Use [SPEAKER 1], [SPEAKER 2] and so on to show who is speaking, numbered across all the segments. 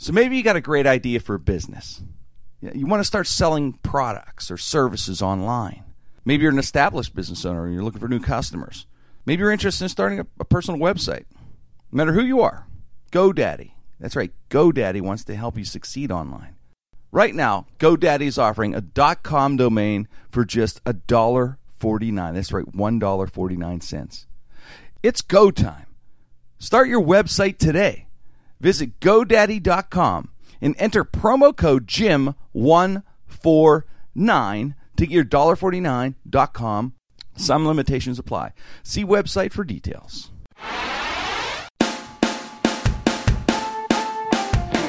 [SPEAKER 1] So maybe you got a great idea for a business. You want to start selling products or services online. Maybe you're an established business owner and you're looking for new customers. Maybe you're interested in starting a, a personal website. No matter who you are, GoDaddy. That's right, GoDaddy wants to help you succeed online. Right now, GoDaddy is offering a .com domain for just $1.49. That's right, $1.49. It's go time. Start your website today. Visit GoDaddy.com and enter promo code JIM149 to get your $1.49.com. Some limitations apply. See website for details.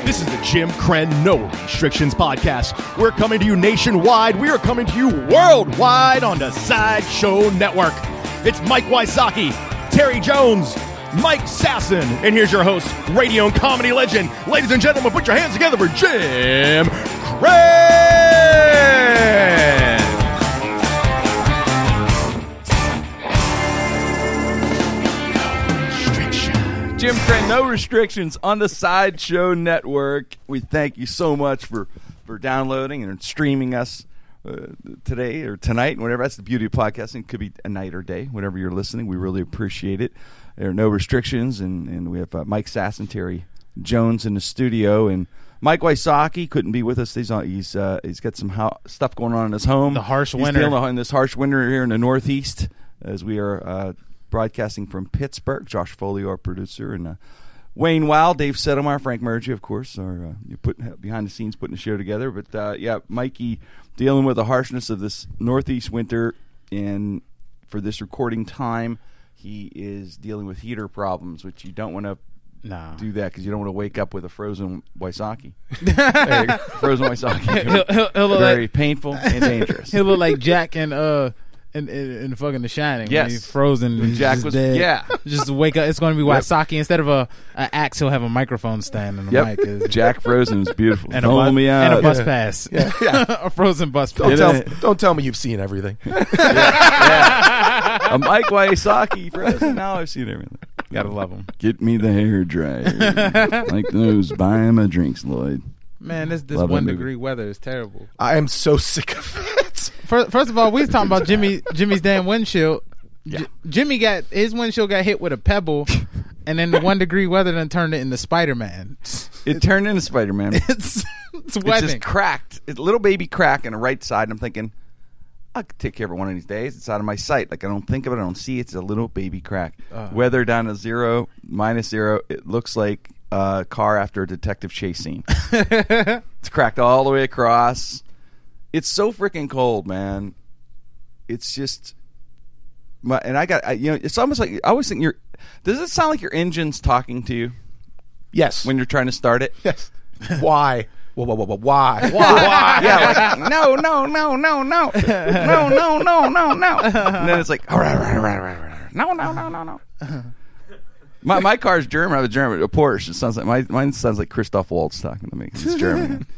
[SPEAKER 2] This is the Jim Krenn No Restrictions podcast. We're coming to you nationwide. We are coming to you worldwide on the Sideshow Network. It's Mike Wysocki, Terry Jones, Mike Sasson, and here's your host, radio and comedy legend. Ladies and gentlemen, put your hands together for Jim Krenn.
[SPEAKER 1] Jim Krenn, no restrictions on the Sideshow Network. We thank you so much for, for downloading and streaming us uh, today or tonight, whatever. That's the beauty of podcasting. It could be a night or day, whenever you're listening. We really appreciate it. There are no restrictions, and, and we have uh, Mike Sass and Terry Jones in the studio, and Mike Wysocki couldn't be with us. He's on, he's uh, he's got some ho- stuff going on in his home.
[SPEAKER 3] The harsh
[SPEAKER 1] He's
[SPEAKER 3] winter.
[SPEAKER 1] dealing in this harsh winter here in the Northeast, as we are uh, broadcasting from Pittsburgh. Josh Foley, our producer, and uh, Wayne Wild, Dave Settlemar, Frank Mergy, of course, are uh, you put behind the scenes putting the show together. But uh, yeah, Mikey dealing with the harshness of this Northeast winter, and for this recording time, he is dealing with heater problems, which you don't want to
[SPEAKER 3] No.
[SPEAKER 1] do that because you don't want to wake up with a frozen Wysocki. frozen Wysocki.
[SPEAKER 3] He'll, he'll, he'll
[SPEAKER 1] Very
[SPEAKER 3] like
[SPEAKER 1] painful and dangerous.
[SPEAKER 3] he'll look like Jack and uh in, in, in fucking The Shining.
[SPEAKER 1] Yes.
[SPEAKER 3] when he's frozen.
[SPEAKER 1] When
[SPEAKER 3] he's
[SPEAKER 1] Jack
[SPEAKER 3] just
[SPEAKER 1] was-
[SPEAKER 3] dead.
[SPEAKER 1] yeah.
[SPEAKER 3] just wake up. It's going to be Wysocki instead of a, a axe. He'll have a microphone stand and a
[SPEAKER 1] Yep.
[SPEAKER 3] mic. Is,
[SPEAKER 1] Jack Frozen is beautiful.
[SPEAKER 3] and a, bus,
[SPEAKER 1] me out.
[SPEAKER 3] and a bus pass. a frozen bus
[SPEAKER 4] Don't tell, don't tell me you've seen everything.
[SPEAKER 1] a Mike Wysocki Frozen. Now I've seen everything.
[SPEAKER 3] Gotta love him,
[SPEAKER 1] Get me the hair dryer. like those. Buy him a drinks, Lloyd.
[SPEAKER 3] man. This this
[SPEAKER 1] Love
[SPEAKER 3] one degree weather is terrible.
[SPEAKER 4] I am so sick of it.
[SPEAKER 3] First, first of all, we was talking about Jimmy Jimmy's damn windshield. J- Jimmy got his windshield got hit with a pebble, and then the one degree weather then turned it into Spider Man.
[SPEAKER 1] It turned into Spider Man. It's
[SPEAKER 3] It's it's webbing.
[SPEAKER 1] just cracked. It's a little baby crack on the right side. And I'm thinking, I could take care of it one of these days. It's out of my sight. Like I don't think of it. I don't see it. It's a little baby crack. Uh. Weather down to zero, minus zero. It looks like a car after a detective chase scene. it's cracked all the way across. It's so freaking cold, man. It's just my and I got I, you know it's almost like I always think you're. Does it sound like your engine's talking to you?
[SPEAKER 4] Yes.
[SPEAKER 1] When you're trying to start it.
[SPEAKER 4] Yes. Why? Whoa, whoa, whoa, whoa, why? Why? why?
[SPEAKER 1] yeah, like, no, no, no, no, no. No, no, no, no, no. And then it's like, all right, all right, all right, all right, all right. No, no, no, no, no. My, my car's German. I have a German, a Porsche. It sounds like my, mine sounds like Christoph Waltz talking to me. It's German.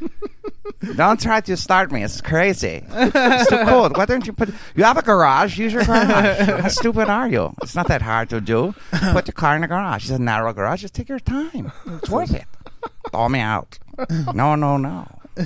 [SPEAKER 1] don't try to start me. It's crazy. It's too cold. Why don't you put? You have a garage. Use your garage. How stupid are you? It's not that hard to do. Put the car in the garage. It's a narrow garage. Just take your time. It's worth it. Throw me out. No, no, no.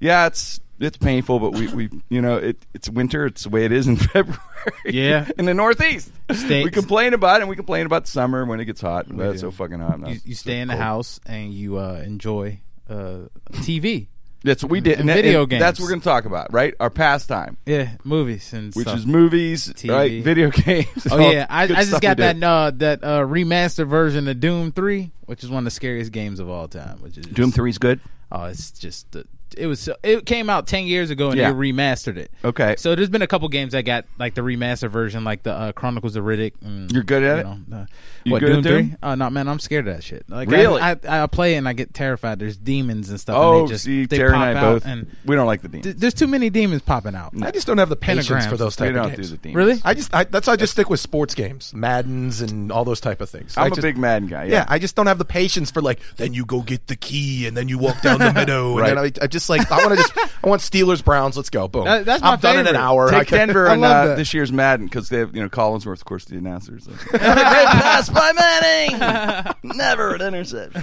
[SPEAKER 1] yeah, it's it's painful, but we, we you know it it's winter. It's the way it is in February.
[SPEAKER 3] Yeah.
[SPEAKER 1] in the Northeast,
[SPEAKER 3] Stay-
[SPEAKER 1] we complain about it. and We complain about summer when it gets hot. But it's so fucking hot. now.
[SPEAKER 3] you, you stay
[SPEAKER 1] so
[SPEAKER 3] in the
[SPEAKER 1] cold.
[SPEAKER 3] house and you uh, enjoy uh, TV.
[SPEAKER 1] That's what we did.
[SPEAKER 3] And
[SPEAKER 1] that-
[SPEAKER 3] video
[SPEAKER 1] That's
[SPEAKER 3] games.
[SPEAKER 1] That's what we're going to talk about, right? Our pastime,
[SPEAKER 3] Yeah, movies and
[SPEAKER 1] which
[SPEAKER 3] stuff.
[SPEAKER 1] is movies,
[SPEAKER 3] TV.
[SPEAKER 1] right? Video games.
[SPEAKER 3] Oh yeah, I, I just got that uh, that uh, remastered version of Doom Three, which is one of the scariest games of all time. Which is
[SPEAKER 1] Doom Three is good.
[SPEAKER 3] Oh, it's just uh, it was so- it came out ten years ago and
[SPEAKER 1] Yeah.
[SPEAKER 3] they remastered it.
[SPEAKER 1] Okay.
[SPEAKER 3] So there's been a couple games that got like the remastered version, like the uh, Chronicles of Riddick. And,
[SPEAKER 1] You're good at
[SPEAKER 3] you
[SPEAKER 1] it?
[SPEAKER 3] Know, uh,
[SPEAKER 1] You
[SPEAKER 3] what
[SPEAKER 1] good
[SPEAKER 3] Doom
[SPEAKER 1] at Doom?
[SPEAKER 3] Three? Oh no, man, I'm scared of that shit. Like
[SPEAKER 1] Really?
[SPEAKER 3] I, I, I play it and I get terrified. There's demons and stuff.
[SPEAKER 1] Oh,
[SPEAKER 3] and they just,
[SPEAKER 1] see,
[SPEAKER 3] they
[SPEAKER 1] Terry
[SPEAKER 3] pop
[SPEAKER 1] and I
[SPEAKER 3] out
[SPEAKER 1] both.
[SPEAKER 3] And
[SPEAKER 1] we don't like the demons.
[SPEAKER 3] th- there's too many demons popping out.
[SPEAKER 4] I just don't have the patience
[SPEAKER 3] Pentagrams.
[SPEAKER 4] for those type of
[SPEAKER 1] don't do
[SPEAKER 4] games.
[SPEAKER 1] the demons.
[SPEAKER 3] Really?
[SPEAKER 4] I just I, that's why I just stick with sports games, Maddens and all those type of things.
[SPEAKER 1] I'm
[SPEAKER 4] I
[SPEAKER 1] a
[SPEAKER 4] just-
[SPEAKER 1] big Madden guy.
[SPEAKER 4] Yeah. I just don't have the patience for like. Then you go get the key, and then you walk down the meadow, and then I, I just Browns. Like I want to just I want Steelers Browns. Let's go. Boom.
[SPEAKER 3] That- that's my
[SPEAKER 4] I'm done in an
[SPEAKER 3] favorite.
[SPEAKER 4] hour. I
[SPEAKER 1] Take
[SPEAKER 4] can-
[SPEAKER 1] Denver
[SPEAKER 3] I
[SPEAKER 1] and
[SPEAKER 3] love
[SPEAKER 1] uh, this year's Madden because they have you know Collinsworth, of course, the announcers. Like, Great pass by Manning, never an interception.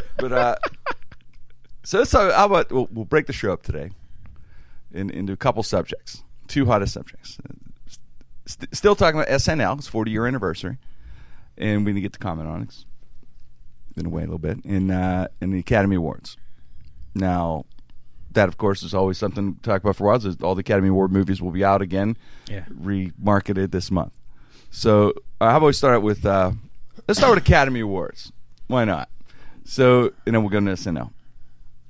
[SPEAKER 1] but uh, so so how about we'll, we'll break the show up today in, into a couple subjects, two hottest subjects. St- still talking about SNL, it's 40 year anniversary, and we didn't get to comment on it. It's been away a little bit in uh, in the Academy Awards. Now, that of course is always something to talk about for a while. is All the Academy Award movies will be out again,
[SPEAKER 3] Yeah.
[SPEAKER 1] remarketed this month. So uh, how about we start with uh, let's start with Academy Awards. Why not? So and then we'll go into SNL.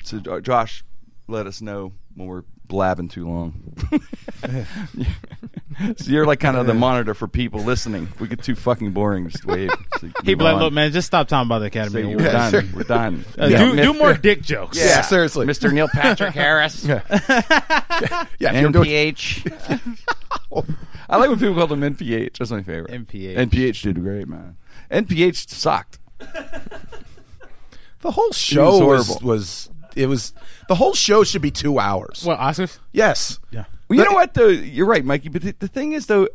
[SPEAKER 1] So uh, Josh, let us know when we're blabbing too long. so you're like kind of the monitor for people listening. If we get too fucking boring, just wave. So you can
[SPEAKER 3] He
[SPEAKER 1] move
[SPEAKER 3] be like, look, man, just stop talking about the
[SPEAKER 1] So
[SPEAKER 3] Academy
[SPEAKER 1] we're
[SPEAKER 3] Awards.
[SPEAKER 1] done. We're done.
[SPEAKER 3] Uh,
[SPEAKER 1] Yeah.
[SPEAKER 3] do, do more dick jokes.
[SPEAKER 4] Yeah, seriously.
[SPEAKER 1] Mr. Neil Patrick Harris.
[SPEAKER 4] Yeah, if you're doing-
[SPEAKER 1] NPH. I like when people call them NPH. That's my favorite.
[SPEAKER 3] NPH.
[SPEAKER 1] NPH did great, man. NPH sucked.
[SPEAKER 4] the whole show was,
[SPEAKER 1] horrible.
[SPEAKER 4] was it was the whole show should be two hours.
[SPEAKER 3] What, Oscars?
[SPEAKER 4] Yes.
[SPEAKER 3] Yeah.
[SPEAKER 1] Well, you know what though? You're right, Mikey. But the, the thing is though,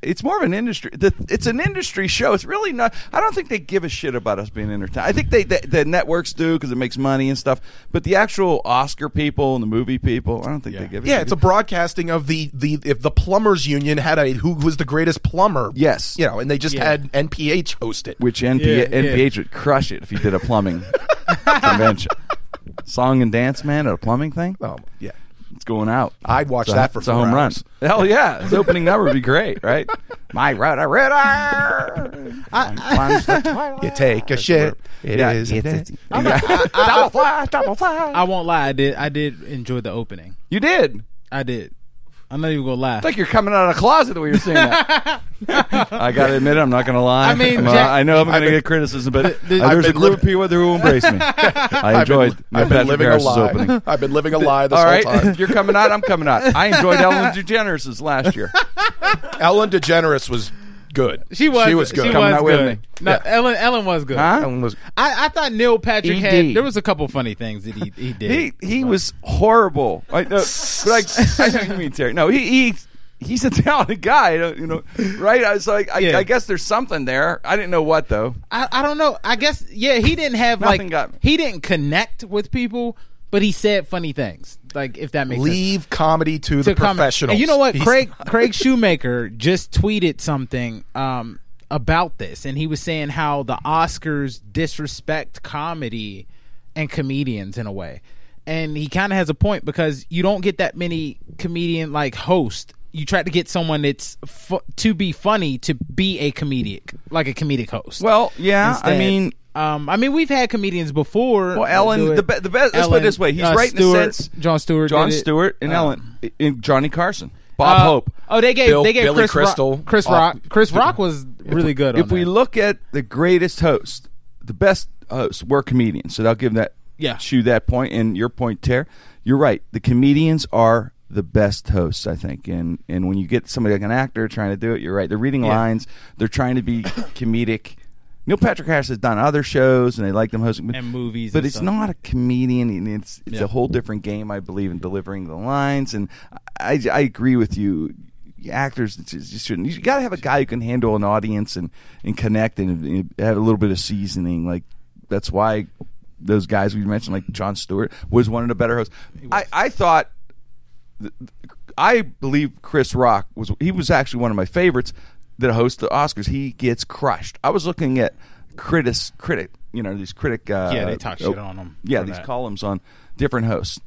[SPEAKER 1] it's more of an industry. The, it's an industry show. It's really not. I don't think they give a shit about us being entertained. I think they the, the networks do because it makes money and stuff. But the actual Oscar people and the movie people, I don't think
[SPEAKER 3] Yeah.
[SPEAKER 1] they give. a
[SPEAKER 4] Yeah,
[SPEAKER 1] shit.
[SPEAKER 4] it's a broadcasting of the the if the plumbers union had a who was the greatest plumber.
[SPEAKER 1] Yes.
[SPEAKER 4] you know, and they just
[SPEAKER 3] Yeah.
[SPEAKER 4] had NPH host it.
[SPEAKER 1] which NP,
[SPEAKER 3] Yeah, yeah.
[SPEAKER 1] NPH would crush it if he did a plumbing convention. Song and dance man at a plumbing thing.
[SPEAKER 4] Oh yeah,
[SPEAKER 1] It's going out.
[SPEAKER 4] I'd watch
[SPEAKER 1] It's a-
[SPEAKER 4] that for
[SPEAKER 1] it's a home
[SPEAKER 4] hours.
[SPEAKER 1] run. Hell yeah, his opening number would be great, right? My rudder, rudder.
[SPEAKER 4] You take a shit. It
[SPEAKER 1] yeah,
[SPEAKER 4] is
[SPEAKER 1] it's-
[SPEAKER 4] a
[SPEAKER 1] it's- double flash, double flash.
[SPEAKER 3] I won't lie. I did. I did enjoy the opening.
[SPEAKER 1] You did.
[SPEAKER 3] I did. I'm not even gonna laugh.
[SPEAKER 1] It's like you're coming out of the closet the way you're saying that. I gotta admit, it, I'm not gonna lie.
[SPEAKER 3] I mean,
[SPEAKER 1] I'm, uh,
[SPEAKER 3] Jack-
[SPEAKER 1] I know I'm gonna
[SPEAKER 4] I've been-
[SPEAKER 1] get criticism, but
[SPEAKER 3] the-
[SPEAKER 1] uh, there's a
[SPEAKER 4] been
[SPEAKER 1] group of people there who embrace me. I enjoyed
[SPEAKER 4] I've been, I've been living a
[SPEAKER 1] Harris's
[SPEAKER 4] lie.
[SPEAKER 1] opening.
[SPEAKER 4] I've been living a lie this
[SPEAKER 1] All
[SPEAKER 4] whole time.
[SPEAKER 1] if you're coming out, I'm coming out. I enjoyed Ellen DeGeneres' last year.
[SPEAKER 4] Ellen DeGeneres was good.
[SPEAKER 3] she was.
[SPEAKER 4] She was good.
[SPEAKER 3] She
[SPEAKER 1] Coming
[SPEAKER 3] was
[SPEAKER 1] out with
[SPEAKER 3] good.
[SPEAKER 1] me.
[SPEAKER 3] No,
[SPEAKER 4] Yeah.
[SPEAKER 3] Ellen. Ellen was good.
[SPEAKER 1] Huh?
[SPEAKER 4] Ellen was.
[SPEAKER 3] I, I thought Neil Patrick
[SPEAKER 1] ED.
[SPEAKER 3] had. There was a couple funny things that he he did.
[SPEAKER 1] He he was horrible. I know, but like I know what you mean Terry. No, he he he's a talented guy. You know, right? I was like, I,
[SPEAKER 3] Yeah.
[SPEAKER 1] I guess there's something there. I didn't know what though.
[SPEAKER 3] I, I don't know. I guess yeah, he didn't have
[SPEAKER 1] Nothing
[SPEAKER 3] like
[SPEAKER 1] got me.
[SPEAKER 3] he didn't connect with people, but he said funny things. Like if that makes sense.
[SPEAKER 4] Leave comedy to, the
[SPEAKER 3] to comment.
[SPEAKER 4] professionals.
[SPEAKER 3] And you know what?
[SPEAKER 4] He's-
[SPEAKER 3] Craig Craig Shoemaker just tweeted something um, about this, and he was saying how the Oscars disrespect comedy and comedians in a way. And he kind of has a point because you don't get that many comedian like host. You try to get someone that's fu- to be funny to be a comedic, like a comedic host.
[SPEAKER 1] Well, yeah. I mean,
[SPEAKER 3] um, I mean, we've had comedians before.
[SPEAKER 1] well, Ellen. The be, the best. Let's put it this way. He's
[SPEAKER 3] uh,
[SPEAKER 1] right
[SPEAKER 3] Stewart,
[SPEAKER 1] in the sense.
[SPEAKER 3] Jon Stewart, Jon.
[SPEAKER 1] Stewart and
[SPEAKER 3] Um,
[SPEAKER 1] Ellen, and Johnny Carson, Bob
[SPEAKER 3] Uh,
[SPEAKER 1] Hope.
[SPEAKER 3] Oh, they gave
[SPEAKER 4] Bill-
[SPEAKER 3] they gave
[SPEAKER 4] Billy
[SPEAKER 3] Chris
[SPEAKER 4] Crystal
[SPEAKER 3] Rock, Chris
[SPEAKER 4] off-
[SPEAKER 3] Rock. Chris Rock was really good.
[SPEAKER 1] If
[SPEAKER 3] on
[SPEAKER 1] we look at the greatest host, the best hosts were comedians. So I'll give that
[SPEAKER 3] Yeah.
[SPEAKER 1] Shoe that point and your point, Ter. You're right. The comedians are the best hosts, I think. And and when you get somebody like an actor trying to do it, you're right. They're reading
[SPEAKER 3] Yeah.
[SPEAKER 1] lines. They're trying to be comedic. Neil Patrick Harris has done other shows, and they like them hosting
[SPEAKER 3] And movies
[SPEAKER 1] But
[SPEAKER 3] and
[SPEAKER 1] it's
[SPEAKER 3] stuff.
[SPEAKER 1] not a comedian, and it's it's
[SPEAKER 3] Yeah.
[SPEAKER 1] a whole different game. I believe in delivering the lines, and I, I agree with you. Actors just shouldn't. You got to have a guy who can handle an audience and and connect and, and have a little bit of seasoning. Like that's why those guys we mentioned, like Jon Stewart, was one of the better hosts. I I thought I believe Chris Rock was he was actually one of my favorites that hosts the Oscars. He gets crushed. I was looking at critic critic, you know, these critic uh,
[SPEAKER 3] Yeah, they talk shit on them.
[SPEAKER 1] Yeah, these
[SPEAKER 3] that.
[SPEAKER 1] columns on different hosts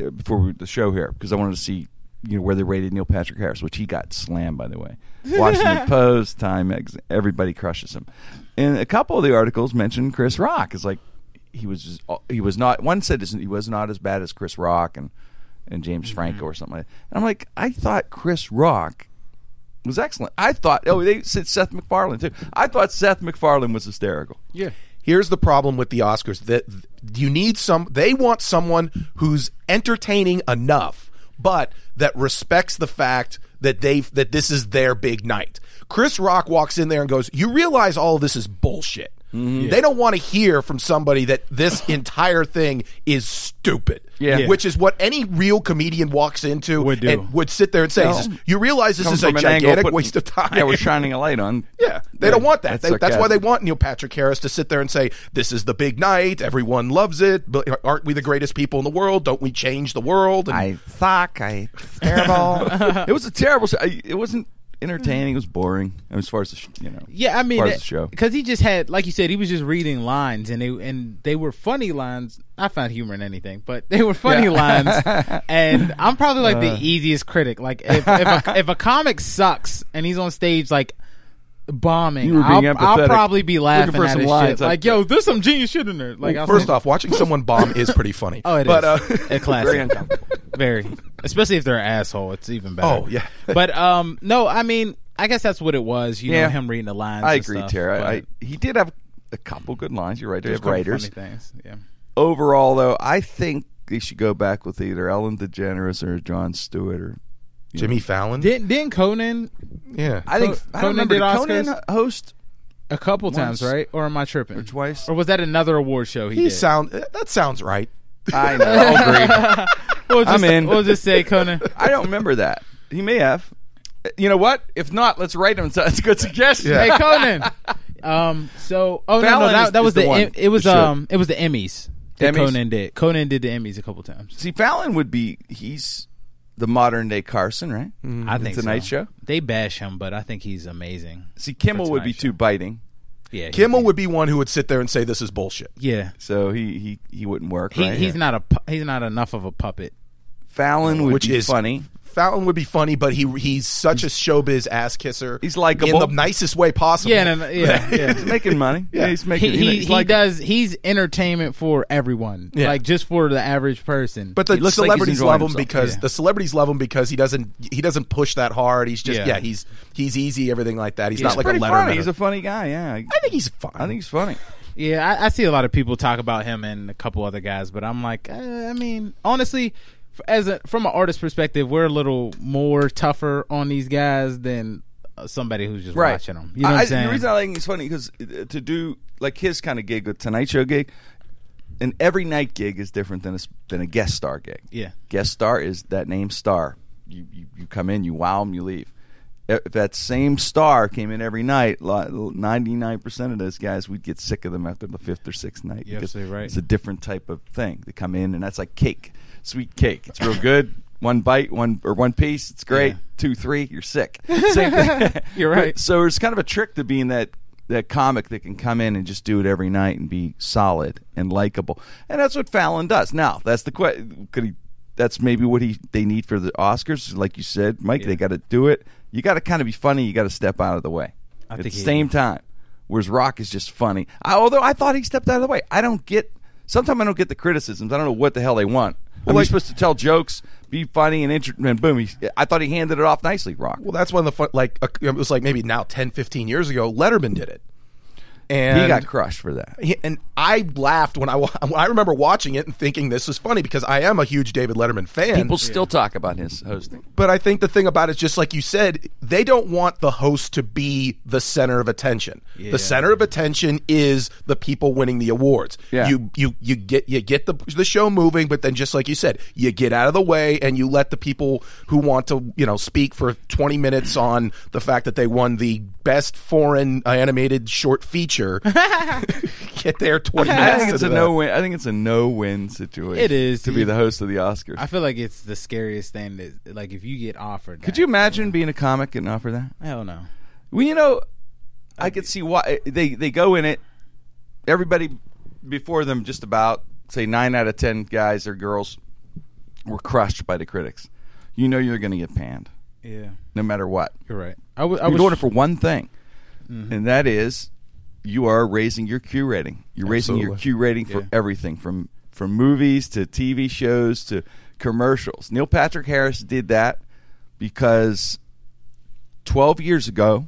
[SPEAKER 1] uh, before we, the show here because I wanted to see you know where they rated Neil Patrick Harris, which he got slammed by the way. Washington Post, Time, everybody crushes him. And a couple of the articles mentioned Chris Rock. It's like he was just, he was not. One said he was not as bad as Chris Rock and and James
[SPEAKER 3] Mm-hmm.
[SPEAKER 1] Franco or something like that. And I'm like, I thought Chris Rock was excellent. I thought oh they said Seth MacFarlane too. I thought Seth MacFarlane was hysterical.
[SPEAKER 3] yeah.
[SPEAKER 4] Here's the problem with the Oscars that you need some they want someone who's entertaining enough but that respects the fact that they that this is their big night. Chris Rock walks in there and goes, "You realize all of this is bullshit." Mm-hmm. They don't want to hear from somebody that this entire thing is stupid.
[SPEAKER 1] Yeah. Yeah.
[SPEAKER 4] Which is what any real comedian walks into
[SPEAKER 3] Would do.
[SPEAKER 4] and would sit there and say,
[SPEAKER 1] No.
[SPEAKER 4] "You realize this
[SPEAKER 1] Come
[SPEAKER 4] is a
[SPEAKER 1] an
[SPEAKER 4] gigantic
[SPEAKER 1] put-
[SPEAKER 4] waste of time."
[SPEAKER 1] Yeah, we're shining a light on.
[SPEAKER 4] Yeah, they don't want that.
[SPEAKER 1] That's
[SPEAKER 4] They- That's, why they want Neil Patrick Harris to sit there and say, "This is the big night. Everyone loves it. But aren't we the greatest people in the world? Don't we change the world?" And
[SPEAKER 1] I suck. I it's terrible. it was a terrible It wasn't entertaining. It was boring as far as the sh- you know.
[SPEAKER 3] Yeah, I mean,
[SPEAKER 1] as far as the show.
[SPEAKER 3] because he just had, like you said, he was just reading lines, and they and they were funny lines. I found humor in anything, but they were funny lines. And I'm probably like
[SPEAKER 1] Uh.
[SPEAKER 3] the easiest critic. Like if if a, if a comic sucks and he's on stage like bombing,
[SPEAKER 1] You were being
[SPEAKER 3] I'll, I'll probably be laughing
[SPEAKER 1] looking for
[SPEAKER 3] at
[SPEAKER 1] some
[SPEAKER 3] his
[SPEAKER 1] lines.
[SPEAKER 3] shit. Like, yo, there's some genius shit in there. Like,
[SPEAKER 4] Well,
[SPEAKER 3] I'll
[SPEAKER 4] first
[SPEAKER 3] say-
[SPEAKER 4] off, watching someone bomb is pretty funny.
[SPEAKER 3] oh, it is
[SPEAKER 4] but, Uh,
[SPEAKER 3] a classic,
[SPEAKER 1] Very uncomfortable.
[SPEAKER 3] very, especially if they're an asshole. It's even better.
[SPEAKER 4] Oh, yeah.
[SPEAKER 3] but um, no, I mean, I guess that's what it was. You
[SPEAKER 1] Yeah.
[SPEAKER 3] know, him reading the lines.
[SPEAKER 1] I
[SPEAKER 3] and
[SPEAKER 1] agree,
[SPEAKER 3] stuff,
[SPEAKER 1] Tara.
[SPEAKER 3] but
[SPEAKER 1] I, he did have a couple good lines. You're right. They
[SPEAKER 3] there's
[SPEAKER 1] have
[SPEAKER 3] a couple
[SPEAKER 1] writers.
[SPEAKER 3] funny things. Yeah.
[SPEAKER 1] Overall, though, I think they should go back with either Ellen DeGeneres or Jon Stewart or.
[SPEAKER 4] Jimmy Fallon.
[SPEAKER 3] Didn't didn't Conan
[SPEAKER 4] yeah,
[SPEAKER 1] I think
[SPEAKER 3] Co-
[SPEAKER 1] I
[SPEAKER 3] Conan
[SPEAKER 1] don't remember
[SPEAKER 3] did
[SPEAKER 1] did Conan host
[SPEAKER 3] a couple times, right? Or am I tripping?
[SPEAKER 1] or twice.
[SPEAKER 3] Or was that another award show he,
[SPEAKER 4] he
[SPEAKER 3] did?
[SPEAKER 4] sound that sounds right.
[SPEAKER 1] I know. I'll agree.
[SPEAKER 3] we'll just,
[SPEAKER 1] I'm in.
[SPEAKER 3] We'll just say Conan.
[SPEAKER 1] I don't remember that. He may have. You know what? If not, let's write him. So it's a good suggestion.
[SPEAKER 3] hey Conan. Um. So oh no no
[SPEAKER 1] Fallon
[SPEAKER 3] that,
[SPEAKER 1] is-
[SPEAKER 3] that was
[SPEAKER 1] is the
[SPEAKER 3] the,
[SPEAKER 1] one
[SPEAKER 3] it, it was
[SPEAKER 1] that should.
[SPEAKER 3] um it was the Emmys that
[SPEAKER 1] Emmys?
[SPEAKER 3] Conan did. Conan did the Emmys a couple times.
[SPEAKER 1] See, Fallon would be. He's the modern day Carson, right? Mm-hmm.
[SPEAKER 3] I think
[SPEAKER 1] The
[SPEAKER 3] so.
[SPEAKER 1] Tonight Show.
[SPEAKER 3] They bash him, but I think he's amazing.
[SPEAKER 1] See, Kimmel would be
[SPEAKER 3] Tonight
[SPEAKER 1] too biting,
[SPEAKER 3] Yeah, he-
[SPEAKER 4] Kimmel would be one who would sit there and say, "This is bullshit."
[SPEAKER 3] Yeah.
[SPEAKER 1] so he he, he wouldn't work.
[SPEAKER 3] He,
[SPEAKER 1] right?
[SPEAKER 3] he's
[SPEAKER 1] Yeah.
[SPEAKER 3] not a he's not enough of a puppet.
[SPEAKER 1] Fallon would
[SPEAKER 4] which
[SPEAKER 1] be
[SPEAKER 4] is
[SPEAKER 1] funny.
[SPEAKER 4] Fallon would be funny, but he he's such a showbiz ass kisser.
[SPEAKER 1] He's likable.
[SPEAKER 4] in the nicest way possible.
[SPEAKER 3] Yeah, no, no, yeah, yeah.
[SPEAKER 1] He's making money. yeah. he's making.
[SPEAKER 3] he he,
[SPEAKER 1] he's
[SPEAKER 3] he
[SPEAKER 1] like-
[SPEAKER 3] does he's entertainment for everyone
[SPEAKER 4] Yeah.
[SPEAKER 3] like just for the average person
[SPEAKER 4] But the
[SPEAKER 1] He looks
[SPEAKER 4] celebrities
[SPEAKER 1] enjoying
[SPEAKER 4] love him
[SPEAKER 1] himself.
[SPEAKER 4] because
[SPEAKER 3] Yeah.
[SPEAKER 4] the celebrities love him because he doesn't he doesn't push that hard. He's just
[SPEAKER 3] Yeah.
[SPEAKER 4] yeah, he's he's easy, everything like that. He's
[SPEAKER 3] He's
[SPEAKER 4] not like a
[SPEAKER 1] pretty
[SPEAKER 4] Letterman.
[SPEAKER 1] funny. He's a funny guy. Yeah, I,
[SPEAKER 4] I think he's fine.
[SPEAKER 1] I think he's funny.
[SPEAKER 3] yeah I, I see a lot of people talk about him and a couple other guys but i'm like uh, i mean honestly f- as a from an artist perspective we're a little more tougher on these guys than uh, somebody who's just
[SPEAKER 1] Right.
[SPEAKER 3] watching them you know what
[SPEAKER 1] I,
[SPEAKER 3] i'm saying
[SPEAKER 1] The reason I think it's funny because to do like his kind of gig, a Tonight Show gig, an every night gig is different than a, than a guest star gig.
[SPEAKER 3] Yeah.
[SPEAKER 1] guest star is that name star. You you, you come in, you wow them, you leave. If that same star came in every night, ninety nine percent of those guys, we'd get sick of them after the fifth or sixth night.
[SPEAKER 3] You're right.
[SPEAKER 1] It's a different type of thing. They come in, and that's like cake, sweet cake. It's real good. One bite, one or one piece. It's great.
[SPEAKER 3] Yeah.
[SPEAKER 1] Two, three, you're sick. Same thing.
[SPEAKER 3] You're right.
[SPEAKER 1] So it's kind of a trick to being that that comic that can come in and just do it every night and be solid and likable, and that's what Fallon does. Now that's the question. Could he? That's maybe what he they need for the Oscars. Like you said, Mike, they got to do it. You got to kind of be funny. You got to step out of the way
[SPEAKER 3] I
[SPEAKER 1] at the same time. Whereas Rock is just funny. I, although I thought he stepped out of the way. I don't get. Sometimes I don't get the criticisms. I don't know what the hell they want. Well,
[SPEAKER 4] like-
[SPEAKER 1] supposed to tell jokes, be funny, and, inter- and boom. He, I thought he handed it off nicely, Rock.
[SPEAKER 4] Well, that's one of the fun. Like it was like maybe now 10, 15 years ago. Letterman did it, and
[SPEAKER 1] he got crushed for that.
[SPEAKER 4] He- and I laughed when I when I remember watching it and thinking this was funny because I am a huge David Letterman fan.
[SPEAKER 1] People still talk about his hosting.
[SPEAKER 4] but I think the thing about it is just like you said, they don't want the host to be the center of attention.
[SPEAKER 3] Yeah.
[SPEAKER 4] The center of attention is the people winning the awards.
[SPEAKER 1] Yeah.
[SPEAKER 4] You you you get you get the the show moving, but then just like you said, you get out of the way and you let the people who want to you know speak for twenty minutes on the fact that they won the best foreign animated short feature get there twenty minutes.
[SPEAKER 1] I think it's a no win. I think it's a no win situation.
[SPEAKER 3] It is.
[SPEAKER 1] to be the host of the Oscars.
[SPEAKER 3] I feel like it's the scariest thing that like if you get offered
[SPEAKER 1] Could
[SPEAKER 3] that,
[SPEAKER 1] you imagine being a comic and offer that?
[SPEAKER 3] hell no
[SPEAKER 1] Well, you know, I could see why eh, they they go in it. Everybody before them, just about say nine out of ten guys or girls were crushed by the critics. You know you're going to get panned,
[SPEAKER 3] yeah
[SPEAKER 1] no matter what.
[SPEAKER 3] you're right I was I was
[SPEAKER 1] doing it for one thing, mm-hmm. and that is you are raising your Q rating. You're raising your Q rating for
[SPEAKER 3] Yeah.
[SPEAKER 1] everything from from movies to TV shows to commercials. Neil Patrick Harris did that because 12 years ago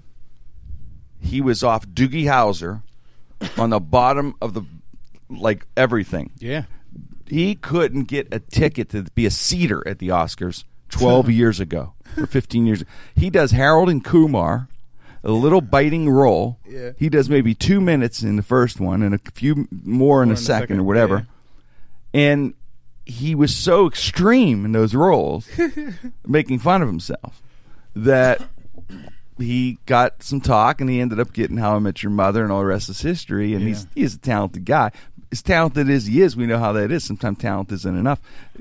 [SPEAKER 1] he was off Doogie Howser on the bottom of the like everything.
[SPEAKER 3] yeah
[SPEAKER 1] He couldn't get a ticket to be a seater at the Oscars 12 years ago or 15 years. He does Harold and Kumar. A little biting role.
[SPEAKER 3] Yeah.
[SPEAKER 1] He does maybe two minutes in the first one and a few more in a
[SPEAKER 3] in the
[SPEAKER 1] second,
[SPEAKER 3] second,
[SPEAKER 1] or whatever. And he was so extreme in those roles, making fun of himself, that he got some talk and he ended up getting How I Met Your Mother and all the rest is history. And he's he's a talented guy. As talented as he is, we know how that is. Sometimes talent isn't enough.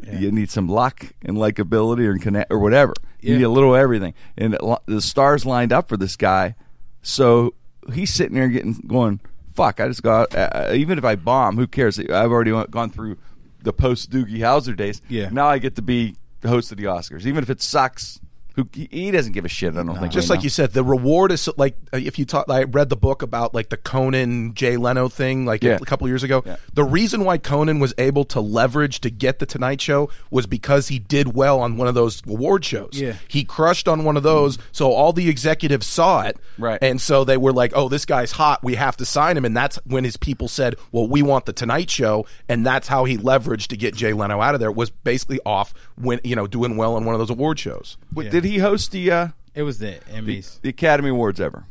[SPEAKER 1] You need some luck and likability or connect or whatever. You
[SPEAKER 3] Yeah.
[SPEAKER 1] need a little of everything. And it the stars lined up for this guy. So he's sitting there getting going. Fuck! I just got. Uh, even if I bomb, who cares? I've already gone through the post Doogie Howser days.
[SPEAKER 3] Yeah.
[SPEAKER 1] Now I get to be the host of the Oscars, even if it sucks. Who he- he doesn't give a shit. I don't think.
[SPEAKER 4] Just
[SPEAKER 1] right
[SPEAKER 4] like
[SPEAKER 1] now.
[SPEAKER 4] you said, the reward is like uh, if you talk. I read the book about like the Conan Jay Leno thing, like
[SPEAKER 1] Yeah.
[SPEAKER 4] a couple years ago.
[SPEAKER 1] Yeah.
[SPEAKER 4] The reason why Conan was able to leverage to get the Tonight Show was because he did well on one of those award shows.
[SPEAKER 3] Yeah.
[SPEAKER 4] he crushed on one of those, so all the executives saw it,
[SPEAKER 1] Right.
[SPEAKER 4] And so they were like, "Oh, this guy's hot. We have to sign him." And that's when his people said, "Well, we want the Tonight Show," and that's how he leveraged to get Jay Leno out of there. Was basically off when you know doing well on one of those award shows.
[SPEAKER 1] Wait,
[SPEAKER 3] Yeah.
[SPEAKER 1] Did he host the uh,
[SPEAKER 3] It was the Emmys.
[SPEAKER 1] the Academy Awards ever?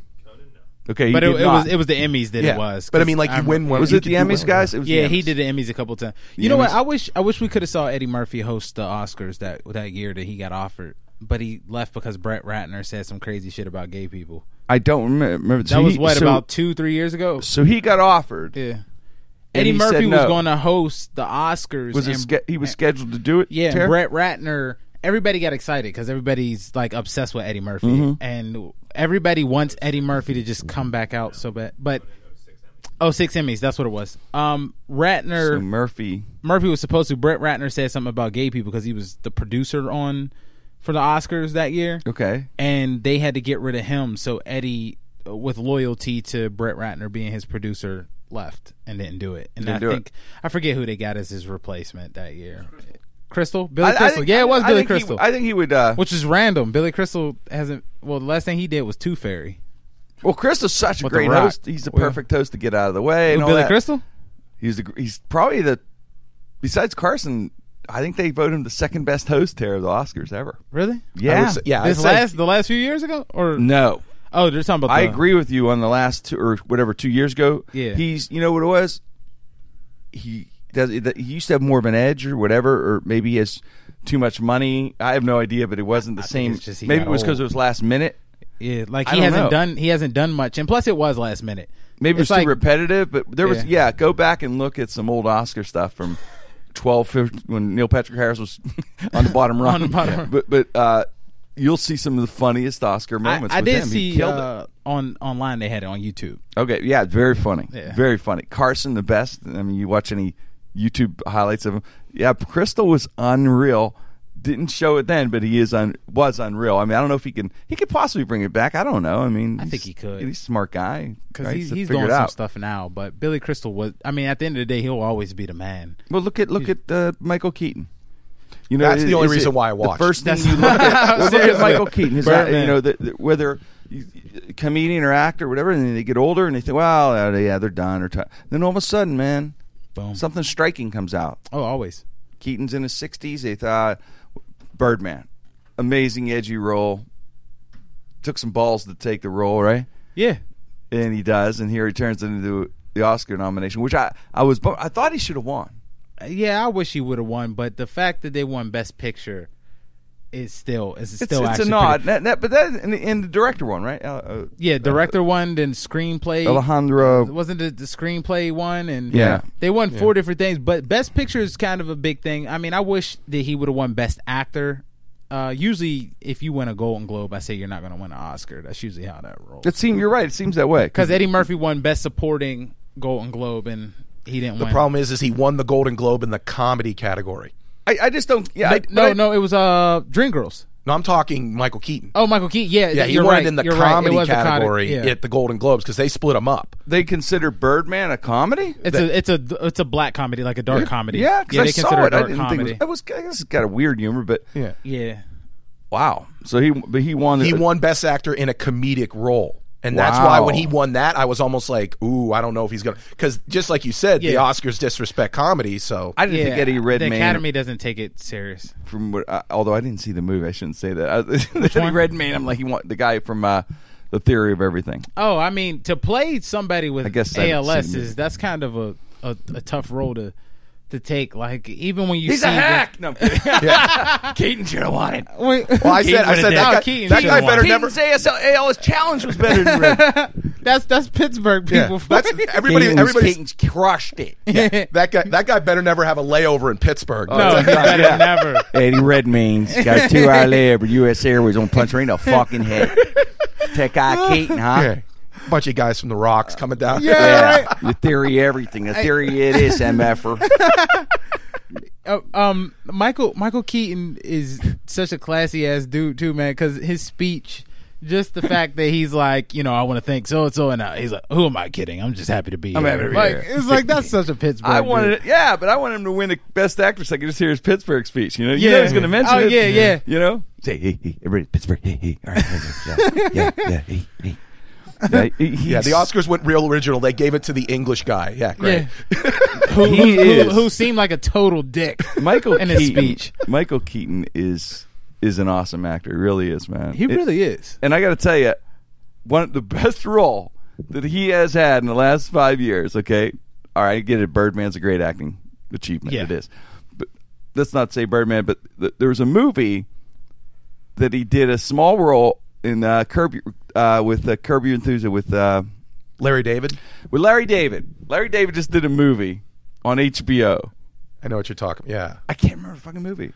[SPEAKER 1] Okay, he
[SPEAKER 3] But it,
[SPEAKER 1] did
[SPEAKER 3] it
[SPEAKER 1] not.
[SPEAKER 3] was it was the Emmys that
[SPEAKER 4] Yeah.
[SPEAKER 3] it was.
[SPEAKER 4] But I
[SPEAKER 3] 'cause
[SPEAKER 4] mean, like, you win one-
[SPEAKER 1] Was it the Emmys, guys? It was the
[SPEAKER 3] Yeah, he
[SPEAKER 1] Emmys.
[SPEAKER 3] did the Emmys a couple times.
[SPEAKER 1] The
[SPEAKER 3] You know what?
[SPEAKER 1] Emmys.
[SPEAKER 3] I wish I wish we could have saw Eddie Murphy host the Oscars that that year that he got offered, but he left because Brett Ratner said some crazy shit about gay people.
[SPEAKER 1] I don't remember. remember.
[SPEAKER 3] That
[SPEAKER 1] So
[SPEAKER 3] was
[SPEAKER 1] he-
[SPEAKER 3] what
[SPEAKER 1] so-
[SPEAKER 3] about two three years ago.
[SPEAKER 1] So he got offered.
[SPEAKER 3] Yeah, Eddie
[SPEAKER 1] he
[SPEAKER 3] Murphy
[SPEAKER 1] said
[SPEAKER 3] was
[SPEAKER 1] no.
[SPEAKER 3] going to host the Oscars.
[SPEAKER 1] Was it
[SPEAKER 3] and-
[SPEAKER 1] ske- he was scheduled to do it?
[SPEAKER 3] Yeah, and
[SPEAKER 1] Tara?
[SPEAKER 3] Brett Ratner. Everybody got excited because everybody's like obsessed with Eddie Murphy,
[SPEAKER 1] Mm-hmm.
[SPEAKER 3] and everybody wants Eddie Murphy to just come back out so bad. But oh, six Emmys. That's what it was. Um, Ratner.
[SPEAKER 1] So Murphy.
[SPEAKER 3] Murphy was supposed to. Brett Ratner said something about gay people because he was the producer on for the Oscars that year,
[SPEAKER 1] Okay.
[SPEAKER 3] and they had to get rid of him. So Eddie, uh, with loyalty to Brett Ratner being his producer, left and didn't do it. And
[SPEAKER 1] Didn't
[SPEAKER 3] I
[SPEAKER 1] do it.
[SPEAKER 3] think I forget who they got as his replacement that year. Billy Billy
[SPEAKER 1] I- I
[SPEAKER 3] Crystal.
[SPEAKER 1] think-
[SPEAKER 3] yeah, it was
[SPEAKER 1] I
[SPEAKER 3] Billy
[SPEAKER 1] think he-
[SPEAKER 3] Crystal.
[SPEAKER 1] I think he would. Uh,
[SPEAKER 3] which is random. Billy Crystal hasn't. Well, the last thing he did was Tooth Fairy.
[SPEAKER 1] well, Crystal's such a
[SPEAKER 3] With The
[SPEAKER 1] great
[SPEAKER 3] Rock.
[SPEAKER 1] host. He's the
[SPEAKER 3] Well-
[SPEAKER 1] perfect host to get out of the way. And
[SPEAKER 3] Who,
[SPEAKER 1] all
[SPEAKER 3] Billy
[SPEAKER 1] that.
[SPEAKER 3] Crystal.
[SPEAKER 1] He's the, he's probably the besides Carson. I think they voted him the second best host Tara of the Oscars ever.
[SPEAKER 3] Really?
[SPEAKER 1] Yeah.
[SPEAKER 4] would say- yeah. I'd
[SPEAKER 3] This
[SPEAKER 4] say-
[SPEAKER 3] last the last few years ago, or
[SPEAKER 1] No,
[SPEAKER 3] oh, they're talking about.
[SPEAKER 1] I
[SPEAKER 3] the-
[SPEAKER 1] agree with you on the last two or whatever two years ago.
[SPEAKER 3] Yeah.
[SPEAKER 1] he's you know what it was. He does. He used to have more of an edge or whatever, or maybe he has too much money. I have no idea, but it wasn't the
[SPEAKER 3] I
[SPEAKER 1] same.
[SPEAKER 3] just
[SPEAKER 1] maybe it was because it was last minute.
[SPEAKER 3] Yeah, like he hasn't
[SPEAKER 1] know.
[SPEAKER 3] done he hasn't done much, and plus it was last minute.
[SPEAKER 1] Maybe it was
[SPEAKER 3] It's like-
[SPEAKER 1] too repetitive, but there was
[SPEAKER 3] Yeah.
[SPEAKER 1] yeah. Go back and look at some old Oscar stuff from 12, 15, when Neil Patrick Harris was on the bottom rung.
[SPEAKER 3] On the bottom rung.
[SPEAKER 1] But but uh, you'll see some of the funniest Oscar moments.
[SPEAKER 3] I
[SPEAKER 1] with
[SPEAKER 3] did
[SPEAKER 1] him. He
[SPEAKER 3] see
[SPEAKER 1] it.
[SPEAKER 3] uh, on online they had it on YouTube.
[SPEAKER 1] Okay, yeah, very funny.
[SPEAKER 3] Yeah.
[SPEAKER 1] Very funny. Carson, the best. I mean, you watch any YouTube highlights of him. Yeah, Crystal was unreal. Didn't show it then, but he is un, was unreal. I mean, I don't know if he can. He could possibly bring it back. I don't know. I mean,
[SPEAKER 3] I think he could.
[SPEAKER 1] He's a smart guy
[SPEAKER 3] Because
[SPEAKER 1] right?
[SPEAKER 3] he's, he's doing some
[SPEAKER 1] out.
[SPEAKER 3] stuff now, but Billy Crystal was. I mean, at the end of the day, he'll always be the man.
[SPEAKER 1] Well, look at look at uh, Michael Keaton. You know,
[SPEAKER 4] That's the only reason
[SPEAKER 1] it
[SPEAKER 4] why I watched.
[SPEAKER 1] The first thing
[SPEAKER 3] That's-
[SPEAKER 1] you look at, well, look at Michael Keaton. His, act-
[SPEAKER 3] Birdman.
[SPEAKER 1] you know, the, the, whether comedian or actor, or whatever, and then they get older and they think, well, yeah, they're done or t-. then all of a sudden, man,
[SPEAKER 3] Boom.
[SPEAKER 1] something striking comes out.
[SPEAKER 3] Oh, always.
[SPEAKER 1] Keaton's in his sixties. They thought Birdman, amazing edgy role. Took some balls to take the role, right?
[SPEAKER 3] Yeah.
[SPEAKER 1] And he does, and here he turns it into the Oscar nomination, which I I was I thought he should have won.
[SPEAKER 3] Uh, yeah, I wish he would have won, but the fact that they won Best Picture is still is
[SPEAKER 1] It's,
[SPEAKER 3] still
[SPEAKER 1] it's a nod,
[SPEAKER 3] pretty-
[SPEAKER 1] That- that- but that in the, in the director one, right? Uh, uh,
[SPEAKER 3] yeah, director won, then screenplay.
[SPEAKER 1] Alejandro.
[SPEAKER 3] wasn't it the screenplay one and
[SPEAKER 1] Yeah.
[SPEAKER 3] they won four different things but best picture is kind of a big thing i mean i wish that he would have won best actor uh, usually if you win a golden globe i say you're not going to win an oscar that's usually how that rolls
[SPEAKER 1] It seems you're right. It seems that way
[SPEAKER 3] because eddie murphy won best supporting golden globe and he didn't
[SPEAKER 4] The
[SPEAKER 3] win
[SPEAKER 4] problem is, is he won the Golden Globe in the comedy category.
[SPEAKER 1] I, I just don't. Yeah, I,
[SPEAKER 3] But no
[SPEAKER 1] I-
[SPEAKER 3] no it was uh dreamgirls
[SPEAKER 4] No, I'm talking Michael Keaton.
[SPEAKER 3] oh michael keaton yeah
[SPEAKER 4] yeah, he
[SPEAKER 3] you're
[SPEAKER 4] won
[SPEAKER 3] right.
[SPEAKER 4] in the
[SPEAKER 3] You're right. It
[SPEAKER 4] comedy
[SPEAKER 3] was a comedy-
[SPEAKER 4] category
[SPEAKER 3] yeah.
[SPEAKER 4] at the Golden Globes because they split them up.
[SPEAKER 1] They consider Birdman a comedy.
[SPEAKER 3] it's a it's a it's a black comedy like a dark comedy
[SPEAKER 1] Yeah, because
[SPEAKER 3] yeah
[SPEAKER 1] I
[SPEAKER 3] they
[SPEAKER 1] saw
[SPEAKER 3] consider
[SPEAKER 1] it.
[SPEAKER 3] it
[SPEAKER 1] I didn't think it was. It was. I guess it's got a weird humor, but
[SPEAKER 4] Yeah,
[SPEAKER 3] yeah
[SPEAKER 1] wow. So he, but he won.
[SPEAKER 4] he
[SPEAKER 1] the-
[SPEAKER 4] won Best Actor in a comedic role. And that's
[SPEAKER 1] Wow.
[SPEAKER 4] why when he won that, I was almost like, "Ooh, I don't know if he's gonna." Because just like you said, the Oscars disrespect comedy. So
[SPEAKER 1] I didn't
[SPEAKER 3] yeah
[SPEAKER 1] think Eddie Redmayne.
[SPEAKER 3] the academy doesn't take it serious
[SPEAKER 1] from what, uh, although I didn't see the movie, I shouldn't say that. Uh, Eddie
[SPEAKER 3] one?
[SPEAKER 1] Redmayne. I'm like he want the guy from uh, The theory of everything.
[SPEAKER 3] Oh, I mean, to play somebody with
[SPEAKER 1] I guess I
[SPEAKER 3] ALS is that's kind of a, a, a tough role to to take. Like even when you
[SPEAKER 1] He's
[SPEAKER 3] see
[SPEAKER 1] a hack. No, I'm.
[SPEAKER 4] Yeah.
[SPEAKER 1] Keaton should have won it.
[SPEAKER 3] Wait,
[SPEAKER 4] Well, I said, I said that guy,
[SPEAKER 3] Keaton
[SPEAKER 4] that
[SPEAKER 3] should've
[SPEAKER 4] guy
[SPEAKER 3] won.
[SPEAKER 4] better never.
[SPEAKER 1] Keaton's ASL, ALS challenge was better than Red.
[SPEAKER 3] That's that's Pittsburgh
[SPEAKER 4] Yeah,
[SPEAKER 3] people.
[SPEAKER 4] that's everybody.
[SPEAKER 1] Keaton's-
[SPEAKER 4] Everybody's
[SPEAKER 1] Keaton's crushed it.
[SPEAKER 4] that guy. That guy better never have a layover in Pittsburgh.
[SPEAKER 3] no, he better
[SPEAKER 1] Yeah.
[SPEAKER 3] never.
[SPEAKER 1] Eddie Redmayne's got a two hour layover. U.S. Airways on punch right in the fucking head. Tech eye Keaton, huh?
[SPEAKER 4] Yeah. Bunch of guys from the Rocks coming down.
[SPEAKER 3] Yeah.
[SPEAKER 1] Yeah, the theory everything. The theory it is, MFer.
[SPEAKER 3] Uh, um, Michael Michael Keaton is such a classy ass dude too, man. Because his speech, just the fact that he's like, you know, I want to thank so and so, and uh, he's like, who am I kidding? I'm just happy to be
[SPEAKER 1] I'm
[SPEAKER 3] here.
[SPEAKER 1] happy to be
[SPEAKER 3] like,
[SPEAKER 1] here.
[SPEAKER 3] It's like that's such a Pittsburgh.
[SPEAKER 1] I
[SPEAKER 3] dude.
[SPEAKER 1] wanted it, yeah, but I want him to win the best Actor so I could just hear his Pittsburgh speech. You know, you
[SPEAKER 3] Yeah.
[SPEAKER 1] know he's going to mention
[SPEAKER 3] Oh,
[SPEAKER 1] it.
[SPEAKER 3] yeah, yeah.
[SPEAKER 1] You know, say hey, hey, everybody, Pittsburgh, hey, hey, all right, yeah, yeah, yeah, hey, hey. Yeah,
[SPEAKER 4] Yeah, the Oscars went real original. They gave it to the English guy. Yeah, great.
[SPEAKER 3] Yeah. who,
[SPEAKER 1] He
[SPEAKER 3] who, who,
[SPEAKER 1] is.
[SPEAKER 3] who seemed like a total dick.
[SPEAKER 1] Michael
[SPEAKER 3] in his
[SPEAKER 1] Keaton,
[SPEAKER 3] speech.
[SPEAKER 1] Michael Keaton is is an awesome actor. He really is, man.
[SPEAKER 3] He
[SPEAKER 1] It-
[SPEAKER 3] really is.
[SPEAKER 1] and I got to tell you, one of the best role that he has had in the last five years. Okay, all right, I get it. Birdman's a great acting achievement.
[SPEAKER 3] Yeah.
[SPEAKER 1] It is, but let's not say Birdman. But th- there was a movie that he did a small role in uh, Curb uh, with uh, Curb Your Enthusiasm with uh,
[SPEAKER 4] Larry David.
[SPEAKER 1] with Larry David. Larry David just did a movie on HBO.
[SPEAKER 4] I know what you're talking. About. Yeah,
[SPEAKER 1] I can't remember the fucking movie.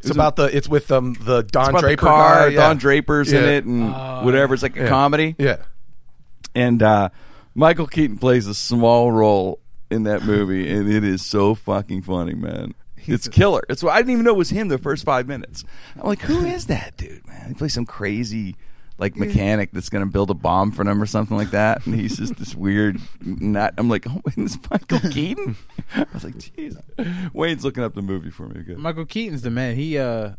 [SPEAKER 4] it's about the. It's with um the Don Draper
[SPEAKER 1] the car.
[SPEAKER 4] guy. Yeah.
[SPEAKER 1] Don Draper's in it and whatever. It's like a
[SPEAKER 4] Yeah.
[SPEAKER 1] comedy.
[SPEAKER 4] Yeah,
[SPEAKER 1] and uh, Michael Keaton plays a small role in that movie, and it is so fucking funny, man. It's killer. It's I didn't even know it was him the first five minutes. I'm like, who is that dude, man? He plays some crazy like mechanic that's going to build a bomb for them or something like that, and he's just this weird nut. I'm like, oh, this is Michael Keaton. I was like, jeez. Wayne's looking up the movie for me. Good.
[SPEAKER 3] Michael Keaton's the man. He uh,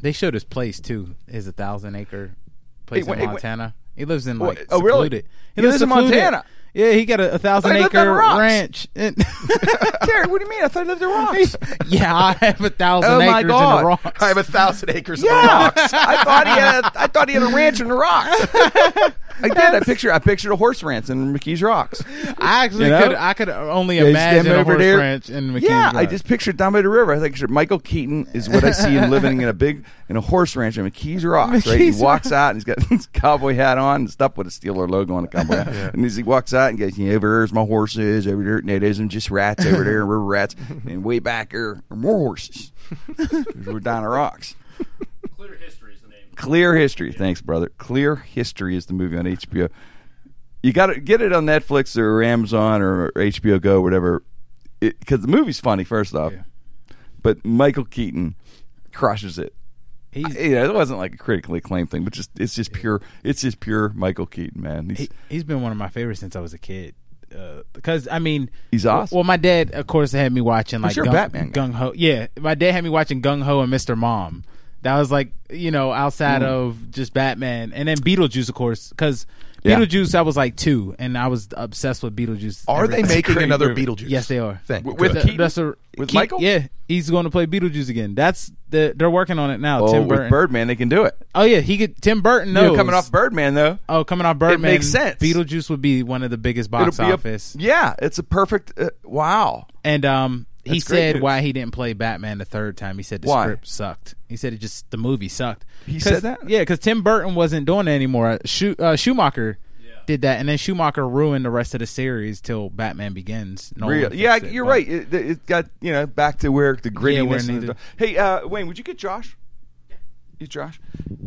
[SPEAKER 3] they showed his place too. His a thousand acre place
[SPEAKER 1] Hey,
[SPEAKER 3] in
[SPEAKER 1] wait.
[SPEAKER 3] Montana. He lives in like
[SPEAKER 1] oh, really?
[SPEAKER 3] secluded.
[SPEAKER 1] He lives in
[SPEAKER 3] secluded.
[SPEAKER 1] Montana?
[SPEAKER 3] Yeah, he got a, a thousand
[SPEAKER 1] he lived on
[SPEAKER 3] acre ranch. And-
[SPEAKER 1] Terry, what do you mean? I thought he lived in rocks.
[SPEAKER 3] yeah, I have a thousand
[SPEAKER 1] Oh, my
[SPEAKER 3] acres
[SPEAKER 1] God.
[SPEAKER 3] in the rocks.
[SPEAKER 4] I have a thousand acres of
[SPEAKER 1] Yeah,
[SPEAKER 4] rocks.
[SPEAKER 1] I thought he had. I thought he had a ranch in the rocks. I did. I picture. I pictured a horse ranch in McKee's Rocks.
[SPEAKER 3] I actually
[SPEAKER 1] You know?
[SPEAKER 3] could. I could only
[SPEAKER 1] Yeah, he's
[SPEAKER 3] imagine
[SPEAKER 1] standing
[SPEAKER 3] a
[SPEAKER 1] over
[SPEAKER 3] horse
[SPEAKER 1] there.
[SPEAKER 3] ranch in McKean.
[SPEAKER 1] yeah, I just pictured down by the river. I think Michael Keaton is what I see him living in a big in a horse ranch in McKee's Rocks. right, he
[SPEAKER 3] McKees
[SPEAKER 1] walks out and he's got his cowboy hat on and stuff with a Steeler logo on the cowboy hat. And as he walks out and goes, "Yeah, over there's my horses over there. No, there's them just rats over there. We're rats, and way back there are more horses. 'Cause we're down the rocks."
[SPEAKER 2] Clear History is the name.
[SPEAKER 1] Clear History. Thanks, brother. Clear History is the movie on HBO. You got to get it on Netflix or Amazon or HBO Go, whatever. Because the movie's funny, first off.
[SPEAKER 3] Yeah.
[SPEAKER 1] But Michael Keaton crushes it.
[SPEAKER 3] He's,
[SPEAKER 1] You know, it wasn't like a critically acclaimed thing, but just it's just pure. It's just pure Michael Keaton, man. He's,
[SPEAKER 3] he, he's been one of my favorites since I was a kid. Uh, because I mean,
[SPEAKER 1] He's awesome.
[SPEAKER 3] Well, my dad, of course, had me watching like Gung,
[SPEAKER 1] Batman.
[SPEAKER 3] Gung Ho. Yeah, my dad had me watching Gung Ho and Mr. Mom. That was like you know outside
[SPEAKER 1] Mm.
[SPEAKER 3] of just Batman, and then Beetlejuice, of course, because
[SPEAKER 1] Yeah.
[SPEAKER 3] Beetlejuice, I was like two, and I was obsessed with Beetlejuice.
[SPEAKER 4] Are
[SPEAKER 3] ever
[SPEAKER 4] they making another
[SPEAKER 1] movie.
[SPEAKER 4] Beetlejuice?
[SPEAKER 3] Yes, they are.
[SPEAKER 4] Thank
[SPEAKER 1] With
[SPEAKER 4] Good.
[SPEAKER 1] Keaton?
[SPEAKER 3] That's a
[SPEAKER 1] With
[SPEAKER 3] Keat-
[SPEAKER 1] Michael?
[SPEAKER 3] Yeah, he's going to play Beetlejuice again. That's the they're working on it now.
[SPEAKER 1] oh,
[SPEAKER 3] Tim
[SPEAKER 1] with
[SPEAKER 3] Burton.
[SPEAKER 1] Birdman, they can do it.
[SPEAKER 3] Oh yeah, he could. Tim Burton
[SPEAKER 1] You
[SPEAKER 3] knows.
[SPEAKER 1] know, coming off Birdman, though.
[SPEAKER 3] Oh, coming off Birdman.
[SPEAKER 1] makes sense.
[SPEAKER 3] Beetlejuice would be one of the biggest box
[SPEAKER 1] it'll be a-
[SPEAKER 3] office.
[SPEAKER 1] yeah, it's a perfect. Uh, wow.
[SPEAKER 3] And um, he said
[SPEAKER 1] news.
[SPEAKER 3] why he didn't play Batman the third time. He said the
[SPEAKER 1] Why?
[SPEAKER 3] script sucked. He said it just the movie sucked.
[SPEAKER 1] He
[SPEAKER 3] 'Cause-
[SPEAKER 1] said that?
[SPEAKER 3] Yeah, because Tim Burton wasn't doing it anymore. Schu- uh, Schumacher did that, and then Schumacher ruined the rest of the series till Batman Begins. Nolan
[SPEAKER 1] Real, yeah,
[SPEAKER 3] it,
[SPEAKER 1] you're
[SPEAKER 3] but-
[SPEAKER 1] right. It, it got you know back to where the
[SPEAKER 3] Yeah, where
[SPEAKER 1] grittiness. the, hey, uh, Wayne, would you get Josh? You, Josh.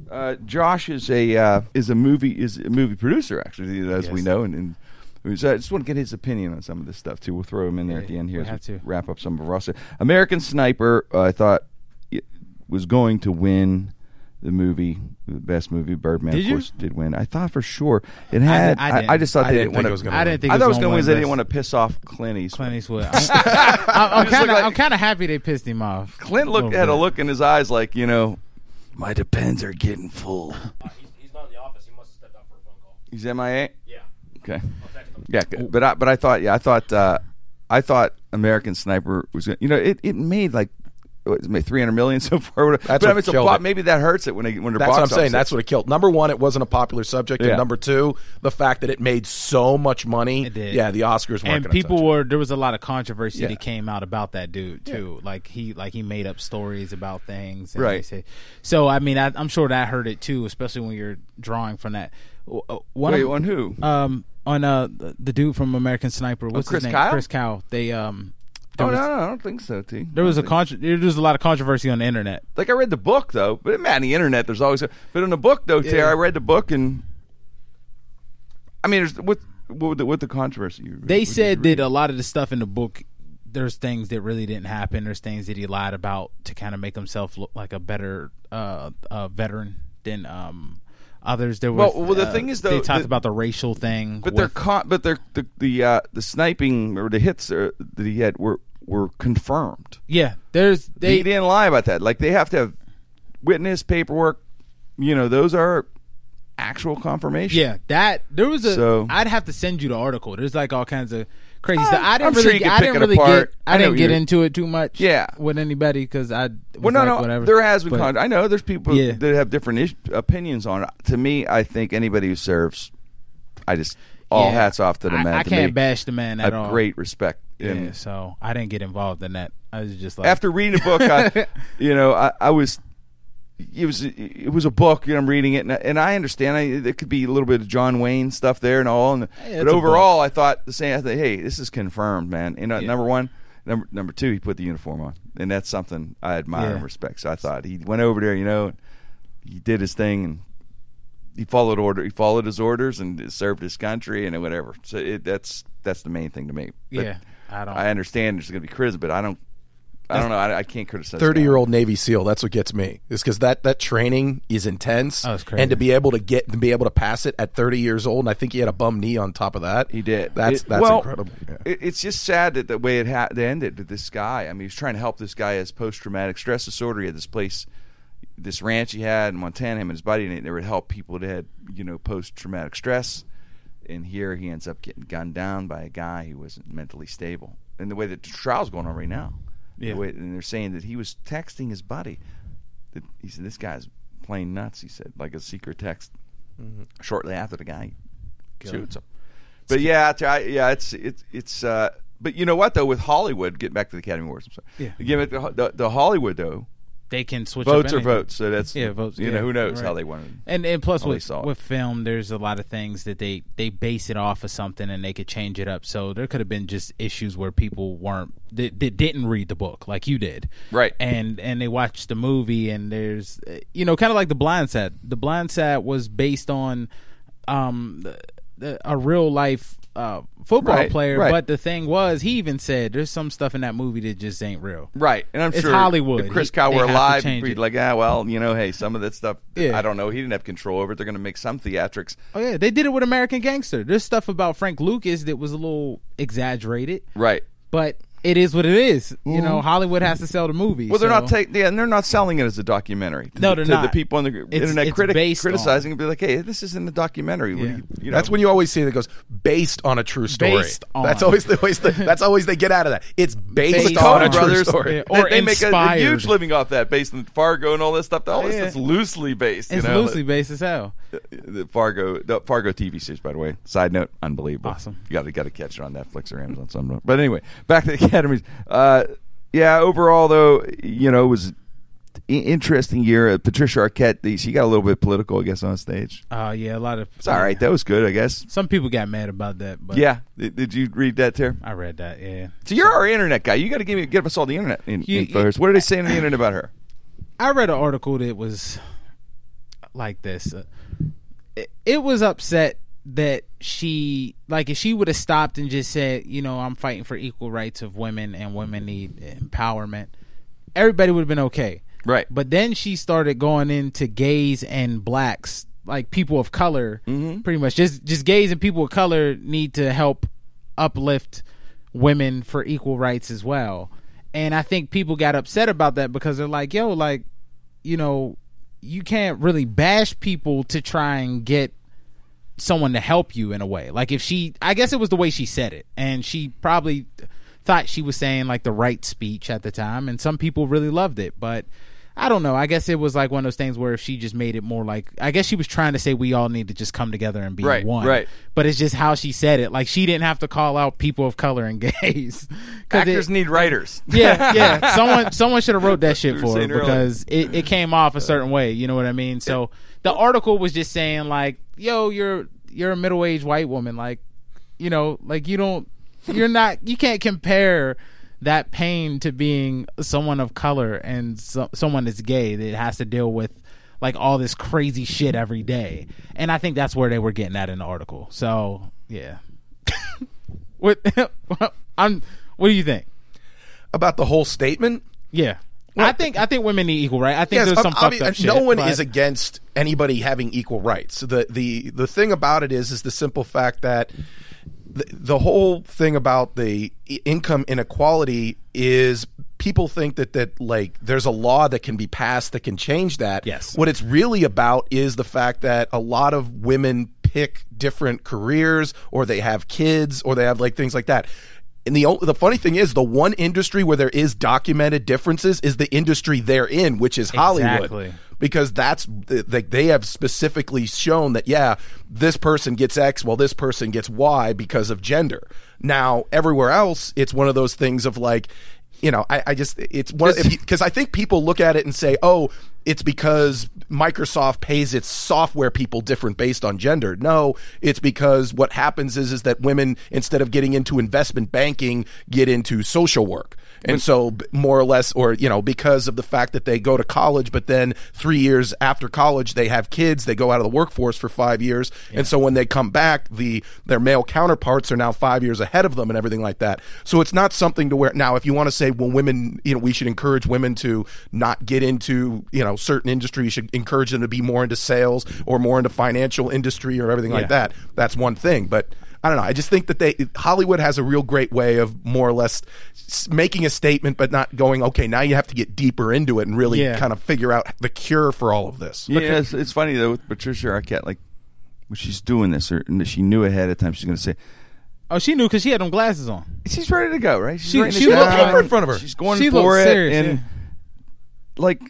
[SPEAKER 1] Uh, Josh is a uh, is a movie is a movie producer actually, as we know, and. and so I just want to get his opinion on some of this stuff too. We'll throw him in there
[SPEAKER 3] Yeah,
[SPEAKER 1] at the end here.
[SPEAKER 3] we'll
[SPEAKER 1] as
[SPEAKER 3] have
[SPEAKER 1] we
[SPEAKER 3] to.
[SPEAKER 1] wrap up some of Ross. American Sniper. Uh, I thought it was going to win the movie, the best movie. Birdman,
[SPEAKER 3] Did
[SPEAKER 1] of
[SPEAKER 3] you?
[SPEAKER 1] course, did win. I thought for sure it had.
[SPEAKER 3] I
[SPEAKER 1] I,
[SPEAKER 3] didn't.
[SPEAKER 1] I just thought
[SPEAKER 4] I
[SPEAKER 1] they
[SPEAKER 4] didn't
[SPEAKER 1] didn't want
[SPEAKER 4] it was
[SPEAKER 1] to.
[SPEAKER 4] gonna
[SPEAKER 3] I didn't think
[SPEAKER 1] I thought it
[SPEAKER 3] was
[SPEAKER 1] was going to win. They didn't want to piss off Clint Eastwood.
[SPEAKER 3] Clint Eastwood. I'm, I'm, I'm kind of
[SPEAKER 1] like-
[SPEAKER 3] I'm kind of happy they pissed him off.
[SPEAKER 1] Clint looked
[SPEAKER 3] Little
[SPEAKER 1] had a look in his eyes like you know, my depends are getting full.
[SPEAKER 2] Uh, he's, he's not in the office. He must have stepped out for a phone call.
[SPEAKER 1] He's MIA.
[SPEAKER 2] Yeah.
[SPEAKER 1] Okay.
[SPEAKER 2] I'll text him.
[SPEAKER 1] Yeah, but I, but I thought yeah I thought uh, I thought American Sniper was gonna, you know it, it made like what, maybe three hundred million so far.
[SPEAKER 4] That's
[SPEAKER 1] but
[SPEAKER 4] what
[SPEAKER 1] I mean, it's a
[SPEAKER 4] killed it.
[SPEAKER 1] Maybe that hurts it when they when their
[SPEAKER 4] That's
[SPEAKER 1] box
[SPEAKER 4] what I'm saying.
[SPEAKER 1] office-
[SPEAKER 4] That's what it killed. Number one, it wasn't a popular subject,
[SPEAKER 1] Yeah.
[SPEAKER 4] and number two, the fact that it made so much money.
[SPEAKER 3] It did.
[SPEAKER 4] Yeah, the Oscars weren't.
[SPEAKER 3] and people
[SPEAKER 4] touch it.
[SPEAKER 3] were there was a lot of controversy
[SPEAKER 4] Yeah.
[SPEAKER 3] that came out about that dude too like he like he made up stories about things and
[SPEAKER 1] Right.
[SPEAKER 3] they say- so i mean I, i'm sure that hurt it too especially when you're drawing from that uh, one
[SPEAKER 1] Wait,
[SPEAKER 3] of,
[SPEAKER 1] on who?
[SPEAKER 3] um on uh the, dude from american sniper what's
[SPEAKER 1] Chris
[SPEAKER 3] his name
[SPEAKER 1] Kyle?
[SPEAKER 3] chris Kyle. they um
[SPEAKER 1] oh
[SPEAKER 3] was,
[SPEAKER 1] no, no, I don't think so. T.
[SPEAKER 3] there was a contro- there was a lot of controversy on the internet
[SPEAKER 1] like I read the book though, but man, the internet there's always. A, But in the book though, Tara, I read the book and. I mean, there's what what the, what the controversy? you-
[SPEAKER 3] they said that a lot of the stuff in the book there's things that really didn't happen there's things that he lied about to kind of make himself look like a better uh, uh veteran than um others there was
[SPEAKER 1] Well- well, the
[SPEAKER 3] uh,
[SPEAKER 1] thing is, though,
[SPEAKER 3] they talked
[SPEAKER 1] the-
[SPEAKER 3] about the racial thing
[SPEAKER 1] But they're caught. but they're the the uh, the sniping or the hits uh, that he had were were confirmed.
[SPEAKER 3] yeah there's
[SPEAKER 1] They,
[SPEAKER 3] they
[SPEAKER 1] didn't lie about that. Like they have to have witness paperwork. You know, those are actual confirmation.
[SPEAKER 3] yeah that there was a
[SPEAKER 1] So-
[SPEAKER 3] i'd have to send you the article there's like all kinds of crazy stuff i
[SPEAKER 1] I'm
[SPEAKER 3] didn't
[SPEAKER 1] sure
[SPEAKER 3] really
[SPEAKER 1] you
[SPEAKER 3] i didn't really
[SPEAKER 1] apart.
[SPEAKER 3] get
[SPEAKER 1] I
[SPEAKER 3] i didn't get into it too much
[SPEAKER 1] Yeah.
[SPEAKER 3] with anybody because i was
[SPEAKER 1] Well, no,
[SPEAKER 3] like,
[SPEAKER 1] no.
[SPEAKER 3] whatever
[SPEAKER 1] There has been.
[SPEAKER 3] But-
[SPEAKER 1] Con- I know there's people
[SPEAKER 3] Yeah.
[SPEAKER 1] that have different opinions on it. To me, I think anybody who serves, I just all
[SPEAKER 3] Yeah.
[SPEAKER 1] hats off to the
[SPEAKER 3] I,
[SPEAKER 1] man.
[SPEAKER 3] I
[SPEAKER 1] to
[SPEAKER 3] can't bash the man
[SPEAKER 1] I
[SPEAKER 3] at
[SPEAKER 1] have
[SPEAKER 3] all
[SPEAKER 1] great respect.
[SPEAKER 3] Yeah, so I didn't get involved in that. I was just like
[SPEAKER 1] after reading the book, I, you know, I, I was. It was it was a book, and. I'm reading it, and, I- and I understand. I, there could be a little bit of John Wayne stuff there and all, and
[SPEAKER 3] Hey,
[SPEAKER 1] but overall, I thought the same. I thought, hey, this is confirmed, man. You know,
[SPEAKER 3] Yeah.
[SPEAKER 1] number one, number number two, he put the uniform on, and that's something I admire
[SPEAKER 3] Yeah.
[SPEAKER 1] and respect. So I thought he went over there, you know, he did his thing, and he followed order. He followed his orders and served his country and whatever. So it, that's that's the main thing to me. But
[SPEAKER 3] yeah, I don't.
[SPEAKER 1] I understand there's going to be criticism, but I don't. I don't know. I, I can't criticize.
[SPEAKER 4] thirty-year-old Navy SEAL. That's what gets me. Is because that that training is intense,
[SPEAKER 3] Oh, it's crazy.
[SPEAKER 4] and to be able to get to be able to pass it at thirty years old, and I think he had a bum knee on top of that.
[SPEAKER 1] He did.
[SPEAKER 4] That's
[SPEAKER 1] It-
[SPEAKER 4] that's
[SPEAKER 1] well,
[SPEAKER 4] incredible. Yeah.
[SPEAKER 1] It, it's just sad that the way it ha- they ended with this guy. I mean, he was trying to help this guy as post traumatic stress disorder. He had this place, this ranch he had in Montana. Him and his buddy, and they would help people that had you know post traumatic stress. And here he ends up getting gunned down by a guy who wasn't mentally stable. And the way that the trial's going on right now,
[SPEAKER 3] Yeah.
[SPEAKER 1] the way, and they're saying that he was texting his buddy. That he said this guy's plain nuts. He said like a secret text shortly after the guy shoots him. But yeah, I- yeah, it's it's it's. Uh, but you know what though? With Hollywood, getting back to the Academy Awards, I'm sorry.
[SPEAKER 3] Yeah.
[SPEAKER 1] Again, the, the, the Hollywood though,
[SPEAKER 3] they can switch
[SPEAKER 1] votes
[SPEAKER 3] anything.
[SPEAKER 1] votes. So that's
[SPEAKER 3] Yeah, votes.
[SPEAKER 1] You
[SPEAKER 3] yeah,
[SPEAKER 1] know, who knows how they want it.
[SPEAKER 3] And and plus with with film, there's a lot of things that they they base it off of something and they could change it up. So there could have been just issues where people weren't that, that didn't read the book like you did,
[SPEAKER 1] Right.
[SPEAKER 3] And and they watched the movie and there's uh, you know kind of like the Blind Side. The Blind Side was based on um a real life uh, football
[SPEAKER 1] Right,
[SPEAKER 3] player,
[SPEAKER 1] right.
[SPEAKER 3] but the thing was, he even said there's some stuff in that movie that just ain't real.
[SPEAKER 1] Right, and I'm
[SPEAKER 3] It's
[SPEAKER 1] sure
[SPEAKER 3] Hollywood.
[SPEAKER 1] If Chris
[SPEAKER 3] He-
[SPEAKER 1] Kyle were alive, he'd like, ah, well, you know, hey, some of that stuff,
[SPEAKER 3] Yeah.
[SPEAKER 1] I don't know. He didn't have control over it. They're going to make some theatrics.
[SPEAKER 3] Oh yeah, they did it with American Gangster. There's stuff about Frank Lucas that was a little exaggerated,
[SPEAKER 1] Right.
[SPEAKER 3] but it is what it is. You know, Hollywood has to sell the movie.
[SPEAKER 1] Mm-hmm. Well, they're
[SPEAKER 3] so-
[SPEAKER 1] not taking. Yeah, and they're not selling it as a documentary. To
[SPEAKER 3] No,
[SPEAKER 1] the,
[SPEAKER 3] they're
[SPEAKER 1] to
[SPEAKER 3] not.
[SPEAKER 1] the people on the
[SPEAKER 3] It's-
[SPEAKER 1] internet
[SPEAKER 3] it's
[SPEAKER 1] critic,
[SPEAKER 3] based
[SPEAKER 1] criticizing and be like, hey, this isn't a documentary.
[SPEAKER 3] Yeah.
[SPEAKER 1] you, you know,
[SPEAKER 4] That's when you always see that goes based on a true story.
[SPEAKER 3] Based on.
[SPEAKER 4] That's always the always the, that's always they get out of that. It's based,
[SPEAKER 3] Based
[SPEAKER 4] on a
[SPEAKER 3] on.
[SPEAKER 4] true
[SPEAKER 1] Brothers,
[SPEAKER 4] story.
[SPEAKER 3] Yeah. Or
[SPEAKER 1] they, they make a, a huge living off that, based on Fargo and all this stuff. All this
[SPEAKER 3] Yeah.
[SPEAKER 1] stuff's loosely based.
[SPEAKER 3] It's
[SPEAKER 1] you know?
[SPEAKER 3] loosely based as hell.
[SPEAKER 1] the Fargo, the Fargo TV series, by the way. Side note, unbelievable.
[SPEAKER 3] Awesome.
[SPEAKER 1] You got to got to catch it on Netflix or Amazon somewhere. But anyway, back to the academies. Uh, yeah, overall though, you know, it was interesting year. Uh, Patricia Arquette, she got a little bit political, I guess, on stage.
[SPEAKER 3] Uh, yeah, a lot of.
[SPEAKER 1] It's all right. That was good, I guess.
[SPEAKER 3] Some people got mad about that, but
[SPEAKER 1] Yeah. Did, did you read that too?
[SPEAKER 3] I read that. Yeah,
[SPEAKER 1] So you're our internet guy. You got to give me give us all the internet in,
[SPEAKER 3] You-
[SPEAKER 1] info. What did they say on the internet about her?
[SPEAKER 3] I read an article that was like this. Uh, it, it was upset that she like if she would have stopped and just said, you know, I'm fighting for equal rights of women and women need empowerment. Everybody would have been okay.
[SPEAKER 1] Right.
[SPEAKER 3] But then she started going into gays and blacks, like people of color, mm-hmm. pretty much. Just just gays and people of color need to help uplift women for equal rights as well. And I think people got upset about that because they're like, yo, like, you know, you can't really bash people to try and get someone to help you in a way. Like if she I guess it was the way she said it. And she probably thought she was saying like the right speech at the time, and some people really loved it. But I don't know. I guess it was like one of those things where if she just made it more like, I guess she was trying to say we all need to just come together and be
[SPEAKER 1] Right,
[SPEAKER 3] one.
[SPEAKER 1] right.
[SPEAKER 3] But it's just how she said it. Like she didn't have to call out people of color and gays.
[SPEAKER 1] Actors
[SPEAKER 3] it-
[SPEAKER 1] need writers.
[SPEAKER 3] yeah, yeah. Someone someone should have wrote that shit for her because it, it came off a certain way. You know what I mean? So the article was just saying like, "Yo, you're you're a middle aged white woman. Like, you know, like you don't, you're not, you can't compare." That pain to being someone of color and so, someone that's gay that has to deal with like all this crazy shit every day, and I think that's where they were getting at in the article. So yeah, what I'm, what do you think?
[SPEAKER 4] About the whole statement,
[SPEAKER 3] Yeah. I think I think women need equal right. I think
[SPEAKER 4] Yes,
[SPEAKER 3] there's some
[SPEAKER 4] ob-
[SPEAKER 3] fucked
[SPEAKER 4] obvi-
[SPEAKER 3] up shit.
[SPEAKER 4] no one
[SPEAKER 3] but-
[SPEAKER 4] is against anybody having equal rights. The the the thing about it is is the simple fact that the, the whole thing about the income inequality is people think that that like there's a law that can be passed that can change that.
[SPEAKER 3] Yes.
[SPEAKER 4] What it's really about is the fact that a lot of women pick different careers or they have kids or they have like things like that. And the the funny thing is, the one industry where there is documented differences is the industry they're in, which is Hollywood
[SPEAKER 3] Exactly.
[SPEAKER 4] because that's like they have specifically shown that yeah this person gets x while this person gets y because of gender now everywhere else it's one of those things of like you know i, I just it's one because i think people look at it and say oh it's because microsoft pays its software people different based on gender. No it's because what happens is is that women instead of getting into investment banking get into social work and so, more or less, or you know, because of the fact that they go to college, but then three years after college they have kids, they go out of the workforce for five years, and so when they come back, the their male counterparts are now five years ahead of them, and everything like that. So it's not something to where now, if you want to say, well, women, you know, we should encourage women to not get into you know certain industries, you should encourage them to be more into sales or more into financial industry or everything like that. That's one thing, but. I don't know. I just think that they Hollywood has a real great way of more or less making a statement, but not going. Okay, now you have to get deeper into it and really
[SPEAKER 3] Yeah.
[SPEAKER 4] kind of figure out the cure for all of this.
[SPEAKER 1] Yeah, it's, it's funny though with Patricia Arquette, like when she's doing this, or and she knew ahead of time she's going to say,
[SPEAKER 3] Oh, she knew because she had them glasses on.
[SPEAKER 1] she's ready to go, right? She's
[SPEAKER 3] She-
[SPEAKER 1] writing
[SPEAKER 3] she
[SPEAKER 1] it
[SPEAKER 3] looked
[SPEAKER 4] paper in front of her.
[SPEAKER 1] She's going
[SPEAKER 3] She
[SPEAKER 1] for it,
[SPEAKER 3] serious,
[SPEAKER 1] and
[SPEAKER 3] yeah.
[SPEAKER 1] like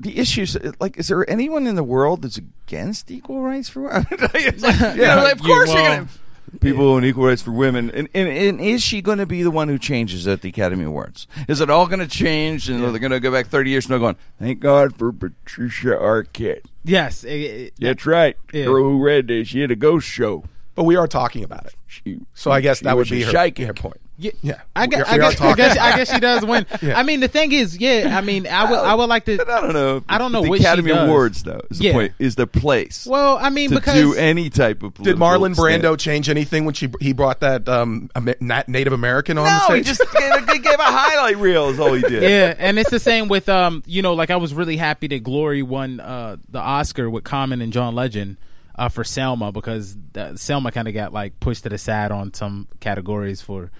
[SPEAKER 1] the issues. Like, is there anyone in the world that's against equal rights for women? It's like, you know, like, of
[SPEAKER 3] Yeah,
[SPEAKER 1] course
[SPEAKER 3] well-
[SPEAKER 1] you're going to. People want equal rights for women, and, and, and is she going to be the one who changes at the Academy Awards? Is it all going to change, and they're going to go back thirty years from now, going, "Thank God for Patricia Arquette."
[SPEAKER 3] Yes. it- it-
[SPEAKER 1] That's right.
[SPEAKER 3] Yeah.
[SPEAKER 1] Girl who read this, she had a ghost show.
[SPEAKER 4] But we are talking about it,
[SPEAKER 1] She,
[SPEAKER 4] so I guess that would be
[SPEAKER 1] a
[SPEAKER 4] her, her point.
[SPEAKER 3] Yeah,
[SPEAKER 4] Yeah.
[SPEAKER 3] I guess, I, guess, I guess I guess she does win.
[SPEAKER 4] Yeah.
[SPEAKER 3] I mean, the thing is, yeah. I mean, I would I would like to.
[SPEAKER 1] I don't know.
[SPEAKER 3] I don't know
[SPEAKER 1] the
[SPEAKER 3] what she
[SPEAKER 1] Academy
[SPEAKER 3] does.
[SPEAKER 1] Awards though. Is the
[SPEAKER 3] Yeah.
[SPEAKER 1] point is the place
[SPEAKER 3] Well, I mean,
[SPEAKER 1] to
[SPEAKER 3] because
[SPEAKER 1] do any type of.
[SPEAKER 4] Did
[SPEAKER 1] political
[SPEAKER 4] Marlon
[SPEAKER 1] stand.
[SPEAKER 4] Brando change anything when she he brought that um, Ama- Native American on the
[SPEAKER 1] No, he just gave, he gave a highlight reel. Is all he did.
[SPEAKER 3] yeah, and it's the same with um, you know, like I was really happy that Glory won uh the Oscar with Common and John Legend uh for Selma because uh, Selma kind of got like pushed to the side on some categories for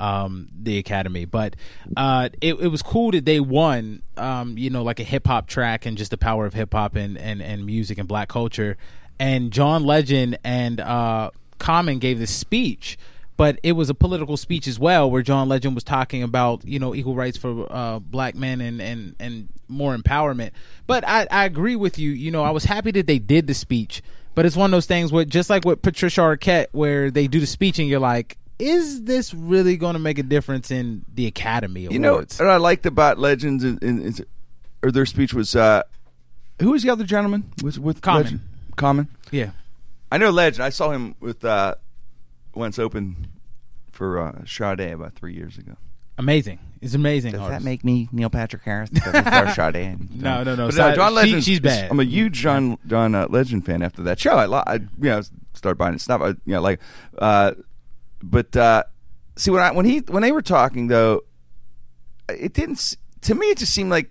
[SPEAKER 3] um the Academy, but uh it it was cool that they won um you know like a hip hop track and just the power of hip hop and and and music and black culture, and John Legend and uh Common gave this speech but it was a political speech as well where John Legend was talking about you know equal rights for uh, black men and, and and more empowerment. But I, I agree with you. You know, I was happy that they did the speech, but it's one of those things where just like with Patricia Arquette, where they do the speech and you're like, is this really going to make a difference in the Academy
[SPEAKER 1] You know
[SPEAKER 3] Awards?
[SPEAKER 1] what I liked about Legends, and, and, and- or their speech was, uh, who was the other gentleman with with
[SPEAKER 3] Common.
[SPEAKER 1] Legend? Common.
[SPEAKER 3] yeah,
[SPEAKER 1] I know Legend. I saw him with uh, once open for uh, Sade about three years ago.
[SPEAKER 3] amazing. It's amazing. Does artist.
[SPEAKER 1] That make me Neil Patrick Harris? Sade?
[SPEAKER 3] No, no, no.
[SPEAKER 1] But, uh, John
[SPEAKER 3] she-
[SPEAKER 1] Legend.
[SPEAKER 3] she's bad.
[SPEAKER 1] I'm a huge John John uh, Legend fan. After that show, I, I you know started buying his stuff. I, you know, like, uh, but uh, see when I when he when they were talking though, it didn't to me. It just seemed like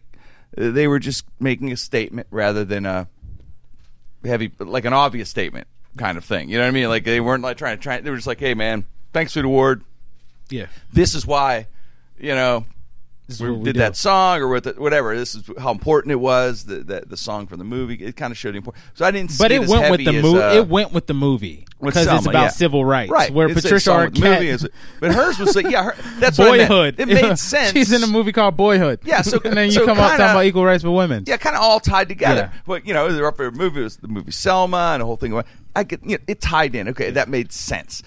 [SPEAKER 1] they were just making a statement rather than a heavy, like an obvious statement kind of thing. You know what I mean? Like they weren't like trying to try. They were just like, hey man, thanks for the award
[SPEAKER 3] yeah,
[SPEAKER 1] this is why, you know, we
[SPEAKER 3] we
[SPEAKER 1] did
[SPEAKER 3] do.
[SPEAKER 1] that song or what the, whatever. This is how important it was. The, the the song from the movie. It kind of showed the importance. So I didn't. See
[SPEAKER 3] But
[SPEAKER 1] it,
[SPEAKER 3] it went with the movie.
[SPEAKER 1] uh,
[SPEAKER 3] it went with the movie because it's about
[SPEAKER 1] yeah.
[SPEAKER 3] civil rights.
[SPEAKER 1] Right.
[SPEAKER 3] Where
[SPEAKER 1] It's
[SPEAKER 3] Patricia
[SPEAKER 1] song with movie
[SPEAKER 3] Arquette,
[SPEAKER 1] is- but hers was like, yeah, her, that's what I meant.
[SPEAKER 3] Boyhood.
[SPEAKER 1] It made sense.
[SPEAKER 3] She's in a movie called Boyhood.
[SPEAKER 1] Yeah, so-
[SPEAKER 3] and then you
[SPEAKER 1] so
[SPEAKER 3] come up
[SPEAKER 1] kinda-
[SPEAKER 3] talking about equal rights for women.
[SPEAKER 1] Yeah, kind of all tied together.
[SPEAKER 3] Yeah.
[SPEAKER 1] But you know, the upper movie was the movie Selma and the whole thing. I could, you know, it tied in. Okay, that made sense.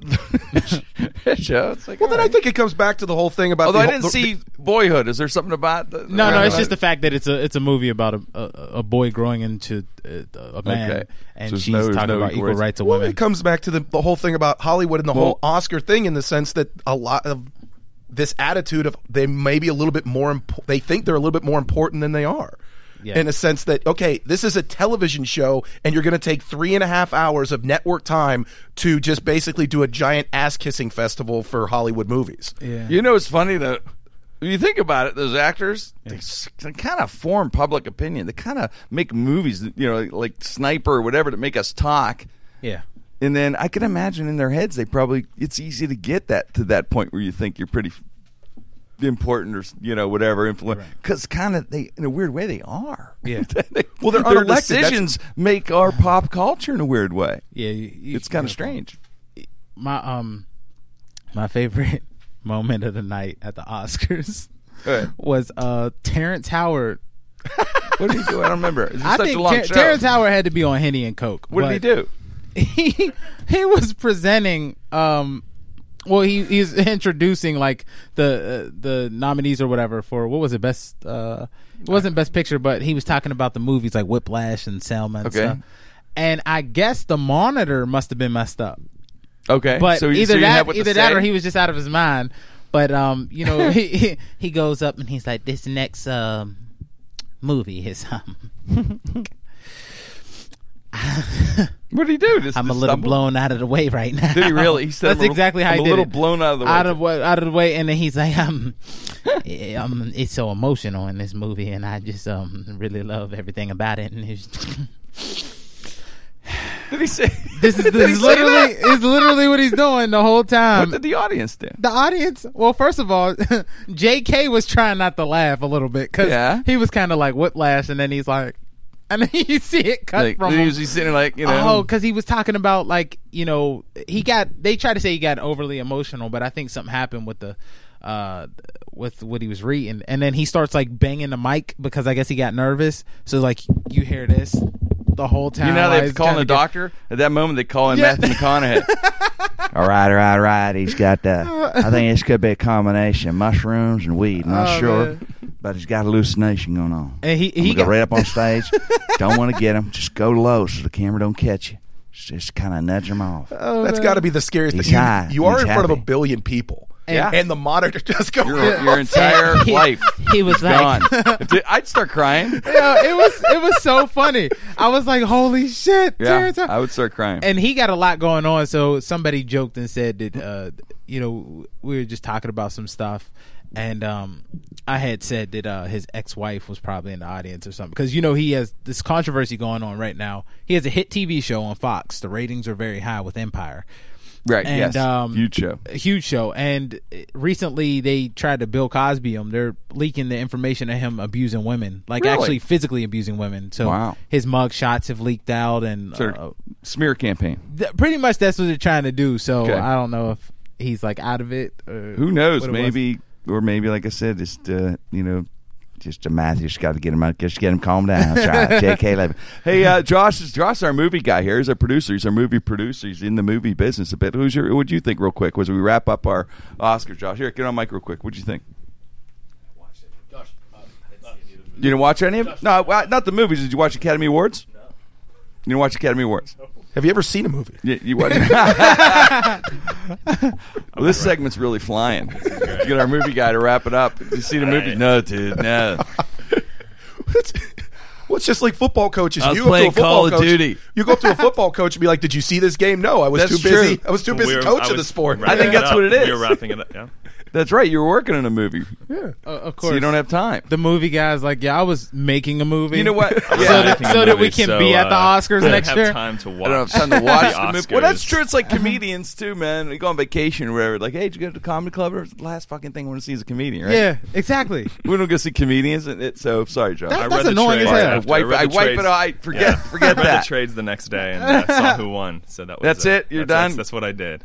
[SPEAKER 1] Show, it's like,
[SPEAKER 4] Well, then
[SPEAKER 1] all
[SPEAKER 4] I think it comes back to the whole thing about.
[SPEAKER 1] Although
[SPEAKER 4] the
[SPEAKER 1] I didn't
[SPEAKER 4] the-
[SPEAKER 1] see Boyhood. Is there something about the,
[SPEAKER 3] No, no, it's
[SPEAKER 1] uh,
[SPEAKER 3] just the fact that it's a it's a movie about a a, a boy growing into a, a man,
[SPEAKER 1] Okay.
[SPEAKER 3] and
[SPEAKER 1] So there's
[SPEAKER 3] she's
[SPEAKER 1] no-
[SPEAKER 3] talking
[SPEAKER 1] no
[SPEAKER 3] about
[SPEAKER 1] equal
[SPEAKER 3] equal
[SPEAKER 1] rights.
[SPEAKER 3] rights of
[SPEAKER 4] Well, it comes back to the, the whole thing about Hollywood and the whole Oscar thing in the sense that a lot of this attitude of they may be a little bit more impo- they think they're a little bit more important than they are.
[SPEAKER 3] Yeah.
[SPEAKER 4] In a sense that okay, this is a television show, and you're going to take three and a half hours of network time to just basically do a giant ass kissing festival for Hollywood movies.
[SPEAKER 3] yeah.
[SPEAKER 1] You know, it's funny that If you think about it, those actors they, they kind of form public opinion. They kind of make movies, you know, like Sniper or whatever, to make us talk.
[SPEAKER 3] yeah.
[SPEAKER 1] And then I can imagine in their heads, they probably it's easy to get that to that point where you think you're pretty f- important or you know whatever influence because kind of they in a weird way they are.
[SPEAKER 3] Yeah.
[SPEAKER 1] They-
[SPEAKER 4] Well,
[SPEAKER 1] their
[SPEAKER 4] unelected. That's-
[SPEAKER 1] decisions make our pop culture in a weird way.
[SPEAKER 3] Yeah, you- you-
[SPEAKER 1] It's kind of strange.
[SPEAKER 3] My um, my favorite moment of the night at the Oscars was uh Terrence Howard.
[SPEAKER 1] What did he do? I don't remember.
[SPEAKER 3] I
[SPEAKER 1] such
[SPEAKER 3] think
[SPEAKER 1] a long
[SPEAKER 3] Ter-. Terrence Howard had to be on Henny and Coke.
[SPEAKER 1] what did he do?
[SPEAKER 3] He he was presenting um. Well, he he's introducing like the uh, the nominees or whatever for what was it best uh it wasn't best picture but he was talking about the movies like Whiplash and Selma and
[SPEAKER 1] Okay.
[SPEAKER 3] stuff. And I guess the monitor must have been messed up.
[SPEAKER 1] Okay,
[SPEAKER 3] But
[SPEAKER 1] so
[SPEAKER 3] either
[SPEAKER 1] so
[SPEAKER 3] that, either that,
[SPEAKER 1] say?
[SPEAKER 3] or he was just out of his mind. But um, you know, he, he he goes up and he's like, "This next um movie is um,
[SPEAKER 1] What did he do? Just,
[SPEAKER 3] I'm a little
[SPEAKER 1] stumble?
[SPEAKER 3] blown out of the way right now."
[SPEAKER 1] Did he really? He said,
[SPEAKER 3] That's
[SPEAKER 1] little-
[SPEAKER 3] exactly how
[SPEAKER 1] I'm
[SPEAKER 3] he
[SPEAKER 1] a
[SPEAKER 3] did
[SPEAKER 1] little
[SPEAKER 3] it.
[SPEAKER 1] blown out of the way.
[SPEAKER 3] Out of what? Out of the way, and then he's like, um, um, it's so emotional in this movie, and I just um really love everything about it. And it's,
[SPEAKER 1] Did he say?
[SPEAKER 3] this is this is literally is literally what he's doing the whole time.
[SPEAKER 1] What did the audience do?
[SPEAKER 3] the audience well first of all jk was trying not to laugh a little bit because
[SPEAKER 1] Yeah.
[SPEAKER 3] he was kind of like whiplash and then he's like and then you see it cut
[SPEAKER 1] Like,
[SPEAKER 3] from
[SPEAKER 1] he
[SPEAKER 3] him.
[SPEAKER 1] was he's sitting like you know.
[SPEAKER 3] Oh, because he was talking about like you know he got they tried to say he got overly emotional, but I think something happened with the uh with what he was reading, and then he starts like banging the mic because I guess he got nervous. So like you hear this the whole time.
[SPEAKER 1] you know they
[SPEAKER 3] he's
[SPEAKER 1] call in the
[SPEAKER 3] to get-
[SPEAKER 1] doctor at that moment. They call in
[SPEAKER 3] Yeah.
[SPEAKER 1] Matthew McConaughey.
[SPEAKER 5] All right, all right, all right. He's got the. I think this could be a combination mushrooms and weed. I'm Not
[SPEAKER 3] Oh,
[SPEAKER 5] sure,
[SPEAKER 3] man.
[SPEAKER 5] But he's got hallucination going on.
[SPEAKER 3] And he
[SPEAKER 5] I'm
[SPEAKER 3] he
[SPEAKER 5] gonna go
[SPEAKER 3] got
[SPEAKER 5] right up on stage. don't want to get him. Just go low so the camera don't catch you. Just, just kind of nudge him off.
[SPEAKER 3] oh,
[SPEAKER 4] That's
[SPEAKER 3] man.
[SPEAKER 4] got to be the scariest
[SPEAKER 5] He's
[SPEAKER 4] thing. You-
[SPEAKER 5] high.
[SPEAKER 4] You, are
[SPEAKER 5] He's
[SPEAKER 4] in front of a billion people,
[SPEAKER 1] Yeah.
[SPEAKER 4] and the monitor just goes.
[SPEAKER 1] Your, your entire life
[SPEAKER 3] He was
[SPEAKER 1] gone.
[SPEAKER 3] like.
[SPEAKER 1] If I'd start crying.
[SPEAKER 3] Yeah, it was it was so funny. I was like, "Holy shit!"
[SPEAKER 1] Yeah, I would start crying.
[SPEAKER 3] and he got a lot going on. So somebody joked and said that uh, you know we were just talking about some stuff, and um, I had said that uh, his ex wife was probably in the audience or something because you know he has this controversy going on right now. He has a hit TV show on Fox. The ratings are very high with Empire.
[SPEAKER 1] right?
[SPEAKER 3] and,
[SPEAKER 1] yes.
[SPEAKER 3] um,
[SPEAKER 1] Huge show.
[SPEAKER 3] Huge show. And uh, recently they tried to Bill Cosby him. They're leaking the information of him abusing women, like
[SPEAKER 1] Really?
[SPEAKER 3] actually physically abusing women. So
[SPEAKER 1] Wow.
[SPEAKER 3] his mug shots have leaked out, and uh,
[SPEAKER 1] smear campaign.
[SPEAKER 3] th- pretty much that's what they're trying to do. So
[SPEAKER 1] Okay.
[SPEAKER 3] I don't know if he's like out of it. Or
[SPEAKER 1] Who knows?
[SPEAKER 3] it was.
[SPEAKER 1] Maybe
[SPEAKER 5] Or maybe, like I said, just uh, you know, just uh, Matthew just got to get him out, just get him calmed down. That's right. J.K. Levin.
[SPEAKER 1] Hey, uh, Josh is Josh, our movie guy here. He's our producer. He's our movie producer. He's in the movie business a bit. Who's your? What'd you think, real quick? Was we wrap up our Oscars, Josh? Here, get on mic real quick. What'd you think? You didn't watch any of it? No, not the movies. Did you watch Academy Awards? No. You didn't watch Academy Awards?
[SPEAKER 4] Have you ever seen a movie?
[SPEAKER 1] You, you watch? well, this segment's really flying. Get our movie guy to wrap it up. You see the movie? No, dude, no.
[SPEAKER 4] Well, it's just like football coaches.
[SPEAKER 1] I was
[SPEAKER 4] you go up to
[SPEAKER 1] playing
[SPEAKER 4] a football
[SPEAKER 1] Call of
[SPEAKER 4] coach,
[SPEAKER 1] Duty.
[SPEAKER 4] You go up to a football coach and be like, "Did you see this game?" No, I was
[SPEAKER 1] That's
[SPEAKER 4] too busy.
[SPEAKER 1] true.
[SPEAKER 4] I was too busy
[SPEAKER 6] We were-
[SPEAKER 4] coaching the
[SPEAKER 6] was
[SPEAKER 4] sport.
[SPEAKER 1] I think
[SPEAKER 6] wrapping it
[SPEAKER 1] that's
[SPEAKER 6] up.
[SPEAKER 1] what it is.
[SPEAKER 6] We were wrapping it up. Yeah.
[SPEAKER 1] That's right. You were working in a movie,
[SPEAKER 3] Uh, of course,
[SPEAKER 1] so you don't have time.
[SPEAKER 3] the movie guys like yeah. I was making a movie.
[SPEAKER 1] You know what?
[SPEAKER 3] so that, so that we can be at the Oscars
[SPEAKER 6] I don't
[SPEAKER 3] next
[SPEAKER 6] have
[SPEAKER 3] year.
[SPEAKER 6] time to watch.
[SPEAKER 1] I don't have time to watch
[SPEAKER 6] the
[SPEAKER 1] the movie. Well, that's true. It's like comedians too, man. You go on vacation or whatever. Like, hey, did you go to the comedy club? Or the last fucking thing I want to see is a comedian, right?
[SPEAKER 3] Yeah, exactly.
[SPEAKER 1] We don't go see comedians, and it, so sorry, Joe.
[SPEAKER 3] That-
[SPEAKER 6] I
[SPEAKER 3] that's
[SPEAKER 6] read
[SPEAKER 3] annoying as
[SPEAKER 6] trades
[SPEAKER 3] hell.
[SPEAKER 1] I wipe,
[SPEAKER 6] read
[SPEAKER 1] I wipe
[SPEAKER 6] trades.
[SPEAKER 1] it. I forget,
[SPEAKER 6] Yeah.
[SPEAKER 1] forget
[SPEAKER 6] I read
[SPEAKER 1] that.
[SPEAKER 6] the trades the next day and uh, saw who won. So that was
[SPEAKER 1] That's it? You're done?
[SPEAKER 6] That's, that's what I did.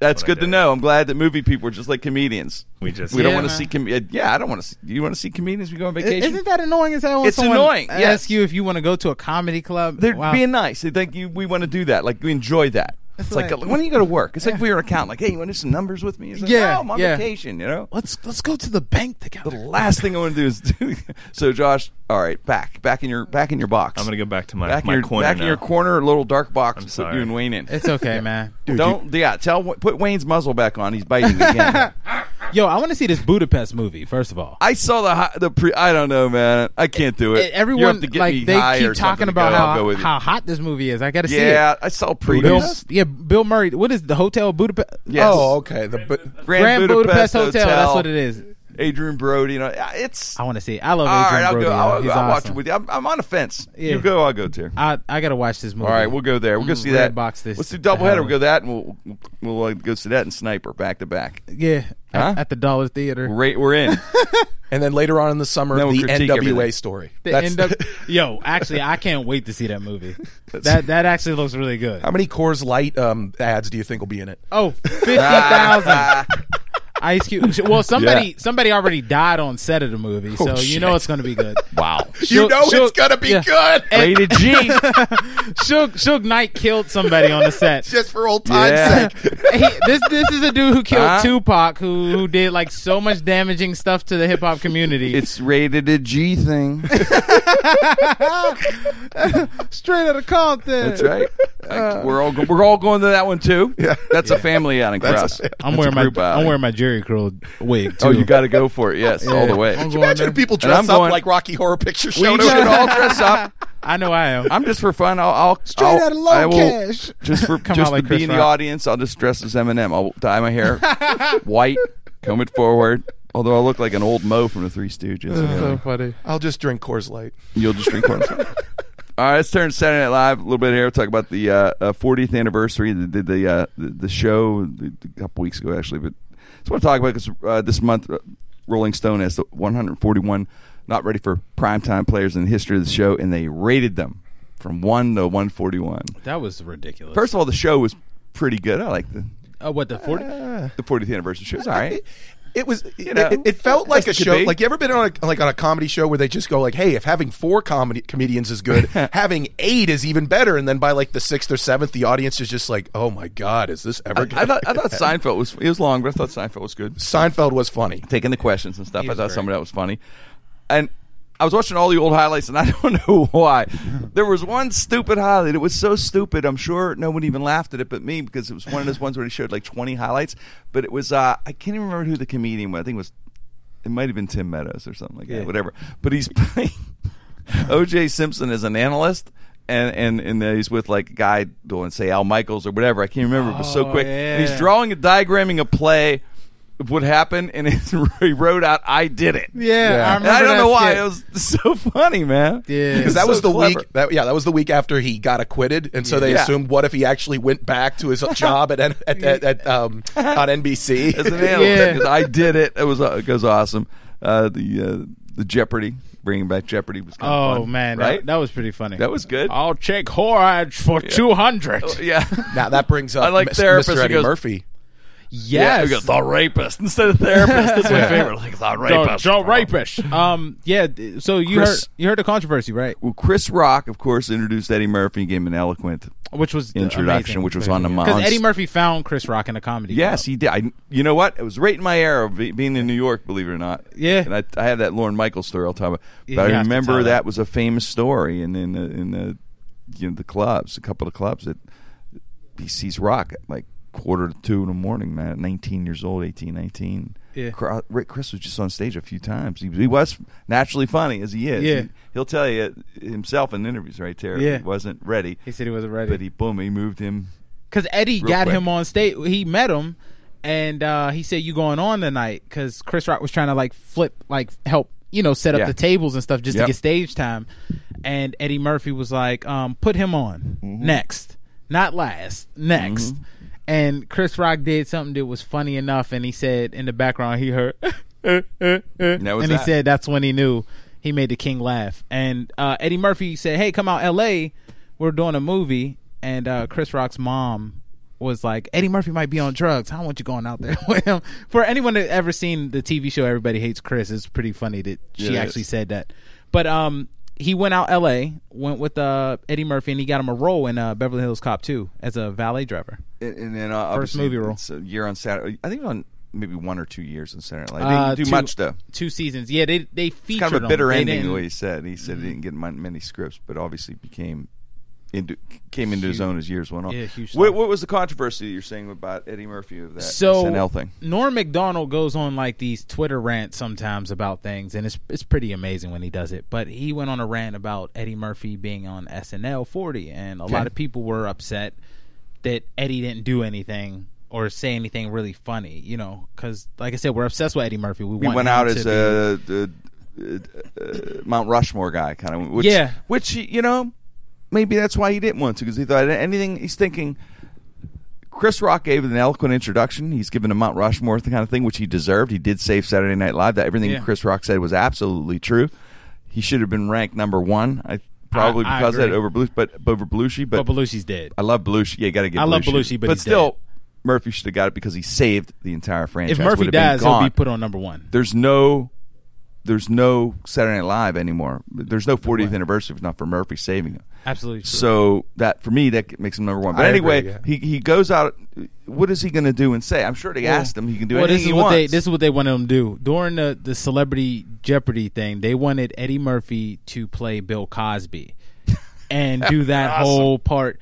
[SPEAKER 1] That's good to
[SPEAKER 6] did.
[SPEAKER 1] know. I'm glad that movie people are just like comedians.
[SPEAKER 6] We just
[SPEAKER 1] We don't want to see. Com- yeah, I don't want to. see You want to see comedians? We go on vacation.
[SPEAKER 3] Isn't that annoying as hell? When
[SPEAKER 1] It's
[SPEAKER 3] someone
[SPEAKER 1] annoying,
[SPEAKER 3] Asks
[SPEAKER 1] yes.
[SPEAKER 3] you if you want to go to a comedy club.
[SPEAKER 1] They're
[SPEAKER 3] Wow.
[SPEAKER 1] being nice. They think you. We want to do that. Like we enjoy that. It's,
[SPEAKER 3] It's
[SPEAKER 1] like,
[SPEAKER 3] like-
[SPEAKER 1] when do you go to work? It's like
[SPEAKER 3] Yeah.
[SPEAKER 1] we were an accountant. Like, hey, you want to do some numbers with me? It's like,
[SPEAKER 3] Yeah,
[SPEAKER 1] no, I'm on
[SPEAKER 3] yeah.
[SPEAKER 1] vacation. You know.
[SPEAKER 3] Let's let's go to the bank together.
[SPEAKER 1] The last thing I want to do is do. So, Josh, all right, back, back in your, back in your box.
[SPEAKER 6] I'm gonna go back to my,
[SPEAKER 1] back in
[SPEAKER 6] my
[SPEAKER 1] your,
[SPEAKER 6] corner
[SPEAKER 1] back
[SPEAKER 6] now.
[SPEAKER 1] in your corner, little dark box.
[SPEAKER 6] I'm
[SPEAKER 1] to put
[SPEAKER 6] sorry.
[SPEAKER 1] you and Wayne in.
[SPEAKER 3] It's okay, man.
[SPEAKER 1] Don't, yeah. Tell, put Wayne's muzzle back on. He's biting again.
[SPEAKER 3] Yo, I want to see this Budapest movie. First of all,
[SPEAKER 1] I saw the hi- the pre. I don't know, man. I can't do it. You
[SPEAKER 3] everyone
[SPEAKER 1] have to get
[SPEAKER 3] like
[SPEAKER 1] me
[SPEAKER 3] they
[SPEAKER 1] high
[SPEAKER 3] keep talking about
[SPEAKER 1] go.
[SPEAKER 3] How how hot this movie is. I got to see it.
[SPEAKER 1] Yeah, I saw
[SPEAKER 3] Bill,
[SPEAKER 1] previews.
[SPEAKER 3] yeah, Bill Murray. What is the Hotel Budapest?
[SPEAKER 1] Yes.
[SPEAKER 4] Oh, okay. The, but,
[SPEAKER 1] Grand, Budapest, Hotel.
[SPEAKER 3] That's what it is.
[SPEAKER 1] Adrien Brody. You know, it's
[SPEAKER 3] I want to see. it. I love
[SPEAKER 1] all
[SPEAKER 3] Adrien
[SPEAKER 1] right. I'll
[SPEAKER 3] Brody.
[SPEAKER 1] go.
[SPEAKER 3] yo.
[SPEAKER 1] I'll,
[SPEAKER 3] He's
[SPEAKER 1] I'll watch
[SPEAKER 3] awesome.
[SPEAKER 1] it with you. I'm, I'm on a fence.
[SPEAKER 3] Yeah.
[SPEAKER 1] You go. I'll go too.
[SPEAKER 3] I I gotta watch this movie.
[SPEAKER 1] All right, we'll go there. We'll go
[SPEAKER 3] Mm,
[SPEAKER 1] see that.
[SPEAKER 3] box. this
[SPEAKER 1] Let's do doubleheader.
[SPEAKER 3] hell.
[SPEAKER 1] We'll go that, and we'll we'll uh, go see that and Sniper back to back.
[SPEAKER 3] Yeah, at,
[SPEAKER 1] Huh?
[SPEAKER 3] at the Dollar Theater.
[SPEAKER 1] We're, we're in.
[SPEAKER 4] and then later on in the summer,
[SPEAKER 1] we'll
[SPEAKER 4] the NWA
[SPEAKER 1] everything.
[SPEAKER 4] story.
[SPEAKER 3] The
[SPEAKER 4] That's
[SPEAKER 3] end up, yo, actually, I can't wait to see that movie. That that actually looks really good.
[SPEAKER 4] How many Coors Light um, ads do you think will be in it?
[SPEAKER 3] Oh, Oh, fifty thousand. Ice Cube. Well, somebody somebody already died on set of the movie, so oh, you know it's going to be good.
[SPEAKER 1] wow.
[SPEAKER 4] you know it's gonna be
[SPEAKER 3] yeah.
[SPEAKER 4] good.
[SPEAKER 1] Rated G.
[SPEAKER 3] Suge, Suge Knight killed somebody on the set.
[SPEAKER 4] Just for old time's
[SPEAKER 1] Yeah.
[SPEAKER 4] sake.
[SPEAKER 3] He, this this is a dude who killed
[SPEAKER 1] Huh?
[SPEAKER 3] Tupac, who who did like so much damaging stuff to the hip hop community.
[SPEAKER 1] it's rated a G thing.
[SPEAKER 3] straight out of Compton.
[SPEAKER 1] That's right. Uh, we're all go- we're all going to that one too. Yeah. That's a family outing for
[SPEAKER 4] That's
[SPEAKER 1] us.
[SPEAKER 4] a-
[SPEAKER 3] I'm wearing my
[SPEAKER 1] group
[SPEAKER 3] I'm wearing my Jheri curl wig oh, too.
[SPEAKER 1] Oh, you got to go for it. Yes, all the way.
[SPEAKER 3] I'm going
[SPEAKER 4] Imagine
[SPEAKER 3] there.
[SPEAKER 4] if people
[SPEAKER 1] And
[SPEAKER 4] dress
[SPEAKER 1] I'm
[SPEAKER 4] up
[SPEAKER 1] going-
[SPEAKER 4] like Rocky Horror Picture Show.
[SPEAKER 1] We should all dress up.
[SPEAKER 3] I know I am.
[SPEAKER 1] I'm just for fun. I'll, I'll
[SPEAKER 3] Straight
[SPEAKER 1] I'll,
[SPEAKER 3] outta low
[SPEAKER 1] I will-
[SPEAKER 3] cash.
[SPEAKER 1] Just for
[SPEAKER 3] Come
[SPEAKER 1] just
[SPEAKER 3] out like
[SPEAKER 1] to be
[SPEAKER 3] Chris
[SPEAKER 1] in the
[SPEAKER 3] Rock.
[SPEAKER 1] audience, I'll just dress as Eminem. I'll dye my hair white, comb it forward. Although I look like an old Moe from the Three Stooges.
[SPEAKER 3] so funny.
[SPEAKER 4] I'll just drink Coors Light.
[SPEAKER 1] You'll just drink one. All right, let's turn to Saturday Night Live a little bit here. We'll talk about the uh, uh, 40th anniversary. They did the, uh, the the show a couple weeks ago, actually. But I just want to talk about because uh, this month, uh, Rolling Stone has the 141 not ready for primetime players in the history of the show, and they rated them from one to 141.
[SPEAKER 3] That was ridiculous.
[SPEAKER 1] First of all, the show was pretty good. I like the
[SPEAKER 3] uh, what the 40?
[SPEAKER 1] the 40th anniversary show. It's all right.
[SPEAKER 4] It was.
[SPEAKER 1] You
[SPEAKER 4] it,
[SPEAKER 1] know,
[SPEAKER 4] it, it felt like a show.
[SPEAKER 1] be.
[SPEAKER 4] Like you ever been on a, like on a comedy show where they just go like, "Hey, if having four comedy comedians is good, having eight is even better." And then by like the sixth or seventh, the audience is just like, "Oh my god, is this ever?"
[SPEAKER 1] I,
[SPEAKER 4] gonna
[SPEAKER 1] I thought I thought? Seinfeld was it was long, but I thought Seinfeld was good.
[SPEAKER 4] Seinfeld was funny.
[SPEAKER 1] taking the questions and stuff. I thought
[SPEAKER 3] great.
[SPEAKER 1] some of that was funny. And I was watching all the old highlights, and I don't know why. There was one stupid highlight. It was so stupid. I'm sure no one even laughed at it but me because it was one of those ones where he showed like 20 highlights. But it was uh, I can't even remember who the comedian was. I think it was it might have been Tim Meadows or something like that. Whatever. But he's playing O.J. Simpson as an analyst. And and and uh, he's with like a guy doing say Al Michaels or whatever. I can't remember. It was so
[SPEAKER 3] Oh,
[SPEAKER 1] quick. And he's drawing a diagramming a play of happen, and he wrote out, "I did it."
[SPEAKER 3] Yeah,
[SPEAKER 4] Yeah.
[SPEAKER 3] I
[SPEAKER 1] And I don't know why
[SPEAKER 3] skit.
[SPEAKER 1] it was so funny, man.
[SPEAKER 3] Yeah.
[SPEAKER 4] Because that
[SPEAKER 1] So
[SPEAKER 4] was the
[SPEAKER 1] clever.
[SPEAKER 4] week. That, yeah, that was the week after he got acquitted, and so they
[SPEAKER 1] Yeah.
[SPEAKER 4] assumed, what if he actually went back to his job at at, at, at um, on NBC?
[SPEAKER 1] As an analyst,
[SPEAKER 3] Yeah.
[SPEAKER 1] 'cause I did it. It was uh, it goes awesome. Uh, the uh, the Jeopardy, bringing back Jeopardy was kind of
[SPEAKER 3] Oh
[SPEAKER 1] fun,
[SPEAKER 3] man,
[SPEAKER 1] right?
[SPEAKER 3] that, that was pretty funny.
[SPEAKER 1] That was good.
[SPEAKER 3] I'll check Horage for two hundred.
[SPEAKER 1] yeah.
[SPEAKER 4] now that brings up
[SPEAKER 1] I like
[SPEAKER 4] Mis-
[SPEAKER 1] therapist
[SPEAKER 4] Mr.
[SPEAKER 1] who
[SPEAKER 4] Eddie
[SPEAKER 1] goes-
[SPEAKER 4] Murphy.
[SPEAKER 1] Yeah, we
[SPEAKER 3] Yes.
[SPEAKER 1] got the rapist instead of therapist. That's my favorite. Like the
[SPEAKER 3] Don't,
[SPEAKER 1] rapist.
[SPEAKER 3] don't rapish. Um, yeah. So you
[SPEAKER 1] Chris-
[SPEAKER 3] heard you heard the controversy, right?
[SPEAKER 1] Well, Chris Rock, of course, introduced Eddie Murphy, and gave him an eloquent
[SPEAKER 3] Which was
[SPEAKER 1] Introduction, which was on the
[SPEAKER 3] because
[SPEAKER 1] Mons.
[SPEAKER 3] Eddie Murphy found Chris Rock in a comedy.
[SPEAKER 1] Yes,
[SPEAKER 3] club.
[SPEAKER 1] he did. I, you know what? It was right in my era of be, being in New York, believe it or not.
[SPEAKER 3] Yeah.
[SPEAKER 1] And I, I have that Lorne Michaels story I'll talk about. But
[SPEAKER 3] You
[SPEAKER 1] I
[SPEAKER 3] have to
[SPEAKER 1] remember
[SPEAKER 3] tell
[SPEAKER 1] that.
[SPEAKER 3] that.
[SPEAKER 1] was a famous story, and in the, in the you know the clubs, a couple of clubs that he sees Rock like quarter to two in the morning, man. At 19 years old, 18, 19.
[SPEAKER 3] Yeah.
[SPEAKER 1] Rick Chris was just on stage a few times. He, he was naturally funny as he is.
[SPEAKER 3] Yeah.
[SPEAKER 1] He, will tell you himself in interviews, right, Terry?
[SPEAKER 3] Yeah.
[SPEAKER 1] He wasn't ready.
[SPEAKER 3] He said he wasn't ready.
[SPEAKER 1] But he boom, he moved him
[SPEAKER 3] Because Eddie got
[SPEAKER 1] quick.
[SPEAKER 3] him on stage. He met him, and uh, he said, "You going on tonight?" Because Chris Rock was trying to like flip, like help, you know, set up
[SPEAKER 1] Yeah.
[SPEAKER 3] the tables and stuff just
[SPEAKER 1] Yep.
[SPEAKER 3] to get stage time. And Eddie Murphy was like, um, "Put him on
[SPEAKER 1] Mm-hmm.
[SPEAKER 3] next, not last, next." And Chris Rock did something that was funny enough, and he said in the background he heard,
[SPEAKER 1] was
[SPEAKER 3] and he
[SPEAKER 1] that.
[SPEAKER 3] said that's when he knew he made the king laugh. And uh, Eddie Murphy said, "Hey, come out, L.A. We're doing a movie." And uh, Chris Rock's mom was like, "Eddie Murphy might be on drugs. I don't want you going out there with him." For anyone that ever seen the TV show Everybody Hates Chris, it's pretty funny that she
[SPEAKER 1] it
[SPEAKER 3] actually said that. But um, he went out L.A. went with uh, Eddie Murphy, and he got him a role in uh, Beverly Hills Cop 2 as a valet driver.
[SPEAKER 1] And, and then uh,
[SPEAKER 3] First movie role.
[SPEAKER 1] it's a year on Saturday. I think it was on maybe one or two years on Saturday Night Live.
[SPEAKER 3] Uh,
[SPEAKER 1] They didn't do
[SPEAKER 3] two-
[SPEAKER 1] much though.
[SPEAKER 3] Two seasons. Yeah, they they
[SPEAKER 1] It's
[SPEAKER 3] featured
[SPEAKER 1] kind of a bitter
[SPEAKER 3] him.
[SPEAKER 1] Ending the way he said. He said he didn't get many scripts, but obviously became into came into his own as years went on.
[SPEAKER 3] Yeah, huge
[SPEAKER 1] What, what was the controversy you're saying about Eddie Murphy of that
[SPEAKER 3] so
[SPEAKER 1] SNL thing?
[SPEAKER 3] Norm Macdonald goes on like these Twitter rants sometimes about things, and it's it's pretty amazing when he does it. But he went on a rant about Eddie Murphy being on SNL 40, and a lot of people were upset that Eddie didn't do anything or say anything really funny. You know, because like I said, we're obsessed with Eddie Murphy. We
[SPEAKER 1] He
[SPEAKER 3] want
[SPEAKER 1] went out as
[SPEAKER 3] be-
[SPEAKER 1] a, a, a, a Mount Rushmore guy, kind of. Which,
[SPEAKER 3] Yeah.
[SPEAKER 1] Which you know, maybe that's why he didn't want to because he thought anything. He's thinking. Chris Rock gave an eloquent introduction. He's given a Mount Rushmore kind of thing, which he deserved. He did save Saturday Night Live. That everything
[SPEAKER 3] Yeah.
[SPEAKER 1] Chris Rock said was absolutely true. He should have been ranked number one. I probably
[SPEAKER 3] I
[SPEAKER 1] because of that over Belushi, but over Belushi. But
[SPEAKER 3] But Belushi's dead.
[SPEAKER 1] I love Belushi. Yeah, got to get.
[SPEAKER 3] I love Belushi, but he's
[SPEAKER 1] still,
[SPEAKER 3] dead.
[SPEAKER 1] Murphy should have got it because he saved the entire franchise.
[SPEAKER 3] If Murphy dies, he'll be put on number one.
[SPEAKER 1] there's no there's no Saturday Night Live anymore. There's no 40th anniversary if not for Murphy saving him.
[SPEAKER 3] Absolutely. True.
[SPEAKER 1] So that for me that makes him number one. But
[SPEAKER 4] I
[SPEAKER 1] anyway,
[SPEAKER 4] agree, yeah.
[SPEAKER 1] he he goes out. What is he going to do and say? I'm sure they asked him. He can do
[SPEAKER 3] well,
[SPEAKER 1] anything
[SPEAKER 3] this is what
[SPEAKER 1] wants.
[SPEAKER 3] they this is what they wanted him to do during the the Celebrity Jeopardy thing. They wanted Eddie Murphy to play Bill Cosby and do that whole part.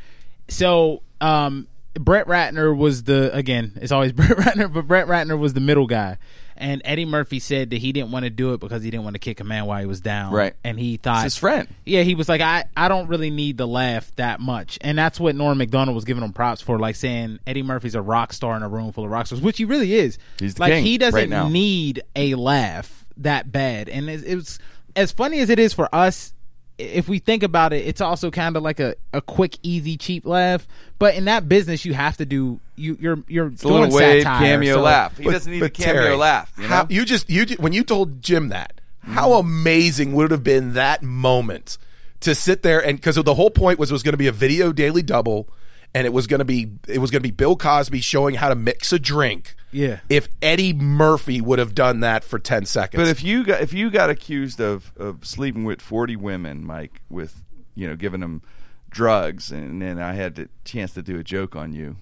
[SPEAKER 3] So, um, Brett Ratner was the again. It's always Brett Ratner, but Brett Ratner was the middle guy. And Eddie Murphy said that he didn't want to do it because he didn't want to kick a man while he was down.
[SPEAKER 1] Right.
[SPEAKER 3] And he thought
[SPEAKER 1] It's his friend.
[SPEAKER 3] yeah, he was like, I, I don't really need the laugh that much. And that's what Norm Macdonald was giving him props for, like saying Eddie Murphy's a rock star in a room full of rock stars, which he really is.
[SPEAKER 1] He's the
[SPEAKER 3] like
[SPEAKER 1] king
[SPEAKER 3] he doesn't
[SPEAKER 1] right now.
[SPEAKER 3] need a laugh that bad. And it, it was as funny as it is for us. If we think about it, it's also kind of like a, a quick, easy, cheap laugh. But in that business, you have to do you you're you're
[SPEAKER 1] It's a little
[SPEAKER 3] doing
[SPEAKER 1] wave
[SPEAKER 3] satire,
[SPEAKER 1] cameo
[SPEAKER 3] so-
[SPEAKER 1] laugh. He
[SPEAKER 4] But-
[SPEAKER 1] doesn't need
[SPEAKER 4] but
[SPEAKER 1] a cameo
[SPEAKER 4] Terry,
[SPEAKER 1] laugh. You know?
[SPEAKER 4] how, you just you when you told Jim that, how mm-hmm. amazing would it have been that moment to sit there and because the whole point was it was going to be a video daily double, and it was going to be it was going to be Bill Cosby showing how to mix a drink.
[SPEAKER 3] Yeah.
[SPEAKER 4] If Eddie Murphy would have done that for ten seconds,
[SPEAKER 1] But if you got if you got accused of of sleeping with forty women, Mike, with you know giving them drugs, and then I had the chance to do a joke on you, of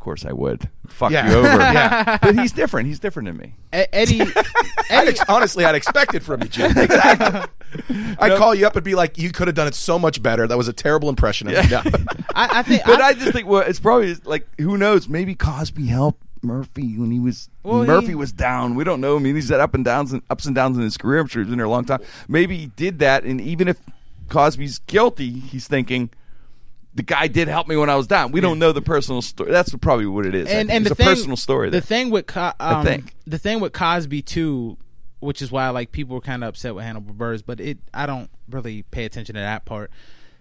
[SPEAKER 1] course I would fuck
[SPEAKER 4] Yeah.
[SPEAKER 1] you over. yeah, but he's different. He's different than me.
[SPEAKER 3] E- Eddie,
[SPEAKER 4] I'd
[SPEAKER 3] Eddie,
[SPEAKER 4] ex- honestly, I'd expect it from you, Jim. Exactly. I'd call you up and be like, "You could have done it so much better. That was a terrible impression of me." Yeah.
[SPEAKER 3] I, I think,
[SPEAKER 1] But
[SPEAKER 3] I,
[SPEAKER 1] I just think well, it's probably like who knows? Maybe Cosby helped Murphy when he was
[SPEAKER 3] Well,
[SPEAKER 1] Murphy
[SPEAKER 3] he-
[SPEAKER 1] was down. We don't know. I mean, he's had up and downs and ups and downs in his career. I'm sure he's been there a long time. Maybe he did that, and even if Cosby's guilty, he's thinking. The guy did help me when I was down. We don't know the personal story. That's probably what it is.
[SPEAKER 3] And and
[SPEAKER 1] it's
[SPEAKER 3] the
[SPEAKER 1] a
[SPEAKER 3] thing,
[SPEAKER 1] personal story.
[SPEAKER 3] The thing with Co- um,
[SPEAKER 1] think.
[SPEAKER 3] the thing with Cosby too, which is why like people were kind of upset with Hannibal Buress, but it I don't really pay attention to that part.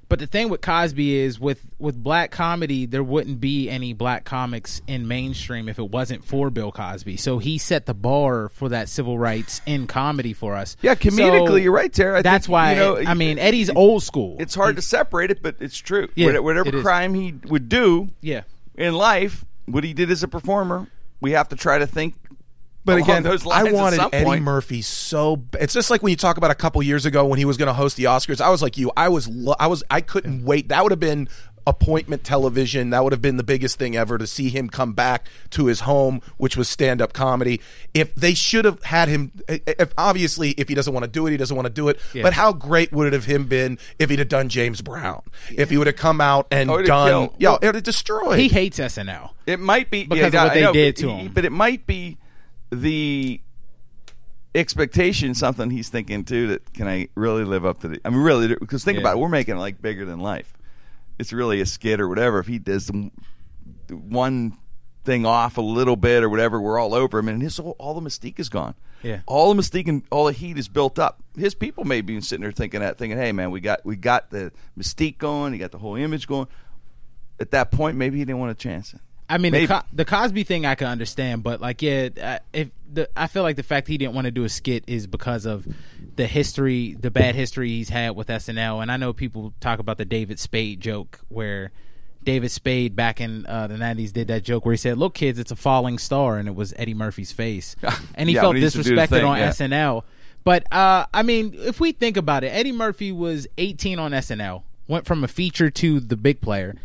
[SPEAKER 3] But the thing with Cosby is with with black comedy, there wouldn't be any black comics in mainstream if it wasn't for Bill Cosby. So he set the bar for that civil rights in comedy for us.
[SPEAKER 1] Yeah, comedically,
[SPEAKER 3] So
[SPEAKER 1] you're right, Tara. I
[SPEAKER 3] that's
[SPEAKER 1] think,
[SPEAKER 3] why
[SPEAKER 1] you know,
[SPEAKER 3] I mean Eddie's old school.
[SPEAKER 1] it's hard to separate it, but it's true.
[SPEAKER 3] Yeah,
[SPEAKER 1] Whatever- Whatever crime he would do,
[SPEAKER 3] yeah.
[SPEAKER 1] in life, what he did as a performer, we have to try to think.
[SPEAKER 4] But
[SPEAKER 1] along
[SPEAKER 4] again,
[SPEAKER 1] those lines
[SPEAKER 4] I wanted Eddie
[SPEAKER 1] point.
[SPEAKER 4] Murphy so. b- It's just like when you talk about a couple years ago when he was going to host the Oscars. I was like you. I was. lo- I was. I couldn't wait. That would have been appointment television. That would have been the biggest thing ever to see him come back to his home, which was stand up comedy. If they should have had him, if obviously if he doesn't want to do it, he doesn't want to do it. But how great would it have him been if he'd have done James Brown? If he would have come out and
[SPEAKER 1] Oh,
[SPEAKER 4] done,
[SPEAKER 1] kill.
[SPEAKER 4] yeah,
[SPEAKER 1] Well,
[SPEAKER 4] it would have destroyed.
[SPEAKER 3] He hates SNL.
[SPEAKER 1] It might be
[SPEAKER 3] Because
[SPEAKER 1] yeah,
[SPEAKER 3] of what
[SPEAKER 1] I
[SPEAKER 3] they
[SPEAKER 1] know,
[SPEAKER 3] did to
[SPEAKER 1] he-
[SPEAKER 3] him.
[SPEAKER 1] But it might be the expectation, something he's thinking too. That can I really live up to the? I mean, really, because think
[SPEAKER 3] Yeah.
[SPEAKER 1] about it, we're making it like bigger than life. It's really a skit or whatever. If he does some one thing off a little bit or whatever, we're all over him, and his whole, all the mystique is gone.
[SPEAKER 3] Yeah.
[SPEAKER 1] all the mystique and all the heat is built up. His people may be sitting there thinking that, thinking, "Hey, man, we got we got the mystique going, you got the whole image going." At that point, maybe he didn't want to chance it.
[SPEAKER 3] I mean, the, Co- the Cosby thing I can understand, but like, yeah, if the I feel like the fact he didn't want to do a skit is because of the history, the bad history he's had with SNL, and I know people talk about the David Spade joke where David Spade back in uh, the '90s did that joke where he said, "Look, kids, it's a falling star," and it was Eddie Murphy's face, and he
[SPEAKER 1] Yeah,
[SPEAKER 3] felt
[SPEAKER 1] he used to do the
[SPEAKER 3] disrespected
[SPEAKER 1] thing,
[SPEAKER 3] on
[SPEAKER 1] yeah.
[SPEAKER 3] SNL. But uh, I mean, if we think about it, Eddie Murphy was 18 on SNL, went from a feature to the big player,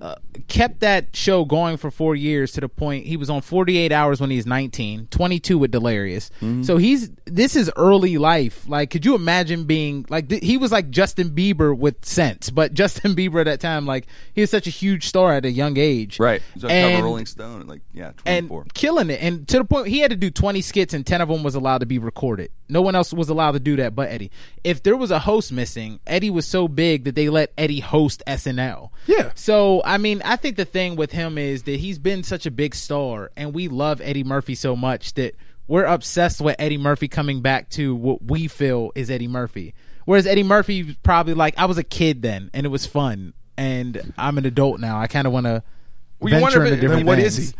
[SPEAKER 3] uh, kept that show going for four years to the point he was on 48 hours when he was 19, 22 with Delirious.
[SPEAKER 1] Mm-hmm.
[SPEAKER 3] So he's this is early life. Like, could you imagine being like th- he was like Justin Bieber with sense, but Justin Bieber at that time, like he was such a huge star at a young age,
[SPEAKER 1] Right. He's on
[SPEAKER 3] And-
[SPEAKER 1] Rolling Stone like yeah,
[SPEAKER 3] and
[SPEAKER 1] 24.
[SPEAKER 3] killing it. And to the point he had to do 20 skits and 10 of them was allowed to be recorded. No one else was allowed to do that but Eddie. If there was a host missing, Eddie was so big that they let Eddie host SNL.
[SPEAKER 4] Yeah.
[SPEAKER 3] So, I mean, I think the thing with him is that he's been such a big star and we love Eddie Murphy so much that we're obsessed with Eddie Murphy coming back to what we feel is Eddie Murphy. Whereas Eddie Murphy probably like, I was a kid then and it was fun. And I'm an adult now. I kind of want to
[SPEAKER 1] Well,
[SPEAKER 3] venture into
[SPEAKER 1] it-
[SPEAKER 3] different
[SPEAKER 4] then what
[SPEAKER 3] things.
[SPEAKER 4] is he?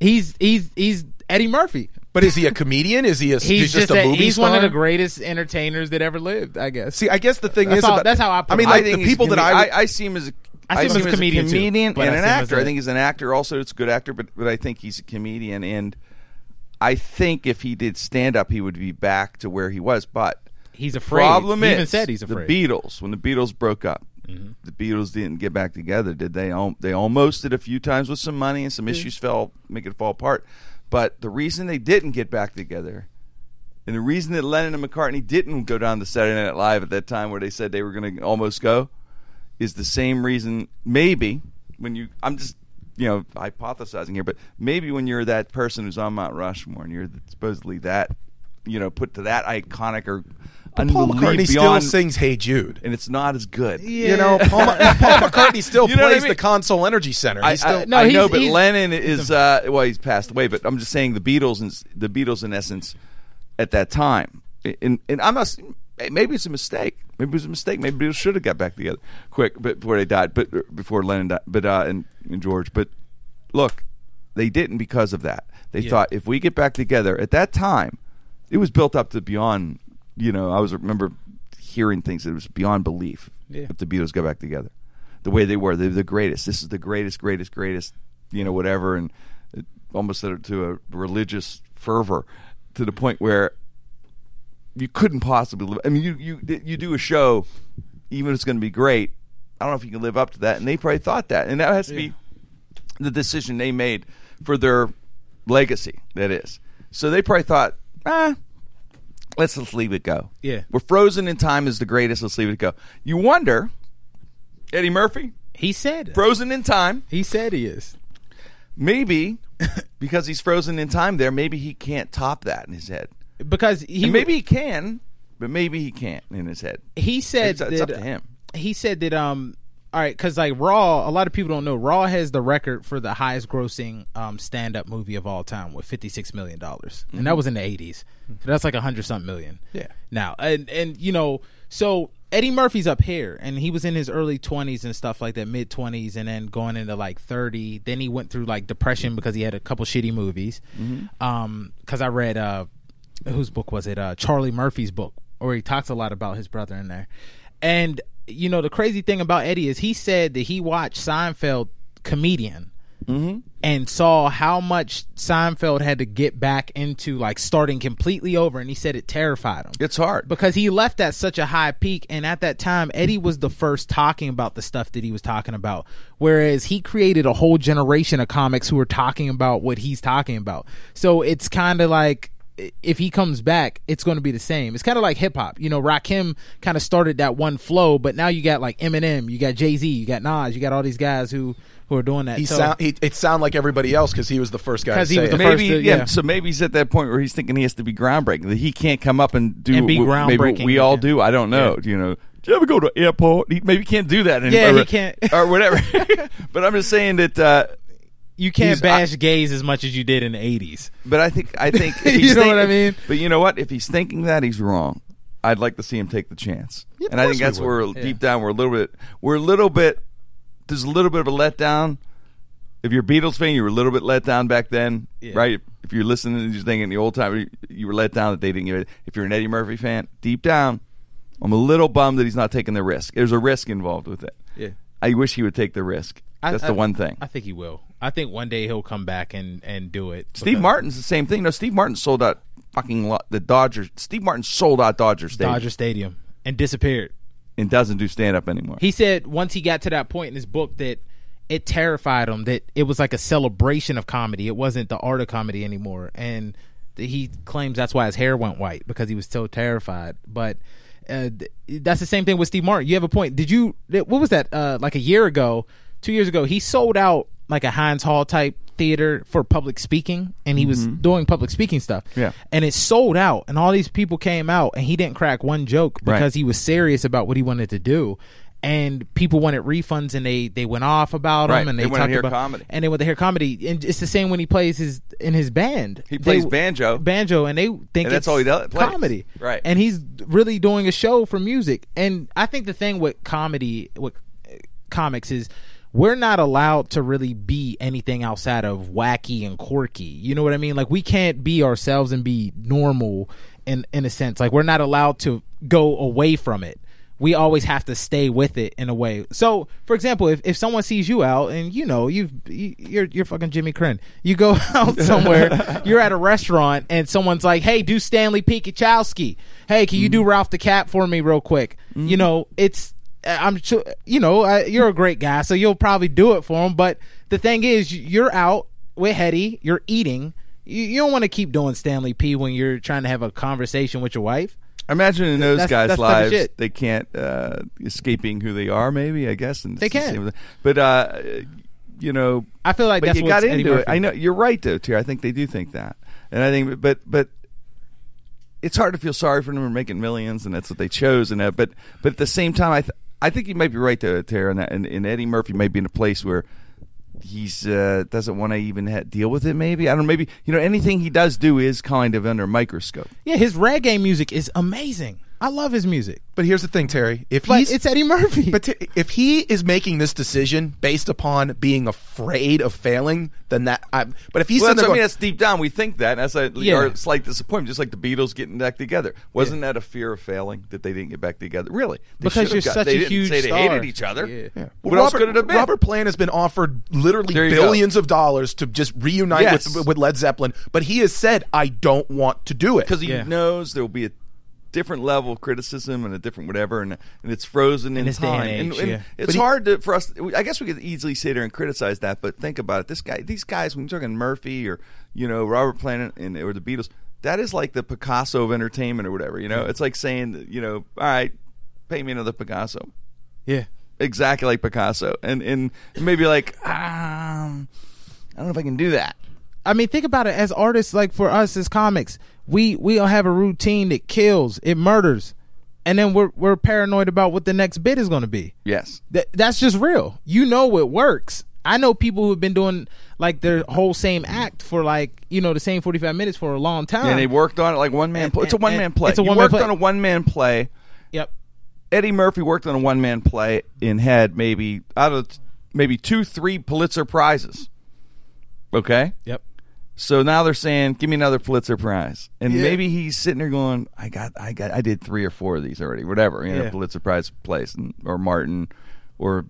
[SPEAKER 3] He's he's he's Eddie Murphy.
[SPEAKER 4] But is he a comedian? Is he a
[SPEAKER 3] He's
[SPEAKER 4] just,
[SPEAKER 3] just,
[SPEAKER 4] a
[SPEAKER 3] a-
[SPEAKER 4] movie
[SPEAKER 3] he's
[SPEAKER 4] star?
[SPEAKER 3] one of the greatest entertainers that ever lived. I guess.
[SPEAKER 4] See, I guess the thing
[SPEAKER 3] That's
[SPEAKER 4] is,
[SPEAKER 3] how-
[SPEAKER 4] about,
[SPEAKER 3] that's how I put
[SPEAKER 4] I mean, like the people that I, would-
[SPEAKER 1] I, see him as a
[SPEAKER 3] I see him as a comedian, too,
[SPEAKER 1] comedian and an actor.
[SPEAKER 3] a-
[SPEAKER 1] I think he's an actor. Also, it's a good actor, but but I think he's a comedian. And I think if he did stand up, he would be back to where he was. But
[SPEAKER 3] He's afraid.
[SPEAKER 1] problem
[SPEAKER 3] he
[SPEAKER 1] is,
[SPEAKER 3] even said he's afraid.
[SPEAKER 1] the Beatles. When the Beatles broke up, mm-hmm. the Beatles didn't get back together. Did they? They almost did a few times with some money and some issues fell, make it fall apart. But the reason they didn't get back together, and the reason that Lennon and McCartney didn't go down to Saturday Night Live at that time, where they said they were going to almost go, is the same reason. Maybe when you, I'm just you know hypothesizing here, but maybe when you're that person who's on Mount Rushmore and you're supposedly that, you know, put to that iconic or
[SPEAKER 4] Paul
[SPEAKER 1] unbelievable
[SPEAKER 4] McCartney still sings "Hey Jude."
[SPEAKER 1] and it's not as good.
[SPEAKER 4] You know, Paul, Paul McCartney still
[SPEAKER 1] You know what I
[SPEAKER 4] plays
[SPEAKER 1] mean?
[SPEAKER 4] the Consol Energy Center.
[SPEAKER 1] I,
[SPEAKER 4] He's still,
[SPEAKER 1] I,
[SPEAKER 3] No,
[SPEAKER 1] I
[SPEAKER 3] he's-
[SPEAKER 1] know, but
[SPEAKER 3] he's-
[SPEAKER 1] Lennon is uh, well, he's passed away. But I'm just saying the Beatles and the Beatles in essence at that time. And, and I'm not. Maybe it's a mistake. Maybe it was a mistake. Maybe they should have got back together quick, but before they died. But uh, before Lennon died, but uh, and, and George. But look, they didn't because of that. They thought if we get back together at that time, it was built up to beyond. You know, I was remember hearing things that was beyond belief.
[SPEAKER 3] Yeah.
[SPEAKER 1] If the Beatles got back together, the way they were, they're the greatest. This is the greatest, greatest, greatest. You know, whatever, and it almost to a religious fervor to the point where you couldn't possibly live. I mean, you you you do a show, even if it's going to be great. I don't know if you can live up to that, and they probably thought that, and that has to be the decision they made for their legacy. That is, so they probably thought, ah, let's let's leave it go.
[SPEAKER 3] Yeah.
[SPEAKER 1] we're frozen in time is the greatest. Let's leave it go. You wonder, Eddie Murphy,
[SPEAKER 3] He said.
[SPEAKER 1] frozen in time.
[SPEAKER 3] He said he is.
[SPEAKER 1] Maybe because he's frozen in time. There, maybe he can't top that in his head.
[SPEAKER 3] Because he
[SPEAKER 1] And maybe he can, but maybe he can't in his head.
[SPEAKER 3] he said
[SPEAKER 1] It's- it's
[SPEAKER 3] that,
[SPEAKER 1] up to him.
[SPEAKER 3] He said that um all right, because like Raw, a lot of people don't know Raw has the record for the highest grossing um stand up movie of all time with fifty six million dollars, and that was in the eighties. So that's like a hundred something million.
[SPEAKER 4] Yeah.
[SPEAKER 3] Now and and you know so Eddie Murphy's up here, and he was in his early twenties and stuff like that, mid twenties, and then going into like thirty. Then he went through like depression because he had a couple shitty movies. Um, because I read uh whose book was it? Uh, Charlie Murphy's book, where he talks a lot about his brother in there. And you know, the crazy thing about Eddie is he said that he watched Seinfeld comedian and saw how much Seinfeld had to get back into like starting completely over, and he said it terrified him
[SPEAKER 1] It's hard.
[SPEAKER 3] because he left at such a high peak and at that time eddie was the first talking about the stuff that he was talking about whereas he created a whole generation of comics who were talking about what he's talking about so it's kind of like if he comes back it's going to be the same it's kind of like hip-hop you know rakim kind of started that one flow but now you got like eminem you got jay-z you got nas you got all these guys who who are doing that
[SPEAKER 4] he
[SPEAKER 3] so,
[SPEAKER 4] sound he, it sound like everybody else because he was the first guy. to
[SPEAKER 3] 'Cause he was
[SPEAKER 4] it.
[SPEAKER 3] the
[SPEAKER 1] maybe
[SPEAKER 3] first to-
[SPEAKER 1] yeah.
[SPEAKER 3] yeah.
[SPEAKER 1] So maybe he's at that point where he's thinking he has to be groundbreaking. That he can't come up and do
[SPEAKER 3] And be
[SPEAKER 1] what maybe what
[SPEAKER 3] groundbreaking,
[SPEAKER 1] we all
[SPEAKER 3] yeah.
[SPEAKER 1] do. I don't know. You know, do you ever go to airport? He maybe can't do that.
[SPEAKER 3] Yeah,
[SPEAKER 1] anymore,
[SPEAKER 3] he can't.
[SPEAKER 1] or whatever. but I'm just saying that uh,
[SPEAKER 3] You can't
[SPEAKER 1] He's-
[SPEAKER 3] bash gays as much as you did in the '80s.
[SPEAKER 1] But I think I think
[SPEAKER 3] You know
[SPEAKER 1] think-
[SPEAKER 3] what I mean?
[SPEAKER 1] But you know what? If he's thinking that, he's wrong. I'd like to see him take the chance,
[SPEAKER 4] Yeah,
[SPEAKER 1] and I think that's where
[SPEAKER 4] would.
[SPEAKER 1] deep down we're a little bit we're a little bit there's a little bit of a letdown. If you're a Beatles fan, you were a little bit let down back then,
[SPEAKER 3] Yeah.
[SPEAKER 1] right? If you're listening and you're thinking in the old time, you- were let down that they didn't give it. If you're an Eddie Murphy fan, deep down, I'm a little bummed that he's not taking the risk. There's a risk involved with it.
[SPEAKER 3] Yeah.
[SPEAKER 1] I wish he would take the risk. That's
[SPEAKER 3] I-
[SPEAKER 1] the one thing.
[SPEAKER 3] I think he will. I think one day he'll come back and and do it.
[SPEAKER 1] Steve Martin's the same thing. No, Steve Martin sold out fucking the Dodgers. Steve Martin sold out Dodger Stadium
[SPEAKER 3] Dodger Stadium and disappeared.
[SPEAKER 1] and doesn't do stand up anymore.
[SPEAKER 3] He said once he got to that point in his book that it terrified him that it was like a celebration of comedy. It wasn't the art of comedy anymore, and he claims that's why his hair went white because he was so terrified. But uh, that's the same thing with Steve Martin. You have a point. Did you? What was that? Uh, like a year ago, two years ago, he sold out like a Heinz Hall type theater for public speaking, and he was doing public speaking stuff.
[SPEAKER 1] Mm-hmm. Yeah.
[SPEAKER 3] and it sold out, and all these people came out, and he didn't crack one joke
[SPEAKER 1] Right.
[SPEAKER 3] because he was serious about what he wanted to do. And people wanted refunds, and they they went off about
[SPEAKER 1] Right.
[SPEAKER 3] him, and
[SPEAKER 1] They
[SPEAKER 3] they, talked
[SPEAKER 1] hear
[SPEAKER 3] about
[SPEAKER 1] comedy.
[SPEAKER 3] and they want to hear comedy. And it's the same when he plays his in his band.
[SPEAKER 1] He plays
[SPEAKER 3] They-
[SPEAKER 1] banjo.
[SPEAKER 3] banjo, and they think
[SPEAKER 1] And that's
[SPEAKER 3] it's
[SPEAKER 1] all he does- plays.
[SPEAKER 3] comedy,
[SPEAKER 1] Right.
[SPEAKER 3] And he's really doing a show for music. And I think the thing with comedy, with uh, comics, is we're not allowed to really be anything outside of wacky and quirky. You know what I mean? Like we can't be ourselves and be normal in in a sense. Like we're not allowed to go away from it. We always have to stay with it in a way. So, for example, if, if someone sees you out and you know you've you, you're you're fucking Jimmy Krenn, you go out somewhere, you're at a restaurant, and someone's like, "Hey, do Stanley P. Kachowski. Hey, can you do mm. Ralph the Cat for me real quick?" You mm-hmm. know, it's I'm sure you know I, you're a great guy, so you'll probably do it for him. But the thing is, you're out with Hetty, you're eating. You, you don't want to keep doing Stanley P. when you're trying to have a conversation with your wife.
[SPEAKER 1] Imagine in those
[SPEAKER 3] That's-
[SPEAKER 1] guys'
[SPEAKER 3] that's
[SPEAKER 1] lives, they can't uh, escaping who they are. Maybe I guess and
[SPEAKER 3] They
[SPEAKER 1] the
[SPEAKER 3] can.
[SPEAKER 1] same But uh, you know,
[SPEAKER 3] I feel like that's
[SPEAKER 1] you got into it. I know you're right though, too. I think they do think that, and I think, but but it's hard to feel sorry for them for making millions, and that's what they chose. And that, but but at the same time, I th- I think you might be right though, Tara, and, and, and Eddie Murphy might be in a place where he's uh, doesn't want to even ha- deal with it. Maybe I don't. know, Maybe you know anything he does do is kind of under a microscope.
[SPEAKER 3] Yeah, his reggae music is amazing. I love his music,
[SPEAKER 4] But here's the thing, Terry. If
[SPEAKER 3] but
[SPEAKER 4] he's
[SPEAKER 3] it's Eddie Murphy.
[SPEAKER 4] But t- if he is making this decision based upon being afraid of failing, then that. I, but if he's
[SPEAKER 1] well, that's,
[SPEAKER 4] there
[SPEAKER 1] I mean,
[SPEAKER 4] going,
[SPEAKER 1] that's deep down. We think that. That's a
[SPEAKER 3] Yeah.
[SPEAKER 1] our slight disappointment, just like the Beatles getting back together. Wasn't that a fear of failing that they didn't get back together? Really? They
[SPEAKER 3] Because you're
[SPEAKER 1] got-
[SPEAKER 3] such
[SPEAKER 1] they
[SPEAKER 3] a
[SPEAKER 1] didn't
[SPEAKER 3] huge
[SPEAKER 1] say they hated each other.
[SPEAKER 3] Yeah.
[SPEAKER 4] Well,
[SPEAKER 1] What else
[SPEAKER 4] Robert,
[SPEAKER 1] could it have been?
[SPEAKER 4] Robert Plant has been offered literally
[SPEAKER 1] There you
[SPEAKER 4] billions of dollars to just reunite
[SPEAKER 1] Yes.
[SPEAKER 4] with, with Led Zeppelin, but he has said, "I don't want to do it."
[SPEAKER 1] because he
[SPEAKER 3] Yeah.
[SPEAKER 1] knows there will be a different level of criticism and a different whatever, and and it's frozen in,
[SPEAKER 3] day
[SPEAKER 1] time.
[SPEAKER 3] and age,
[SPEAKER 1] and,
[SPEAKER 3] yeah.
[SPEAKER 1] it's
[SPEAKER 4] he-
[SPEAKER 1] hard to, for us. I guess we could easily sit there and criticize that, but think about it. This guy, these guys, when you're talking Murphy or you know Robert Plant and or the Beatles, that is like the Picasso of entertainment or whatever. You know, it's like saying you know, all right, pay me another Picasso.
[SPEAKER 3] yeah,
[SPEAKER 1] exactly like Picasso, and and maybe like um, I don't know if I can do that.
[SPEAKER 3] I mean, think about it. As artists, like for us as comics, we we all have a routine that kills, it murders, and then we're we're paranoid about what the next bit is going to be.
[SPEAKER 1] Yes,
[SPEAKER 3] That that's just real. You know it works. I know people who have been doing like their whole same act for like you know the same forty five minutes for a long time.
[SPEAKER 1] and they worked on it like one man.
[SPEAKER 3] And-
[SPEAKER 1] play. It's a one man play.
[SPEAKER 3] it's a one-man
[SPEAKER 1] worked
[SPEAKER 3] play.
[SPEAKER 1] on a one man play.
[SPEAKER 3] Yep.
[SPEAKER 1] Eddie Murphy worked on a one man play in head maybe out of maybe two three Pulitzer prizes. Okay,
[SPEAKER 3] Yep.
[SPEAKER 1] So now they're saying, "Give me another Pulitzer prize," and
[SPEAKER 3] Yeah.
[SPEAKER 1] maybe he's sitting there going, "I got, I got, I did three or four of these already, whatever, you know,
[SPEAKER 3] Yeah.
[SPEAKER 1] Pulitzer Prize place, and, or Martin, or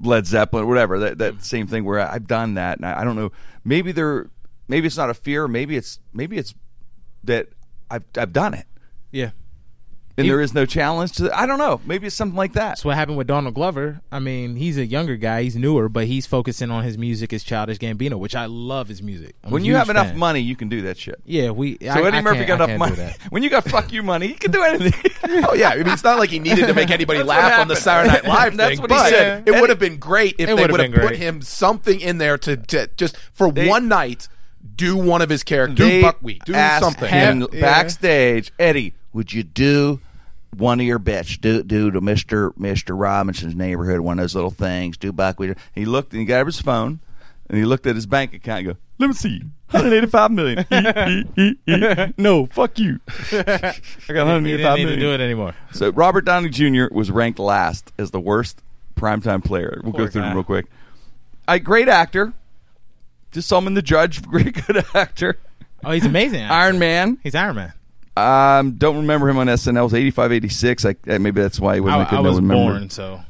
[SPEAKER 1] Led Zeppelin, whatever. That that mm-hmm. same thing where I've done that, and I, I don't know. Maybe they're, maybe it's not a fear. Maybe it's, maybe it's that I've I've done it,
[SPEAKER 3] Yeah.
[SPEAKER 1] And
[SPEAKER 3] He-
[SPEAKER 1] there is no challenge to. I don't know. Maybe it's something like that.
[SPEAKER 3] That's what happened with Donald Glover. I mean, he's a younger guy, he's newer, but he's focusing on his music as Childish Gambino, which I love his music. I'm
[SPEAKER 1] when you
[SPEAKER 3] huge
[SPEAKER 1] have enough
[SPEAKER 3] fan.
[SPEAKER 1] money, you can do that shit.
[SPEAKER 3] yeah, we.
[SPEAKER 1] So
[SPEAKER 3] I,
[SPEAKER 1] Eddie
[SPEAKER 3] I
[SPEAKER 1] Murphy
[SPEAKER 3] can't-
[SPEAKER 1] got
[SPEAKER 3] I
[SPEAKER 1] enough money. When you got fuck you money, he can do anything.
[SPEAKER 4] oh yeah, I mean, it's not like he needed to make anybody laugh on the. Saturday Night Live
[SPEAKER 1] That's
[SPEAKER 4] thing.
[SPEAKER 1] what he
[SPEAKER 4] but
[SPEAKER 1] said.
[SPEAKER 4] It would have been great if they
[SPEAKER 3] would've
[SPEAKER 4] would have
[SPEAKER 3] been
[SPEAKER 4] put him something in there to, to just for
[SPEAKER 1] They-
[SPEAKER 4] one night do one of his characters, do buckwheat, do
[SPEAKER 1] asked
[SPEAKER 4] something.
[SPEAKER 1] him
[SPEAKER 3] Yeah.
[SPEAKER 1] backstage, Eddie.
[SPEAKER 5] Would you do one of your bits? Do do to Mister Mister Robinson's neighborhood one of those little things. Do buckwheat.
[SPEAKER 1] He looked and he got his phone, And he looked at his bank account and go, let me see, 185 million. E, e, e, e. no, fuck you. I got
[SPEAKER 3] He
[SPEAKER 1] 185
[SPEAKER 3] didn't need to do it anymore.
[SPEAKER 1] So Robert Downey Jr. was ranked last as the worst primetime player. We'll
[SPEAKER 3] Poor
[SPEAKER 1] go through them real quick. I great actor. Just saw him in The Judge. Great good actor.
[SPEAKER 3] Oh, he's amazing.
[SPEAKER 1] Iron Man.
[SPEAKER 3] He's Iron Man.
[SPEAKER 1] Um, don't remember him on SNL. It was 85, 86. I, uh, maybe that's why he wasn't.
[SPEAKER 3] I, I
[SPEAKER 1] couldn't
[SPEAKER 3] was
[SPEAKER 1] remember.
[SPEAKER 3] born, so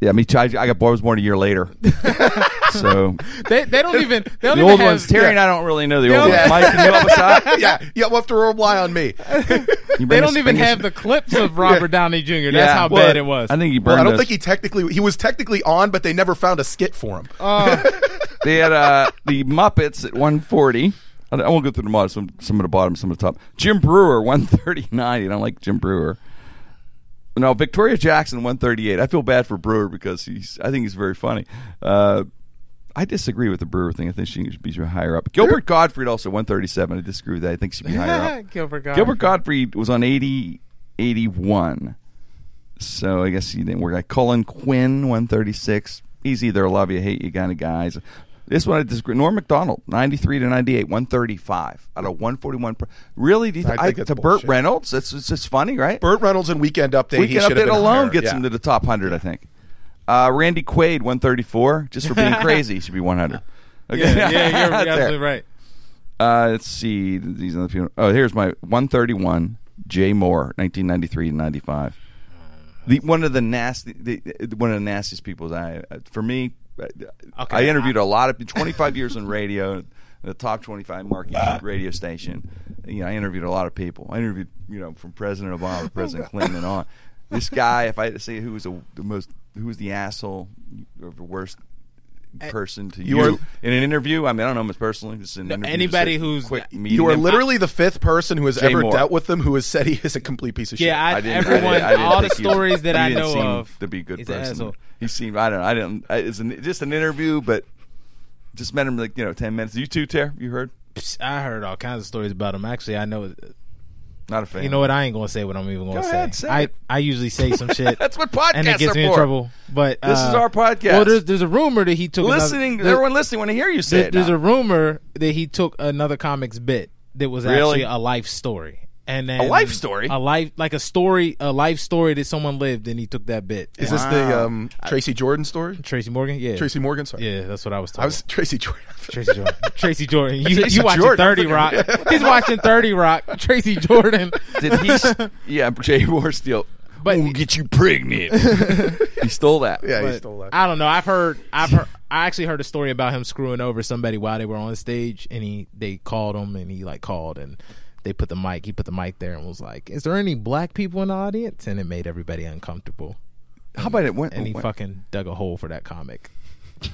[SPEAKER 1] Yeah, me too. I, I got born. I was born a year later. so
[SPEAKER 3] they they don't even they don't
[SPEAKER 1] the
[SPEAKER 3] even
[SPEAKER 1] old
[SPEAKER 3] have,
[SPEAKER 1] ones. Terry and I don't really know the
[SPEAKER 3] They
[SPEAKER 1] old ones. Mike, can you help us out?
[SPEAKER 4] yeah, you'll have to rely on me.
[SPEAKER 3] They don't even have the clips of Robert Downey Jr. That's
[SPEAKER 1] Yeah,
[SPEAKER 3] how
[SPEAKER 1] well,
[SPEAKER 3] bad it was.
[SPEAKER 1] I think he
[SPEAKER 4] Well, I don't
[SPEAKER 1] us.
[SPEAKER 4] think he technically he was technically on, but they never found a skit for him.
[SPEAKER 1] They had uh, the Muppets at 140. I I won't go through the all. Some, some at the bottom, some at the top. Jim Breuer, 139. I don't like Jim Breuer. No, Victoria Jackson, 138. I feel bad for Breuer because he's. I think he's very funny. Uh, I disagree with the Breuer thing. I think she should be higher up. Gilbert Gottfried also 137. I disagree with that. I think she should be higher up.
[SPEAKER 3] Gilbert Gottfried.
[SPEAKER 1] Gilbert Gottfried was on 80, 81. So I guess he didn't work. Like Colin Quinn, 136. He's either a love you, hate you kind of guys. This one I disagree. Norm Macdonald, 93 to 98, 135 out of 141. per- Really? Do you th-
[SPEAKER 4] I
[SPEAKER 1] I
[SPEAKER 4] think that's
[SPEAKER 1] to Burt. Reynolds? That's it's just funny, right?
[SPEAKER 4] Burt Reynolds and Weekend Update.
[SPEAKER 1] Weekend
[SPEAKER 4] should
[SPEAKER 1] Update
[SPEAKER 4] been
[SPEAKER 1] alone
[SPEAKER 4] higher.
[SPEAKER 1] gets
[SPEAKER 4] yeah.
[SPEAKER 1] him to the top 100, I think. Uh, Randy Quaid, 134. Just for being crazy, he should be 100. Okay.
[SPEAKER 3] Yeah, yeah, you're absolutely right.
[SPEAKER 1] Uh, let's see these other people. Oh, here's my 131. Jay Mohr, 1993 to 95. The one of the nasty, the, one of the nastiest people. I for me, I- I interviewed a lot of 25 years in radio, the top 25 market ah. radio station. You know, I interviewed a lot of people. I interviewed, you know, from President Obama, to President Clinton, and on. This guy, if I had to say who was the, the most, who was the asshole or the worst person to you,
[SPEAKER 4] You are-
[SPEAKER 1] in an interview. I mean, I don't know him as personally. Just an interview,
[SPEAKER 3] anybody
[SPEAKER 1] just
[SPEAKER 3] who's-
[SPEAKER 1] quick
[SPEAKER 3] you
[SPEAKER 1] meeting
[SPEAKER 4] You are
[SPEAKER 1] him.
[SPEAKER 4] literally the fifth person who has
[SPEAKER 1] Jay
[SPEAKER 4] ever
[SPEAKER 1] Moore.
[SPEAKER 4] dealt with him who has said he is a complete piece of shit.
[SPEAKER 3] Yeah, I,
[SPEAKER 1] I didn't,
[SPEAKER 3] everyone,
[SPEAKER 1] I didn't, I didn't
[SPEAKER 3] all the
[SPEAKER 1] think he was-
[SPEAKER 3] stories that
[SPEAKER 1] he
[SPEAKER 3] I
[SPEAKER 1] didn't
[SPEAKER 3] know
[SPEAKER 1] seem
[SPEAKER 3] of,
[SPEAKER 1] to be a good
[SPEAKER 3] he's an
[SPEAKER 1] person.
[SPEAKER 3] asshole.
[SPEAKER 1] He seemed. I don't. know. I didn't. I, it's an, just an interview, but just met him like you know ten minutes. You too, Ter? You heard?
[SPEAKER 3] I heard all kinds of stories about him. Actually, I know.
[SPEAKER 1] Not a fan.
[SPEAKER 3] You know what? I ain't gonna say what I'm even gonna
[SPEAKER 1] Go
[SPEAKER 3] say.
[SPEAKER 1] ahead, say
[SPEAKER 3] I
[SPEAKER 1] it.
[SPEAKER 3] I usually say some shit.
[SPEAKER 1] That's what podcasts
[SPEAKER 3] and it gets
[SPEAKER 1] are
[SPEAKER 3] me in
[SPEAKER 1] for.
[SPEAKER 3] trouble. But
[SPEAKER 1] This is
[SPEAKER 3] uh,
[SPEAKER 1] our podcast.
[SPEAKER 3] Well, there's there's a rumor that he took
[SPEAKER 1] Listening,
[SPEAKER 3] there-
[SPEAKER 1] everyone listening, want to hear you say
[SPEAKER 3] there-
[SPEAKER 1] it.
[SPEAKER 3] there's
[SPEAKER 1] now.
[SPEAKER 3] a rumor that he took another comic's bit that was
[SPEAKER 1] Really?
[SPEAKER 3] actually a life story. And then
[SPEAKER 1] A life story?
[SPEAKER 3] a life like a story, a life story that someone lived, and he took that bit.
[SPEAKER 4] Is this the um, Tracy Jordan story?
[SPEAKER 3] Tracy Morgan? Yeah,
[SPEAKER 4] Tracy Morgan? Sorry.
[SPEAKER 3] Yeah, that's what I was talking.
[SPEAKER 4] I was Tracy Jordan.
[SPEAKER 3] Tracy Jordan. Tracy Jordan. You,
[SPEAKER 1] Tracy
[SPEAKER 3] you watching
[SPEAKER 1] Jordan.
[SPEAKER 3] Thirty Rock? He's watching Thirty Rock. Tracy Jordan.
[SPEAKER 1] Did he? yeah, Jay Mohr steal.
[SPEAKER 3] But-
[SPEAKER 1] we'll get you pregnant. he stole that.
[SPEAKER 4] yeah, he stole that.
[SPEAKER 3] I don't know. I've heard. I've heard. I actually heard a story about him screwing over somebody while they were on stage, and he they called him, and he like called, and they put the mic. He put the mic there, and was like, "Is there any black people in the audience?" And it made everybody uncomfortable.
[SPEAKER 1] How about it? When,
[SPEAKER 3] And he fucking dug a hole for that comic.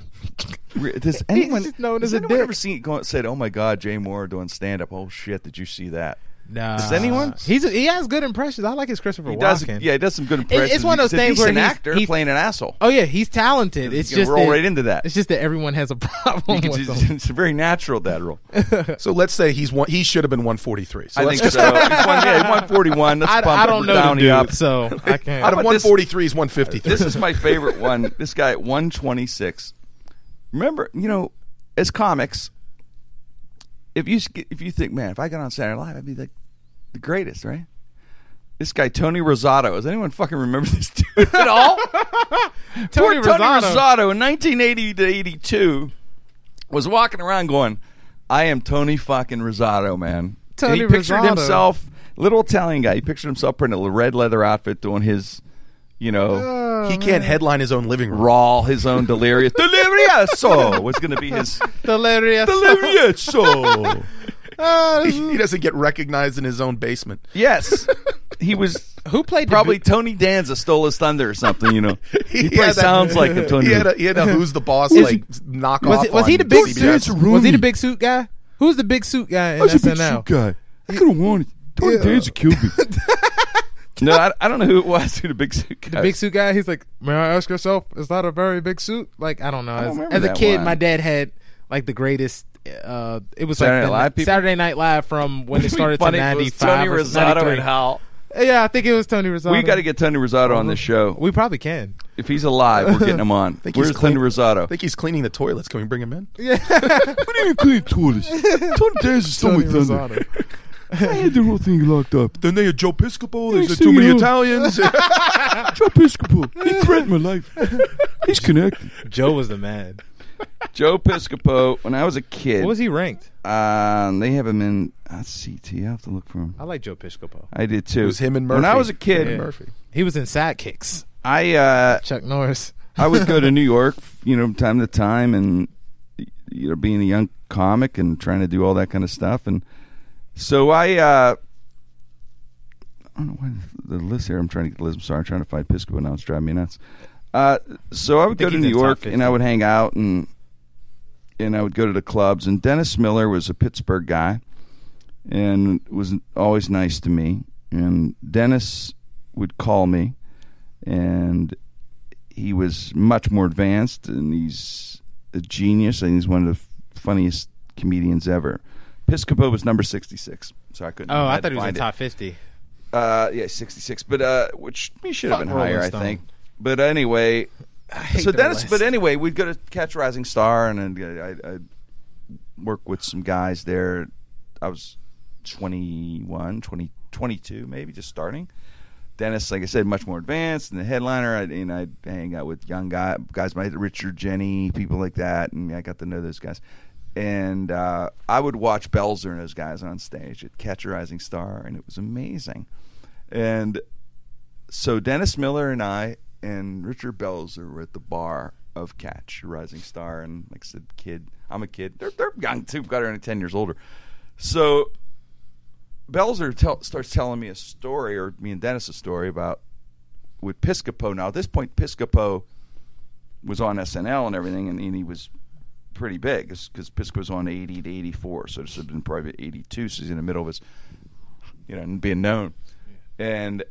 [SPEAKER 1] Does anyone,
[SPEAKER 3] known
[SPEAKER 1] has
[SPEAKER 3] as
[SPEAKER 1] anyone
[SPEAKER 3] dick.
[SPEAKER 1] ever seen it go, and said, "Oh my God, Jay Mohr doing stand up"? Oh shit, did you see that?
[SPEAKER 3] Nah,
[SPEAKER 1] Does anyone?
[SPEAKER 3] He's he has good impressions. I like his Christopher
[SPEAKER 1] He does.
[SPEAKER 3] Walken.
[SPEAKER 1] Yeah, he does some good impressions.
[SPEAKER 3] it's one of those
[SPEAKER 1] He's
[SPEAKER 3] things where
[SPEAKER 1] decent
[SPEAKER 3] he's-
[SPEAKER 1] actor
[SPEAKER 3] he-
[SPEAKER 1] playing an asshole.
[SPEAKER 3] Oh yeah, he's talented. It's
[SPEAKER 1] You
[SPEAKER 3] just
[SPEAKER 1] roll
[SPEAKER 3] that-
[SPEAKER 1] right into that.
[SPEAKER 3] It's just that everyone has a problem with
[SPEAKER 1] can-
[SPEAKER 3] him.
[SPEAKER 1] it's very natural that role.
[SPEAKER 4] So let's say he's one. He should have been 143. So
[SPEAKER 1] I think
[SPEAKER 4] just
[SPEAKER 1] so. One, yeah, he's 141. Let's
[SPEAKER 3] I,
[SPEAKER 1] bump
[SPEAKER 3] I don't know
[SPEAKER 1] Downey
[SPEAKER 3] the dude,
[SPEAKER 1] up.
[SPEAKER 3] so I can't.
[SPEAKER 4] out of
[SPEAKER 1] But this-
[SPEAKER 4] 143 is 153.
[SPEAKER 1] This is my favorite one. This guy at 126. Remember, you know, as comics, if you if you think, man, if I got on Saturday Night Live, I'd be like the greatest, right? This guy Tony Rosato. Does anyone fucking remember this dude at all?
[SPEAKER 3] Tony
[SPEAKER 1] Poor Tony
[SPEAKER 3] Rosato.
[SPEAKER 1] Rosato in 1980 to 82 was walking around going, "I am Tony fucking Rosato, man."
[SPEAKER 3] Tony
[SPEAKER 1] and he pictured
[SPEAKER 3] Rosato.
[SPEAKER 1] himself, little Italian guy. He pictured himself in a red leather outfit, doing his, you know, oh,
[SPEAKER 4] he can't headline his own living room.
[SPEAKER 1] raw, his own delirious. Delirioso oh, was going to be his
[SPEAKER 3] Delirious.
[SPEAKER 1] delirioso. Oh.
[SPEAKER 4] he doesn't get recognized in his own basement.
[SPEAKER 1] yes, he was.
[SPEAKER 3] Who played
[SPEAKER 1] Probably
[SPEAKER 3] big-
[SPEAKER 1] Tony Danza stole his thunder or something. You know, he,
[SPEAKER 4] He
[SPEAKER 1] probably
[SPEAKER 4] had that-
[SPEAKER 1] sounds like a Tony.
[SPEAKER 4] He had a, he had a Who's the Boss
[SPEAKER 3] Is
[SPEAKER 4] like knockoff.
[SPEAKER 3] Was, it, was he the big
[SPEAKER 4] CBS.
[SPEAKER 3] suit? Was he the big suit guy? Who's the big suit guy in SNL?
[SPEAKER 1] guy. I could have won it. Tony Danza killed me. no, I, I don't know who it was. Who the big suit guy?
[SPEAKER 3] The big suit guy. He's like, may I ask yourself, is that a very big suit? Like, I don't know.
[SPEAKER 1] don't
[SPEAKER 3] As, as a kid,
[SPEAKER 1] one.
[SPEAKER 3] my dad had like the greatest. Uh, it was
[SPEAKER 1] Saturday
[SPEAKER 3] like
[SPEAKER 1] Night
[SPEAKER 3] the,
[SPEAKER 1] Live people?
[SPEAKER 3] Saturday Night Live from when it started to
[SPEAKER 1] Funny, it
[SPEAKER 3] ninety
[SPEAKER 1] was Tony
[SPEAKER 3] five.
[SPEAKER 1] Rosato and Hal.
[SPEAKER 3] Yeah, I think it was Tony Rosato.
[SPEAKER 1] We got to get Tony Rosato on this show.
[SPEAKER 3] We probably can.
[SPEAKER 1] if he's alive, we're getting him on.
[SPEAKER 4] Think
[SPEAKER 1] Where's
[SPEAKER 4] he's clean-
[SPEAKER 1] Linda Rosado?
[SPEAKER 4] I think he's cleaning the toilets. Can we bring him in? Yeah.
[SPEAKER 5] What do you clean toilets? Tony Danza stole my thunder. I had the whole thing locked up.
[SPEAKER 4] Then they had Joe Piscopo.
[SPEAKER 5] They
[SPEAKER 4] There's
[SPEAKER 5] said
[SPEAKER 4] too many
[SPEAKER 5] you-
[SPEAKER 4] Italians.
[SPEAKER 5] Joe Piscopo. He threatened my life. He's connected.
[SPEAKER 3] Joe was the man.
[SPEAKER 1] Joe Piscopo. When I was a kid,
[SPEAKER 3] What was he ranked?
[SPEAKER 1] um, they have him in uh, CT. I have to look for him.
[SPEAKER 3] I like Joe Piscopo.
[SPEAKER 1] I did too.
[SPEAKER 4] it was him and Murphy.
[SPEAKER 1] When I was a kid,
[SPEAKER 4] Him and Murphy.
[SPEAKER 3] He was in Sidekicks.
[SPEAKER 1] I uh,
[SPEAKER 3] Chuck Norris.
[SPEAKER 1] I would go to New York, you know, time to time, and you know, being a young comic and trying to do all that kind of stuff, and so I, uh, I don't know why the list here. I'm trying to get the list. I'm sorry, I'm trying to find Piscopo now. It's driving me nuts. Uh, so I would go to New York and I would hang out and and I would go to the clubs. And Dennis Miller was a Pittsburgh guy and was always nice to me. And Dennis would call me, and he was much more advanced, and he's a genius, and he's one of the funniest comedians ever. Piscopo was number sixty-six, so I couldn't.
[SPEAKER 3] Oh, I thought he was in
[SPEAKER 1] the
[SPEAKER 3] top fifty.
[SPEAKER 1] Uh, yeah, sixty-six, but uh, which he should have been higher,
[SPEAKER 3] Rolling
[SPEAKER 1] I think. But anyway, so Dennis.
[SPEAKER 3] list.
[SPEAKER 1] But anyway, we'd go to Catch Rising Star, and then I, I'd work with some guys there. I was 21, 20, 22, maybe just starting. Dennis, like I said, much more advanced and the headliner. I'd, and I'd hang out with young guy, guys like Richard Jeni, people like that, and I got to know those guys. And uh, I would watch Belzer and those guys on stage at Catch a Rising Star, and it was amazing. And so Dennis Miller and I and Richard Belzer were at the bar of Catch a Rising Star, and like I said, kid, I'm a kid. They're they're young too, got her ten years older. So Belzer tell, starts telling me a story, or me and Dennis a story about with Piscopo. Now at this point, Piscopo was on SNL and everything, and, and he was pretty big because Piscopo was on 80 to 84, so this would have been probably 82. So he's in the middle of his, you know, being known, and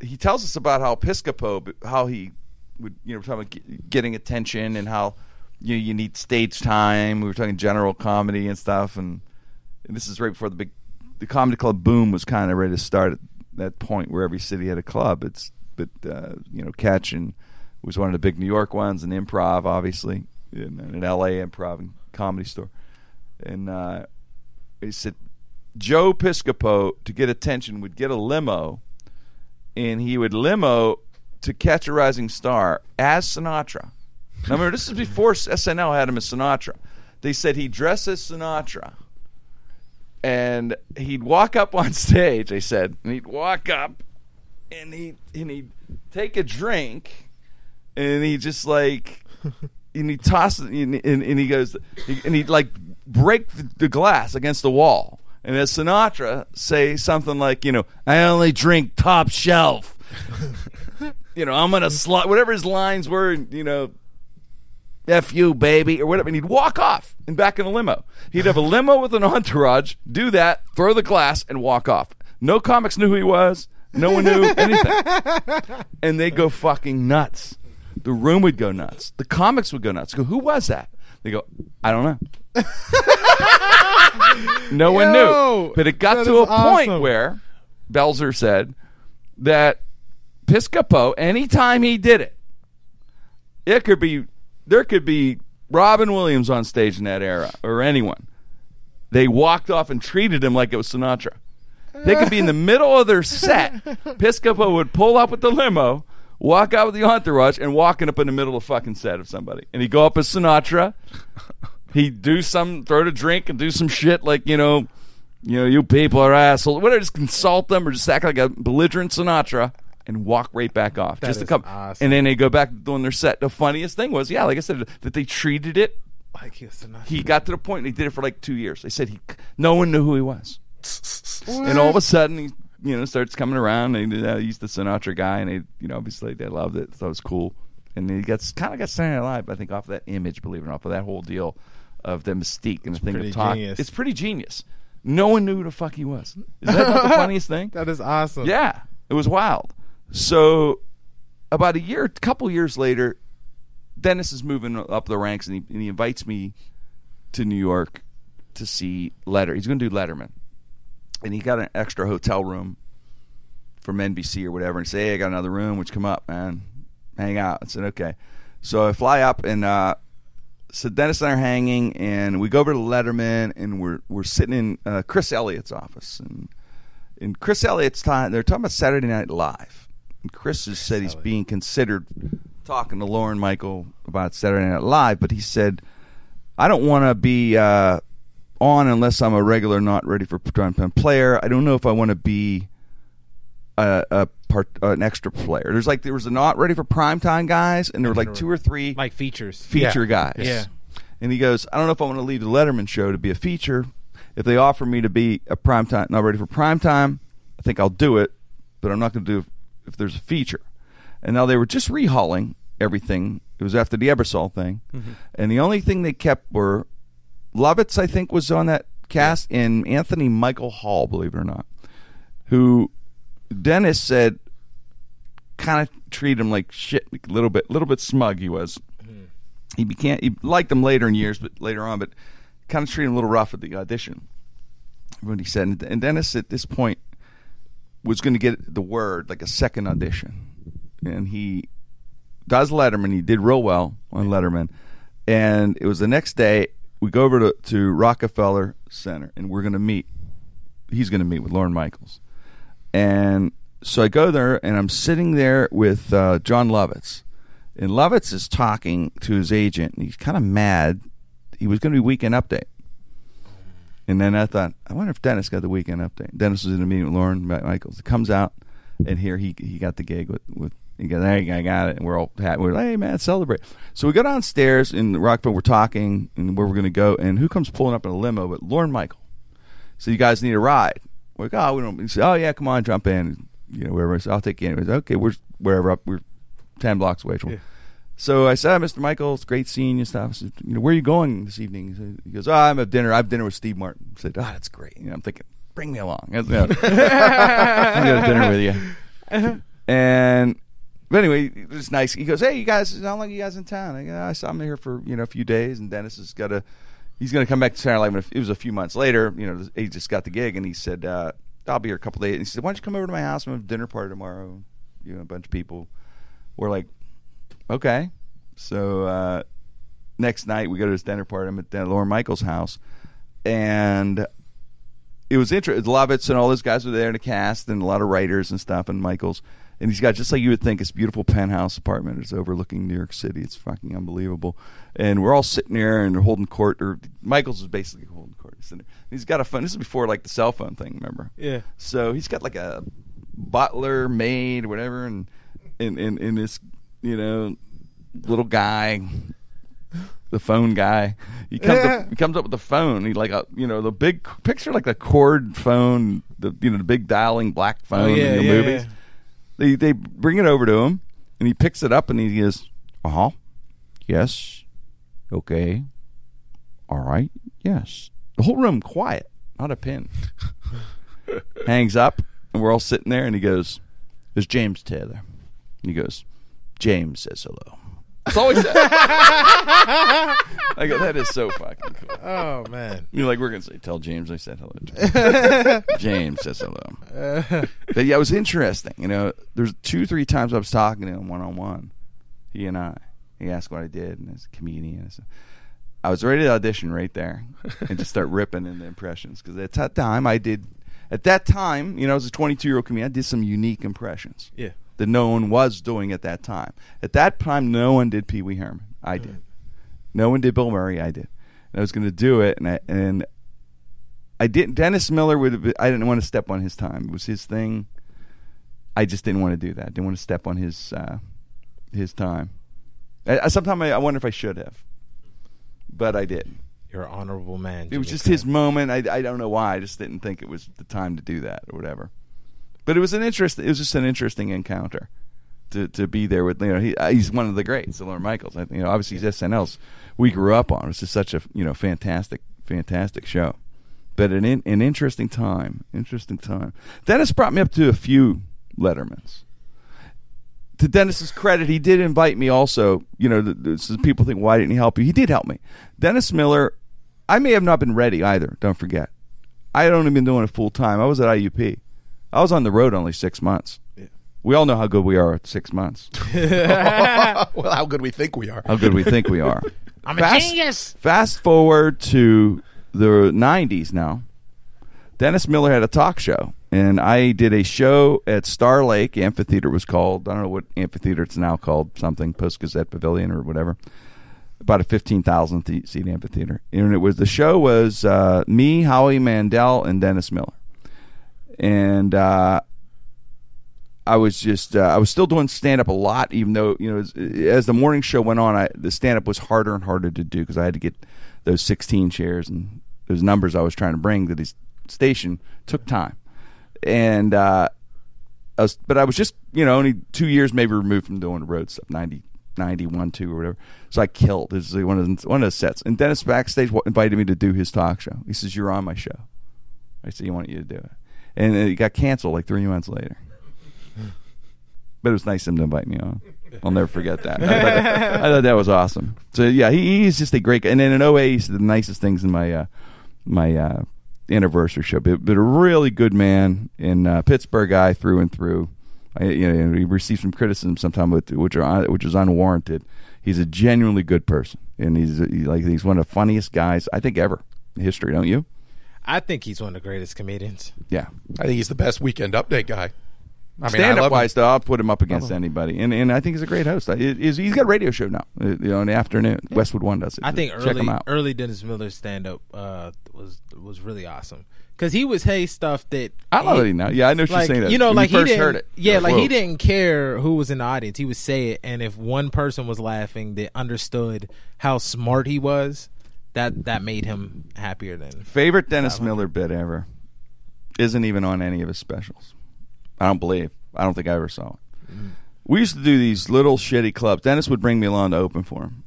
[SPEAKER 1] he tells us about how Piscopo, how he would, you know, we're talking about getting attention and how you know, you need stage time. We were talking general comedy and stuff, and, and this is right before the big, the comedy club boom was kind of ready to start at that point where every city had a club. It's but uh, you know, Catch and was one of the big New York ones, and Improv, obviously, and an L.A. Improv and Comedy Store, and uh, he said Joe Piscopo to get attention would get a limo and he would limo to catch a rising star as Sinatra. Now, remember, this is before SNL had him as Sinatra. They said he'd dress as Sinatra, and he'd walk up on stage. They said, and he'd walk up, and he and he'd take a drink, and he just like, and he tosses and, and, and he goes, and he'd like break the, glass against the wall. And as Sinatra say something like, you know, I only drink top shelf. you know, I'm gonna slide whatever his lines were. You know, F you, baby, or whatever. And he'd walk off and back in a limo. He'd have a limo with an entourage, do that, throw the glass, and walk off. No comics knew who he was. No one knew anything. and they'd go fucking nuts. The room would go nuts. The comics would go nuts. Go, who was that? They go, I don't know. no one knew. But it got to a
[SPEAKER 3] is
[SPEAKER 1] point where Belzer said that Piscopo, anytime he did it, it could be there could be Robin Williams on stage in that era or anyone. They walked off and treated him like it was Sinatra. They could be in the middle of their set. Piscopo would pull up with the limo, walk out with the entourage, and walking up in the middle of the fucking set of somebody. And he'd go up as Sinatra. He'd do some, throw a drink and do some shit like, you know, you know, you people are assholes. Whatever, just consult them or just act like a belligerent Sinatra and walk right back off.
[SPEAKER 3] That
[SPEAKER 1] just to
[SPEAKER 3] is
[SPEAKER 1] come.
[SPEAKER 3] awesome.
[SPEAKER 1] And then they go back to doing their set. The funniest thing was, yeah, like I said, that they treated it.
[SPEAKER 3] Like he was Sinatra.
[SPEAKER 1] He got to the point, and he did it for like two years. They said he, no one knew who he was. And all of a sudden, he, you know, starts coming around. And uh, he's the Sinatra guy, and they, you know, obviously they loved it. So it was cool. And he gets kind of got Saturday Night Live, I think, off of that image, believe it or not, off of that whole deal of the mystique and the thing of talk.
[SPEAKER 3] genius.
[SPEAKER 1] It's pretty genius. No one knew who the fuck he was. Is that not the funniest thing?
[SPEAKER 3] That is awesome.
[SPEAKER 1] Yeah, it was wild. So, about a year, a couple years later, Dennis is moving up the ranks, and he, and he invites me to New York to see Letter. He's going to do Letterman, and he got an extra hotel room from NBC or whatever, and say, "Hey, I got another room. Which come up, man." hang out. I said, okay. So I fly up and uh, so Dennis and I are hanging, and we go over to Letterman, and we're we're sitting in uh, Chris Elliott's office, and in Chris Elliott's time, they're talking about Saturday Night Live. And Chris has said he's being considered talking to Lorne Michael about Saturday Night Live, but he said, I don't want to be uh, on unless I'm a regular, not ready for prime time player. I don't know if I want to be a, a part, an extra player. There's like there was a not ready for prime time guys, and there were like two or three
[SPEAKER 3] Like features.
[SPEAKER 1] feature
[SPEAKER 4] Yeah.
[SPEAKER 1] guys.
[SPEAKER 3] Yeah.
[SPEAKER 1] And he goes, I don't know if I want to leave the Letterman show to be a feature. If they offer me to be a prime time, not ready for prime time, I think I'll do it. But I'm not going to do it if there's a feature. And now they were just rehauling everything. It was after the Ebersol thing, mm-hmm. and the only thing they kept were Lovitz. I think was on that cast, and Anthony Michael Hall, believe it or not, who Dennis said kind of treated him like shit, a little bit, little bit smug. He was. Hmm. He became he liked him later in years, but later on, but kind of treated him a little rough at the audition. What he said, and, and Dennis at this point was going to get the word like a second audition, and he does Letterman. He did real well on Letterman, and it was the next day. We go over to, to Rockefeller Center, and we're going to meet. He's going to meet with Lorne Michaels, and so I go there, and I'm sitting there with uh, Jon Lovitz, and Lovitz is talking to his agent, and he's kind of mad. He was going to be weekend update. And then I thought, I wonder if Dennis got the weekend update. Dennis was in a meeting with Lorne Michaels. It comes out, and here he he got the gig with with. He goes, hey, I got it, and we're all happy. We're like, hey, man, celebrate. So we go downstairs in Rockville. We're talking and where we're going to go, and who comes pulling up in a limo? But Lorne Michael. So you guys need a ride. We're like, oh, we don't. He said, oh yeah, come on, jump in. You know, wherever. So I'll take you. Anyways, okay, we're wherever up. We're ten blocks away from. So I said, Mr. Michael, it's great seeing you. Stuff. I said, you know, where are you going this evening? He, said, he goes, oh, I'm at dinner. I have dinner with Steve Martin. I said, oh, that's great. You know, I'm thinking, bring me along. I said. I'm going to dinner with you. And but anyway, it was nice. He goes, "Hey, you guys, how long are you guys in town?" I go, "I saw him here for you know a few days." And Dennis has got a, he's going to come back to Saturday Night. It was a few months later. You know, he just got the gig, and he said, uh, "I'll be here a couple days." And he said, "Why don't you come over to my house? I'm having a dinner party tomorrow. You know, a bunch of people." We're like, "Okay." So uh, next night we go to this dinner party. I'm at Lorne Michaels' house, and it was interesting. Lovitz and all those guys were there in the cast, and a lot of writers and stuff, and Michaels. And he's got just like you would think, this beautiful penthouse apartment. It's overlooking New York City. It's fucking unbelievable. And we're all sitting there and holding court. Or Michaels is basically holding court. He's, he's got a phone. This is before like the cell phone thing. Remember?
[SPEAKER 3] Yeah.
[SPEAKER 1] So he's got like a butler, maid, whatever, and in in in this you know little guy, the phone guy. He comes up, he comes up with the phone. He like a you know the big picture like the cord phone, the you know the big dialing black phone
[SPEAKER 3] Oh, yeah,
[SPEAKER 1] in the
[SPEAKER 3] yeah,
[SPEAKER 1] movies. They they bring it over to him, and he picks it up and he goes, "Uh huh, yes, okay, all right, yes." The whole room quiet, not a pin. Hangs up, and we're all sitting there, and he goes, "There's James Taylor." And he goes, "James says hello." That's always said. I go, "That is so fucking cool."
[SPEAKER 3] Oh man.
[SPEAKER 1] You're like, we're gonna say, tell James I said hello. To him." James says hello. but yeah, it was interesting. You know, there's two, three times I was talking to him one on one. He and I. He asked what I did, and as a comedian, I, I was ready to audition right there and just start ripping in the impressions because at that time I did. At that time, you know, as a 22 year old comedian, I did some unique impressions
[SPEAKER 3] Yeah.
[SPEAKER 1] That no one was doing at that time. At that time, no one did Pee Wee Herman. I did. No one did Bill Murray. I did. And I was going to do it, and I, and I didn't. Dennis Miller would. Have been, I didn't want to step on his time. It was his thing. I just didn't want to do that. didn't want to step on his uh, his time. I, I, sometimes I, I wonder if I should have, but I did.
[SPEAKER 3] You're an honorable man.
[SPEAKER 1] It was just his moment. I, I don't know why. I just didn't think it was the time to do that or whatever. But it was an interest. It was just an interesting encounter to to be there with. You know, he, uh, he's one of the greats, Lorne Michaels. I, you know, obviously he's SNL's we grew up on. It's just such a you know fantastic, fantastic show. But an in, an interesting time, interesting time. Dennis brought me up to a few Lettermans. To Dennis's credit, he did invite me. Also, you know, the, the, so people think, why didn't he help you? He did help me. Dennis Miller. I may have not been ready either. Don't forget, I had only been doing it full time. I was at IUP. I was on the road only six months.
[SPEAKER 3] Yeah.
[SPEAKER 1] We all know how good we are at six months.
[SPEAKER 4] well, how good we think we are.
[SPEAKER 1] How good we think we are.
[SPEAKER 3] I'm
[SPEAKER 1] Fast-
[SPEAKER 3] a genius.
[SPEAKER 1] Fast forward to the 90s now. Dennis Miller had a talk show, and I did a show at Star Lake Amphitheater. It was called. I don't know what amphitheater it's now called. Something Post Gazette Pavilion or whatever. About a fifteen thousand seat amphitheater, and it was the show was uh, me, Howie Mandel, and Dennis Miller, and uh, I was just uh, I was still doing stand up a lot, even though you know as, as the morning show went on, I, the stand up was harder and harder to do because I had to get those 16 shares and those numbers I was trying to bring to this station took time, and uh, I was, but I was just you know only two years maybe removed from doing the road stuff 90, 91, two or whatever. So I killed. This is one of the, one of the sets, and Dennis backstage invited me to do his talk show. He says you're on my show. I said he wanted you to do it, and it got canceled like three months later. But it was nice of him to invite me on. I'll never forget that. I thought, I thought that was awesome. So yeah, he, he's just a great guy. And then in 08, he said the nicest things in my uh, my uh, anniversary show. But, but a really good man in uh, Pittsburgh guy through and through. I, you know, he received some criticism sometimes, which are which is unwarranted. He's a genuinely good person, and he's he, like he's one of the funniest guys I think ever in history. Don't you?
[SPEAKER 3] I think he's one of the greatest comedians.
[SPEAKER 1] Yeah.
[SPEAKER 4] I think he's the best weekend update guy. I mean,
[SPEAKER 1] Stand
[SPEAKER 4] love
[SPEAKER 1] up
[SPEAKER 4] him.
[SPEAKER 1] wise, though, I'll put him up against anybody, and and I think he's a great host. It- it's- he's got a radio show now, uh, you know, in the afternoon. Westwood One does it.
[SPEAKER 3] I think
[SPEAKER 1] check
[SPEAKER 3] early
[SPEAKER 1] him out.
[SPEAKER 3] early Dennis Miller stand up uh, was was really awesome because he was say stuff that
[SPEAKER 1] I love it now. Yeah, I know she's saying that.
[SPEAKER 3] you know
[SPEAKER 1] When
[SPEAKER 3] like
[SPEAKER 1] you first
[SPEAKER 3] he didn't
[SPEAKER 1] heard it.
[SPEAKER 3] yeah
[SPEAKER 1] You're
[SPEAKER 3] like
[SPEAKER 1] whoa.
[SPEAKER 3] he didn't care who was in the audience he would say it and if one person was laughing that understood how smart he was that that made him happier than
[SPEAKER 1] Favorite Dennis Miller bit ever isn't even on any of his specials. I don't believe. I don't think I ever saw it. We used to do these little shitty clubs. Dennis would bring me along to open for him.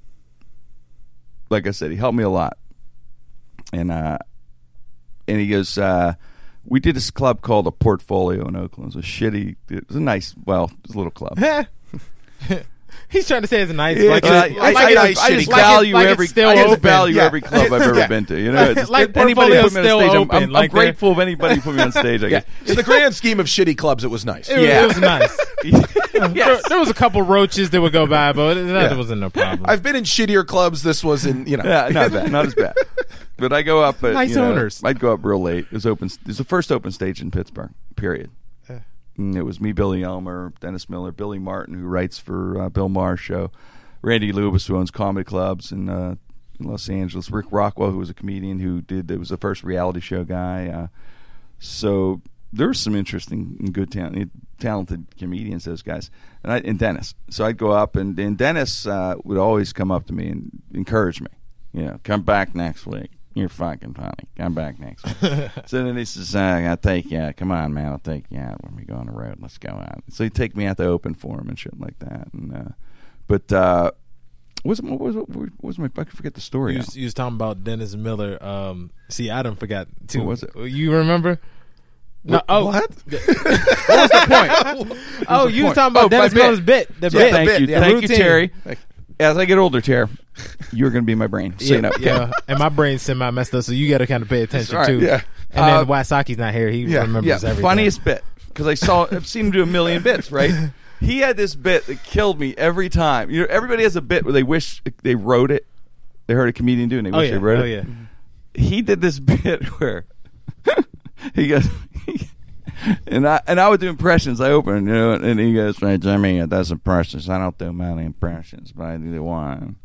[SPEAKER 1] Like I said, he helped me a lot, and uh, and he goes. Uh, we did this club called a Portfolio in Oakland. It was a shitty. It was a nice. Well, it was a little club.
[SPEAKER 3] he's trying to say it's nice
[SPEAKER 1] Yeah,
[SPEAKER 3] like,
[SPEAKER 1] uh,
[SPEAKER 3] it's,
[SPEAKER 1] I, I,
[SPEAKER 3] like
[SPEAKER 1] I,
[SPEAKER 3] it's,
[SPEAKER 1] I just
[SPEAKER 3] like
[SPEAKER 1] value
[SPEAKER 3] like
[SPEAKER 1] every I just value
[SPEAKER 4] yeah.
[SPEAKER 1] every club I've ever
[SPEAKER 4] yeah.
[SPEAKER 1] been to. You know, it's,
[SPEAKER 3] like
[SPEAKER 1] it's,
[SPEAKER 3] anybody
[SPEAKER 1] put me on stage,
[SPEAKER 3] open,
[SPEAKER 1] I'm, I'm
[SPEAKER 3] like they're-
[SPEAKER 1] grateful if anybody put me on stage. I
[SPEAKER 4] Yeah.
[SPEAKER 1] guess.
[SPEAKER 4] In the grand scheme of shitty clubs, it was nice.
[SPEAKER 3] it, was- it was nice there,
[SPEAKER 1] yes.
[SPEAKER 3] there was a couple roaches that would go by but that
[SPEAKER 4] Yeah.
[SPEAKER 3] wasn't no problem
[SPEAKER 4] I've been in shittier clubs. This was in, you know.
[SPEAKER 1] Yeah, not bad, not as bad. But I go up. At,
[SPEAKER 3] Nice
[SPEAKER 1] you know,
[SPEAKER 3] owners.
[SPEAKER 1] I'd go up real late. It was open. It was the first open stage in Pittsburgh. Period. And it was me, Billy Elmer, Dennis Miller, Billy Martin, who writes for uh, Bill Maher's show, Randy Lewis, who owns comedy clubs in, uh, in Los Angeles, Rick Rockwell, who was a comedian who did it was the first reality show guy. Uh, so there some interesting and good talent, talented comedians. Those guys, and I, and Dennis. So I'd go up, and, and Dennis uh, would always come up to me and encourage me. You know, come back next week. You're fucking funny. Come back next week. so then he says, uh, "I'll take you. out. Come on, man. I'll take you out when we go on the road. Let's go out." So he'd take me out to open for him and shit like that. And uh, but uh, was what was what was my I forget the story.
[SPEAKER 3] You was, you was talking about Dennis Miller. Um, see, don't forgot too.
[SPEAKER 1] What was it?
[SPEAKER 3] You remember? No, oh,
[SPEAKER 4] What? Was the point?
[SPEAKER 3] Oh, you was talking about
[SPEAKER 1] Oh,
[SPEAKER 3] Dennis. Miller's bit. The
[SPEAKER 4] Yeah,
[SPEAKER 3] bit.
[SPEAKER 4] the
[SPEAKER 1] Thank you,
[SPEAKER 4] yeah.
[SPEAKER 1] thank you. Terry. As I get older, Terry, you're going to be my brain. So you know.
[SPEAKER 3] yeah, and my brain's semi messed up, so you got to kind of pay attention
[SPEAKER 1] Sorry.
[SPEAKER 3] too.
[SPEAKER 4] Yeah.
[SPEAKER 3] And
[SPEAKER 1] Uh,
[SPEAKER 3] then Wasaki's not here; he
[SPEAKER 4] yeah,
[SPEAKER 3] remembers
[SPEAKER 1] yeah,
[SPEAKER 3] everything.
[SPEAKER 1] funniest bit because I saw I've seen him do a million bits. Right? He had this bit that killed me every time. You know, everybody has a bit where they wish they wrote it. They heard a comedian do, it and they
[SPEAKER 3] Oh
[SPEAKER 1] wish
[SPEAKER 3] yeah,
[SPEAKER 1] they wrote
[SPEAKER 3] oh
[SPEAKER 1] it.
[SPEAKER 3] yeah.
[SPEAKER 1] He did this bit where he goes. And I and I would do impressions. I open, you know, and he goes, "Hey Jimmy, that's impressions. I don't do many impressions, but I do one."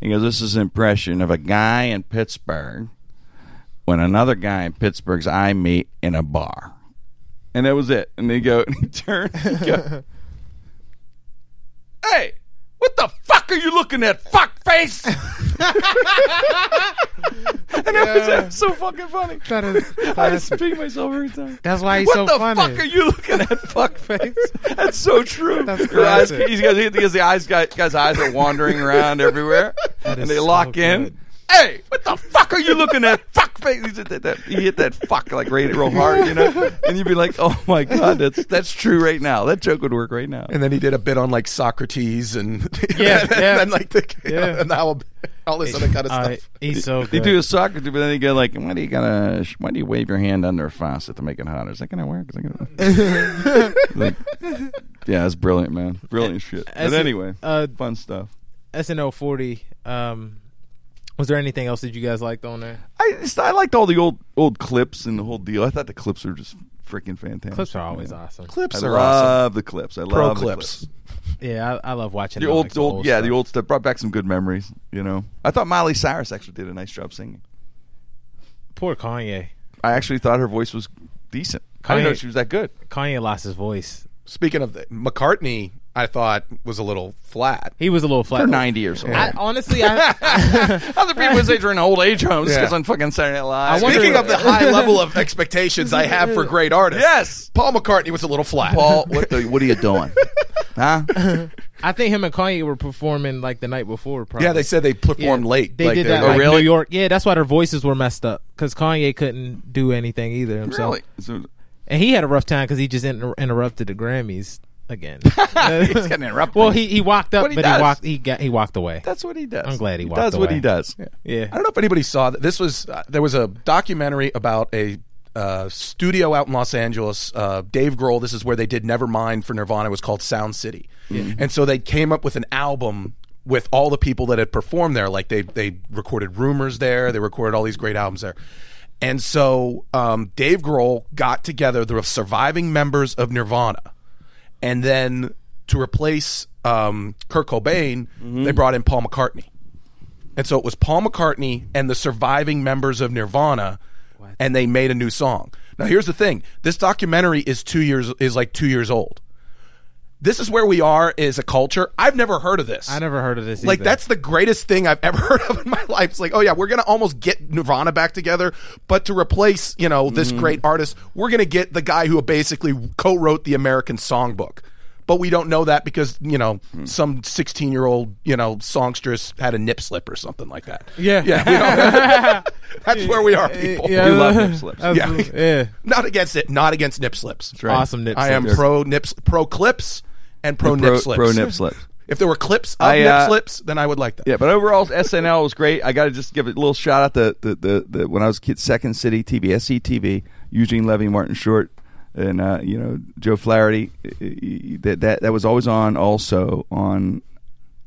[SPEAKER 1] He goes, "This is an impression of a guy in Pittsburgh when another guy in Pittsburgh's I meet in a bar." And that was it. And they go, and he turned, he go, "Hey, what the fuck are you looking at, fuck face?" and it was so fucking funny.
[SPEAKER 3] That is.
[SPEAKER 1] I just repeat myself every time.
[SPEAKER 3] That's why he's
[SPEAKER 1] what
[SPEAKER 3] so
[SPEAKER 1] the
[SPEAKER 3] funny.
[SPEAKER 1] fuck are you looking at, fuckface? That's so true.
[SPEAKER 3] That's
[SPEAKER 1] Your eyes,
[SPEAKER 3] classic.
[SPEAKER 1] he's got, because the eyes guy, guy's eyes are wandering around everywhere, and
[SPEAKER 3] is
[SPEAKER 1] they
[SPEAKER 3] so
[SPEAKER 1] lock in.
[SPEAKER 3] good.
[SPEAKER 1] Hey, what the fuck are you looking at, fuckface? He, hit that, that, he hit that fuck like right real hard, you know, and you'd be like, oh my god, that's that's true right now. That joke would work right now.
[SPEAKER 4] And then he did a bit on like Socrates and
[SPEAKER 3] Yeah,
[SPEAKER 4] and,
[SPEAKER 3] yeah.
[SPEAKER 4] then like the,
[SPEAKER 3] Yeah.
[SPEAKER 4] and how all this other kind of
[SPEAKER 3] Uh,
[SPEAKER 4] stuff.
[SPEAKER 3] he's so
[SPEAKER 1] You
[SPEAKER 3] good.
[SPEAKER 1] do a soccer, but then you go like, why do you gotta? Why do you wave your hand under a faucet to make it hotter? Is that gonna work? Is that gonna... like, yeah, it's brilliant, man. Brilliant shit.
[SPEAKER 3] As
[SPEAKER 1] But anyway,
[SPEAKER 3] uh,
[SPEAKER 1] fun stuff.
[SPEAKER 3] SNL 40. Um, was there anything else that you guys liked on there?
[SPEAKER 1] I I liked all the old old clips and the whole deal. I thought the clips were just freaking fantastic.
[SPEAKER 3] Clips are always
[SPEAKER 1] Yeah.
[SPEAKER 3] awesome.
[SPEAKER 4] Clips are awesome.
[SPEAKER 1] I
[SPEAKER 4] are
[SPEAKER 1] love
[SPEAKER 4] awesome.
[SPEAKER 1] the clips. I love
[SPEAKER 4] Pro
[SPEAKER 1] the
[SPEAKER 4] clips.
[SPEAKER 3] Yeah, I, I love watching
[SPEAKER 1] The
[SPEAKER 3] them,
[SPEAKER 1] old,
[SPEAKER 3] like, the
[SPEAKER 1] old, yeah, the old stuff brought back some good memories. You know, I thought Miley Cyrus actually did a nice job singing.
[SPEAKER 3] Poor Kanye.
[SPEAKER 1] I actually thought her voice was decent. I didn't know she was that good.
[SPEAKER 3] Kanye lost his voice.
[SPEAKER 4] Speaking of the, McCartney, I thought was a little flat.
[SPEAKER 3] He was a little flat.
[SPEAKER 1] They're ninety years old.
[SPEAKER 3] I, honestly, I,
[SPEAKER 1] Other people would say they're in old age homes
[SPEAKER 4] Yeah.
[SPEAKER 1] because on fucking Saturday Night Live.
[SPEAKER 3] I wonder-
[SPEAKER 4] Speaking of the high level of expectations I have for great artists,
[SPEAKER 1] Yes.
[SPEAKER 4] Paul McCartney was a little flat.
[SPEAKER 1] Paul, what the, what are you doing? Huh?
[SPEAKER 3] I think him and Kanye were performing like the night before. Probably.
[SPEAKER 4] yeah, they said they performed
[SPEAKER 3] Yeah,
[SPEAKER 4] late.
[SPEAKER 3] They
[SPEAKER 4] Like,
[SPEAKER 3] did
[SPEAKER 4] they're-
[SPEAKER 3] that
[SPEAKER 1] Oh,
[SPEAKER 3] like
[SPEAKER 1] really?
[SPEAKER 3] New York. Yeah, that's why their voices were messed up because Kanye couldn't do anything either himself.
[SPEAKER 1] really? So,
[SPEAKER 3] And he had a rough time because he just inter- interrupted the Grammys again.
[SPEAKER 1] he's getting interrupted.
[SPEAKER 3] well, he he walked up,
[SPEAKER 1] But he
[SPEAKER 3] but
[SPEAKER 1] does.
[SPEAKER 3] he walked he got he walked away.
[SPEAKER 1] That's what he does.
[SPEAKER 3] I'm glad he walked
[SPEAKER 1] does what
[SPEAKER 3] away.
[SPEAKER 1] he does.
[SPEAKER 3] Yeah.
[SPEAKER 4] I don't know if anybody saw that. This was uh, there was a documentary about a uh, studio out in Los Angeles. Uh, Dave Grohl. This is where they did Nevermind for Nirvana. It was called Sound City, and so they came up with an album with all the people that had performed there. Like they they recorded Rumours there. They recorded all these great albums there. And so um, Dave Grohl got together the surviving members of Nirvana, and then to replace um, Kurt Cobain, they brought in Paul McCartney. And so it was Paul McCartney and the surviving members of Nirvana, and they made a new song. Now here's the thing: this documentary is two years is like two years old. This is where we are as a culture. I've never heard of this.
[SPEAKER 3] I never heard of this.
[SPEAKER 4] Like
[SPEAKER 3] either.
[SPEAKER 4] that's the greatest thing I've ever heard of in my life. It's like, oh yeah, we're gonna almost get Nirvana back together, but to replace, you know, this mm-hmm. great artist, we're gonna get the guy who basically co-wrote the American Songbook. But we don't know that because you know hmm. some sixteen-year-old you know songstress had a nip slip or something like that.
[SPEAKER 3] Yeah.
[SPEAKER 4] yeah. That's where we are, people.
[SPEAKER 3] Yeah.
[SPEAKER 1] You love nip slips.
[SPEAKER 4] Yeah.
[SPEAKER 3] yeah.
[SPEAKER 4] Not against it. Not against nip slips.
[SPEAKER 1] right.
[SPEAKER 3] Awesome nip
[SPEAKER 4] I am pro nips, pro clips, and pro,
[SPEAKER 1] pro,
[SPEAKER 4] nip slips.
[SPEAKER 1] pro nip slips.
[SPEAKER 4] If there were clips of
[SPEAKER 1] I,
[SPEAKER 4] nip
[SPEAKER 1] uh,
[SPEAKER 4] slips, then I would like that.
[SPEAKER 1] Yeah, but overall, SNL was great. I got to just give a little shout out to the, the, the when I was a kid, Second City TV, SCTV, Eugene Levy, Martin Short, and uh, you know Joe Flaherty. That that that was always on. Also on,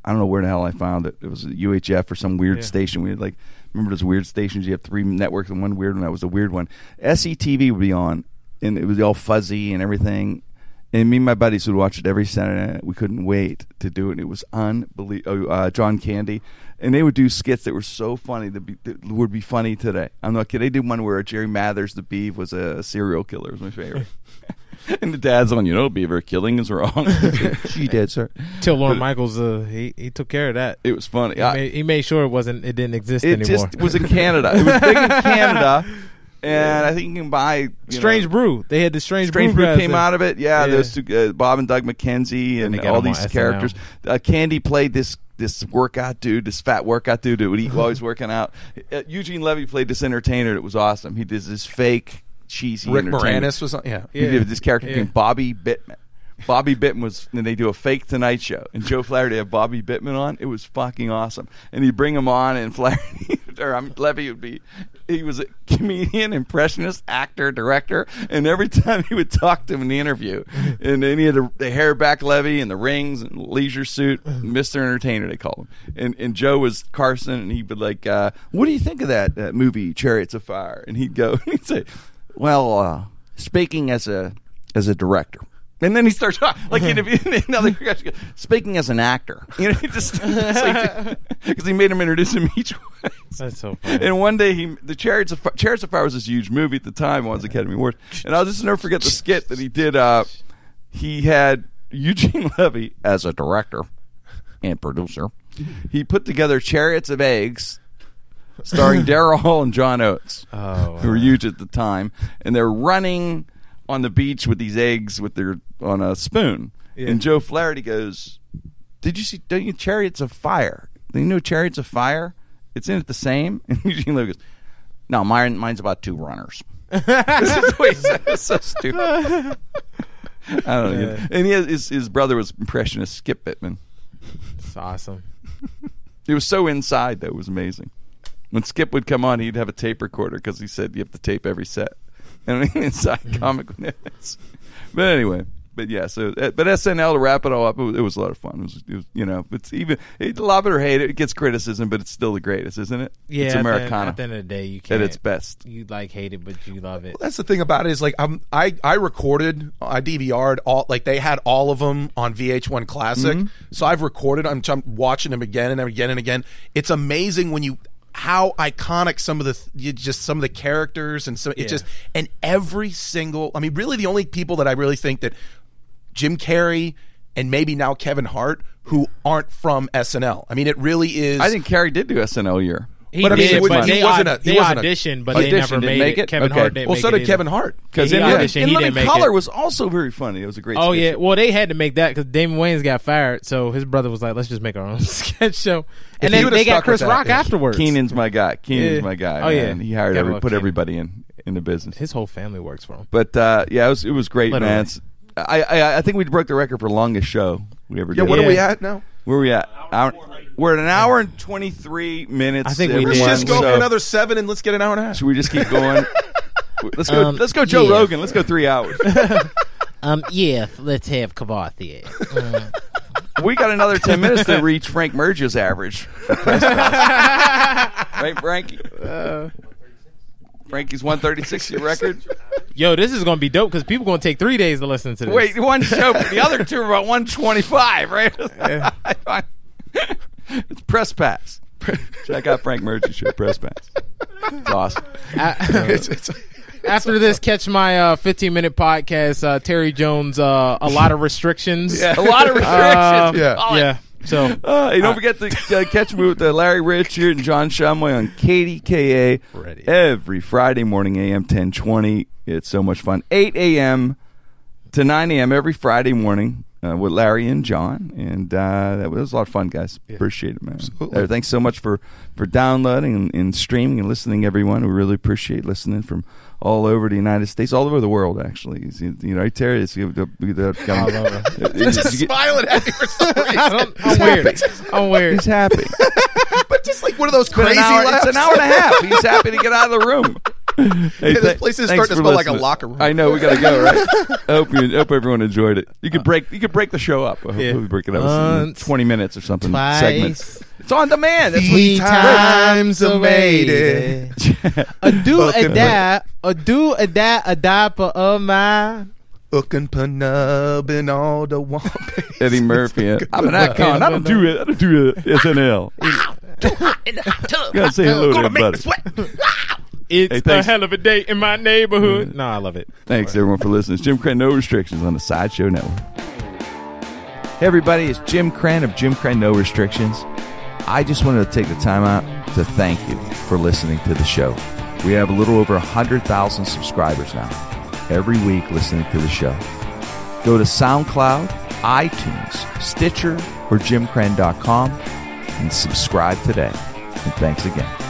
[SPEAKER 1] I don't know where the hell I found it. It was UHF or some weird
[SPEAKER 3] Yeah.
[SPEAKER 1] station. We had like remember those weird stations. You have three networks and one weird one. That was the weird one. SCTV would be on, and it was all fuzzy and everything. And me and my buddies would watch it every Saturday night. We couldn't wait to do it. And it was unbelievable. Oh, uh, John Candy, and they would do skits that were so funny that, be, that would be funny today. I'm not kidding. They did one where Jerry Mathers, the beef, was a serial killer. It was my favorite. and the dad's on, you know, beaver killing is wrong. she did, sir.
[SPEAKER 3] Till Lorne Michaels, uh, he he took care of that.
[SPEAKER 1] It was funny.
[SPEAKER 3] He,
[SPEAKER 1] I-
[SPEAKER 3] made, he made sure it wasn't it didn't exist
[SPEAKER 1] it
[SPEAKER 3] anymore.
[SPEAKER 1] just was in Canada. It was big in Canada, and I think you can buy
[SPEAKER 3] Strange
[SPEAKER 1] know,
[SPEAKER 3] Brew. They had the Strange,
[SPEAKER 1] Strange
[SPEAKER 3] Brew
[SPEAKER 1] Brew came out of it. Yeah,
[SPEAKER 3] Yeah.
[SPEAKER 1] those two, uh, Bob and Doug McKenzie, and all these characters. Uh, Candy played this this workout dude, this fat workout dude that would eat while he's working out. Uh, Eugene Levy played this entertainer It was awesome. He did this fake cheesy.
[SPEAKER 4] Rick. Moranis was on. Yeah.
[SPEAKER 1] He
[SPEAKER 3] Yeah.
[SPEAKER 1] did this character
[SPEAKER 3] Yeah.
[SPEAKER 1] named Bobby Bittman. Bobby Bittman was, and they do a fake Tonight Show, and Joe Flaherty had Bobby Bittman on. It was fucking awesome, and he'd bring him on, and Flaherty or um, Levy would be, he was a comedian, impressionist, actor, director, and every time he would talk to him in the interview, and then he had the, the hair back Levy and the rings and leisure suit, Mister Entertainer they call him, and and Joe was Carson, and he'd be like, uh, "What do you think of that uh, movie, Chariots of Fire?" And he'd go, he'd say, "Well, uh, speaking as a as a director." And then he starts talking like in another speaking as an actor, you know, just because he made him introduce him each way.
[SPEAKER 3] That's so funny.
[SPEAKER 1] And one day he, the Chariots of Fi- Chariots of Fire was this huge movie at the time, won the Academy Award. And I'll just never forget the skit that he did. Uh, he had Eugene Levy as a director and producer. He put together Chariots of Eggs, starring Daryl Hall and John Oates
[SPEAKER 3] Oh,
[SPEAKER 1] who were huge at the time, and they're running on the beach with these eggs with their on a spoon.
[SPEAKER 3] Yeah.
[SPEAKER 1] And Joe Flaherty goes, "Did you see? Don't you Chariots of Fire? Do you know Chariots of Fire? It's in it the same." And Eugene Levy goes, "No, mine mine's about two runners." this is what he said. It's so stupid. I don't know. And he has, his his brother was impressionist Skip Bittman.
[SPEAKER 3] it's awesome.
[SPEAKER 1] It was so inside though. It was amazing. When Skip would come on, he'd have a tape recorder because he said you have to tape every set. And I mean, inside comic minutes. But anyway, but yeah. So, uh, but SNL to wrap it all up, it was, it was a lot of fun. It was, it was you know, it's even it, love it or hate it, it gets criticism, but it's still the greatest, isn't it?
[SPEAKER 3] Yeah,
[SPEAKER 1] it's
[SPEAKER 3] at the-
[SPEAKER 1] Americana
[SPEAKER 3] At the end of the day, you can't.
[SPEAKER 1] at its best.
[SPEAKER 3] You like hate it, but you love it.
[SPEAKER 4] That's the thing about it is like I'm I I recorded I DVR'd all like they had all of them on VH1 Classic,
[SPEAKER 1] Mm-hmm.
[SPEAKER 4] so I've recorded. I'm, I'm watching them again and again and again. It's amazing when you how iconic some of the you just some of the characters and so it just and every single. I mean, really the only people that I really think that Jim Carrey and maybe now Kevin Hart who aren't from SNL. I mean, it really is.
[SPEAKER 1] I think Carrey did do SNL year.
[SPEAKER 3] He
[SPEAKER 4] But I mean,
[SPEAKER 3] did,
[SPEAKER 4] he wasn't-
[SPEAKER 3] but
[SPEAKER 4] he wasn't a- he
[SPEAKER 3] they
[SPEAKER 4] wasn't a-
[SPEAKER 3] auditioned, but
[SPEAKER 1] Auditioned,
[SPEAKER 3] they never
[SPEAKER 1] didn't
[SPEAKER 3] made
[SPEAKER 1] make
[SPEAKER 3] it.
[SPEAKER 1] it?
[SPEAKER 3] Kevin
[SPEAKER 1] Okay.
[SPEAKER 3] Hart didn't
[SPEAKER 4] well,
[SPEAKER 3] make
[SPEAKER 4] so
[SPEAKER 3] it
[SPEAKER 4] did
[SPEAKER 3] either.
[SPEAKER 4] Kevin Hart.
[SPEAKER 1] Because
[SPEAKER 3] he
[SPEAKER 1] in,
[SPEAKER 3] auditioned,
[SPEAKER 1] in Living Color
[SPEAKER 3] it.
[SPEAKER 1] was also very funny. It was a great.
[SPEAKER 3] Oh
[SPEAKER 1] sketch.
[SPEAKER 3] yeah, well they had to make that because Damon Wayans got fired, so his brother was like, "Let's just make our own sketch show." And
[SPEAKER 4] he
[SPEAKER 3] then they got Chris Rock afterwards.
[SPEAKER 1] Keenen's my guy.
[SPEAKER 3] Keenen's
[SPEAKER 1] my guy.
[SPEAKER 3] Oh, yeah.
[SPEAKER 1] he hired every, put everybody in in the business.
[SPEAKER 3] His whole family works for him.
[SPEAKER 1] But uh, yeah, it was it was great,
[SPEAKER 3] Literally.
[SPEAKER 1] man. I, I I think we broke the record for longest show we ever
[SPEAKER 4] Yeah,
[SPEAKER 1] did.
[SPEAKER 4] Yeah, what
[SPEAKER 3] Yeah.
[SPEAKER 4] are we at now?
[SPEAKER 1] Where are we at? Hour, we're at an hour and twenty three minutes.
[SPEAKER 3] I think we
[SPEAKER 1] everyone.
[SPEAKER 4] Let's just go
[SPEAKER 1] so
[SPEAKER 4] for another seven and let's get an hour and a half.
[SPEAKER 1] Should we just keep going? let's go.
[SPEAKER 7] Um,
[SPEAKER 1] let's go, Joe
[SPEAKER 7] yeah.
[SPEAKER 1] Rogan. Let's go three hours.
[SPEAKER 7] Um, yeah, let's have Kavathi.
[SPEAKER 1] we got another ten minutes to reach Frank Merger's average. right, Frankie? Frankie's one thirty six record.
[SPEAKER 3] Yo, this is gonna be dope because people gonna take three days to listen to this.
[SPEAKER 1] Wait, one show. The other two are about one twenty five, right? It's press pass. Check out Frank Merge's show. Press pass. It's awesome.
[SPEAKER 4] It's- it's-
[SPEAKER 3] after this, catch my uh, 15 minute podcast. Uh, Terry Jones, uh, a lot of restrictions.
[SPEAKER 1] A lot of restrictions.
[SPEAKER 3] Uh,
[SPEAKER 4] Yeah.
[SPEAKER 1] Oh,
[SPEAKER 3] yeah. So
[SPEAKER 1] Uh, hey, don't forget to uh, catch me with uh, Larry Richert and John Shumway on KDKA
[SPEAKER 3] Ready.
[SPEAKER 1] every Friday morning, AM 1020. It's so much fun. 8 a.m. to 9 a.m. every Friday morning uh, with Larry and John. And uh, that was a lot of fun, guys. Appreciate it, man. Uh, thanks so much for, for downloading and, and streaming and listening, everyone. We really appreciate listening from all over the United States, all over the world, actually. It's, You know, Terry? It's. It's-
[SPEAKER 4] just
[SPEAKER 1] you get-
[SPEAKER 4] smiling at me for some reason.
[SPEAKER 3] I'm weird. I'm weird.
[SPEAKER 1] He's happy.
[SPEAKER 4] but just like one of those crazy
[SPEAKER 1] an hour. It's an hour and a half. He's happy to get out of the room. Hey,
[SPEAKER 4] this
[SPEAKER 1] th-
[SPEAKER 4] place is starting to
[SPEAKER 1] for
[SPEAKER 4] smell like a locker room.
[SPEAKER 1] I know we gotta go. Right? I hope you hope everyone enjoyed it. You could uh, break you could break the show up. I hope
[SPEAKER 3] Yeah.
[SPEAKER 1] we break it up in
[SPEAKER 3] Once,
[SPEAKER 1] twenty minutes or something.
[SPEAKER 7] twice,
[SPEAKER 1] Segments. It's on demand. That's what
[SPEAKER 7] three
[SPEAKER 4] times I made it.
[SPEAKER 3] A do a
[SPEAKER 4] Fucking
[SPEAKER 3] da, a do a da, a da for a man.
[SPEAKER 4] Hook and penub and all the one.
[SPEAKER 1] Eddie Murphy. yeah. I'm an icon. I don't do it. I don't do it. SNL. Gotta say hello to everybody.
[SPEAKER 3] It's
[SPEAKER 1] Hey,
[SPEAKER 3] a hell of a day in my neighborhood. No, I love it.
[SPEAKER 1] Thanks everyone for listening. It's Jim Krenn, no restrictions on the Sideshow Network. Hey everybody, it's Jim Krenn of Jim Krenn No Restrictions. I just wanted to take the time out to thank you for listening to the show. We have a little over 100,000 subscribers now, every week listening to the show. Go to SoundCloud, iTunes, Stitcher, or jimkrenn.com and subscribe today. And thanks again.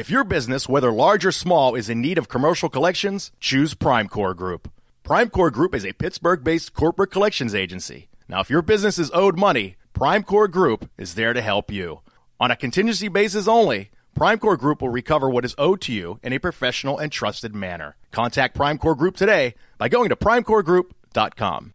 [SPEAKER 2] If your business, whether large or small, is in need of commercial collections, choose Primecore Group. Primecore Group is a Pittsburgh based corporate collections agency. Now, if your business is owed money, Primecore Group is there to help you. On a contingency basis only, Primecore Group will recover what is owed to you in a professional and trusted manner. Contact Primecore Group today by going to primecoregroup.com.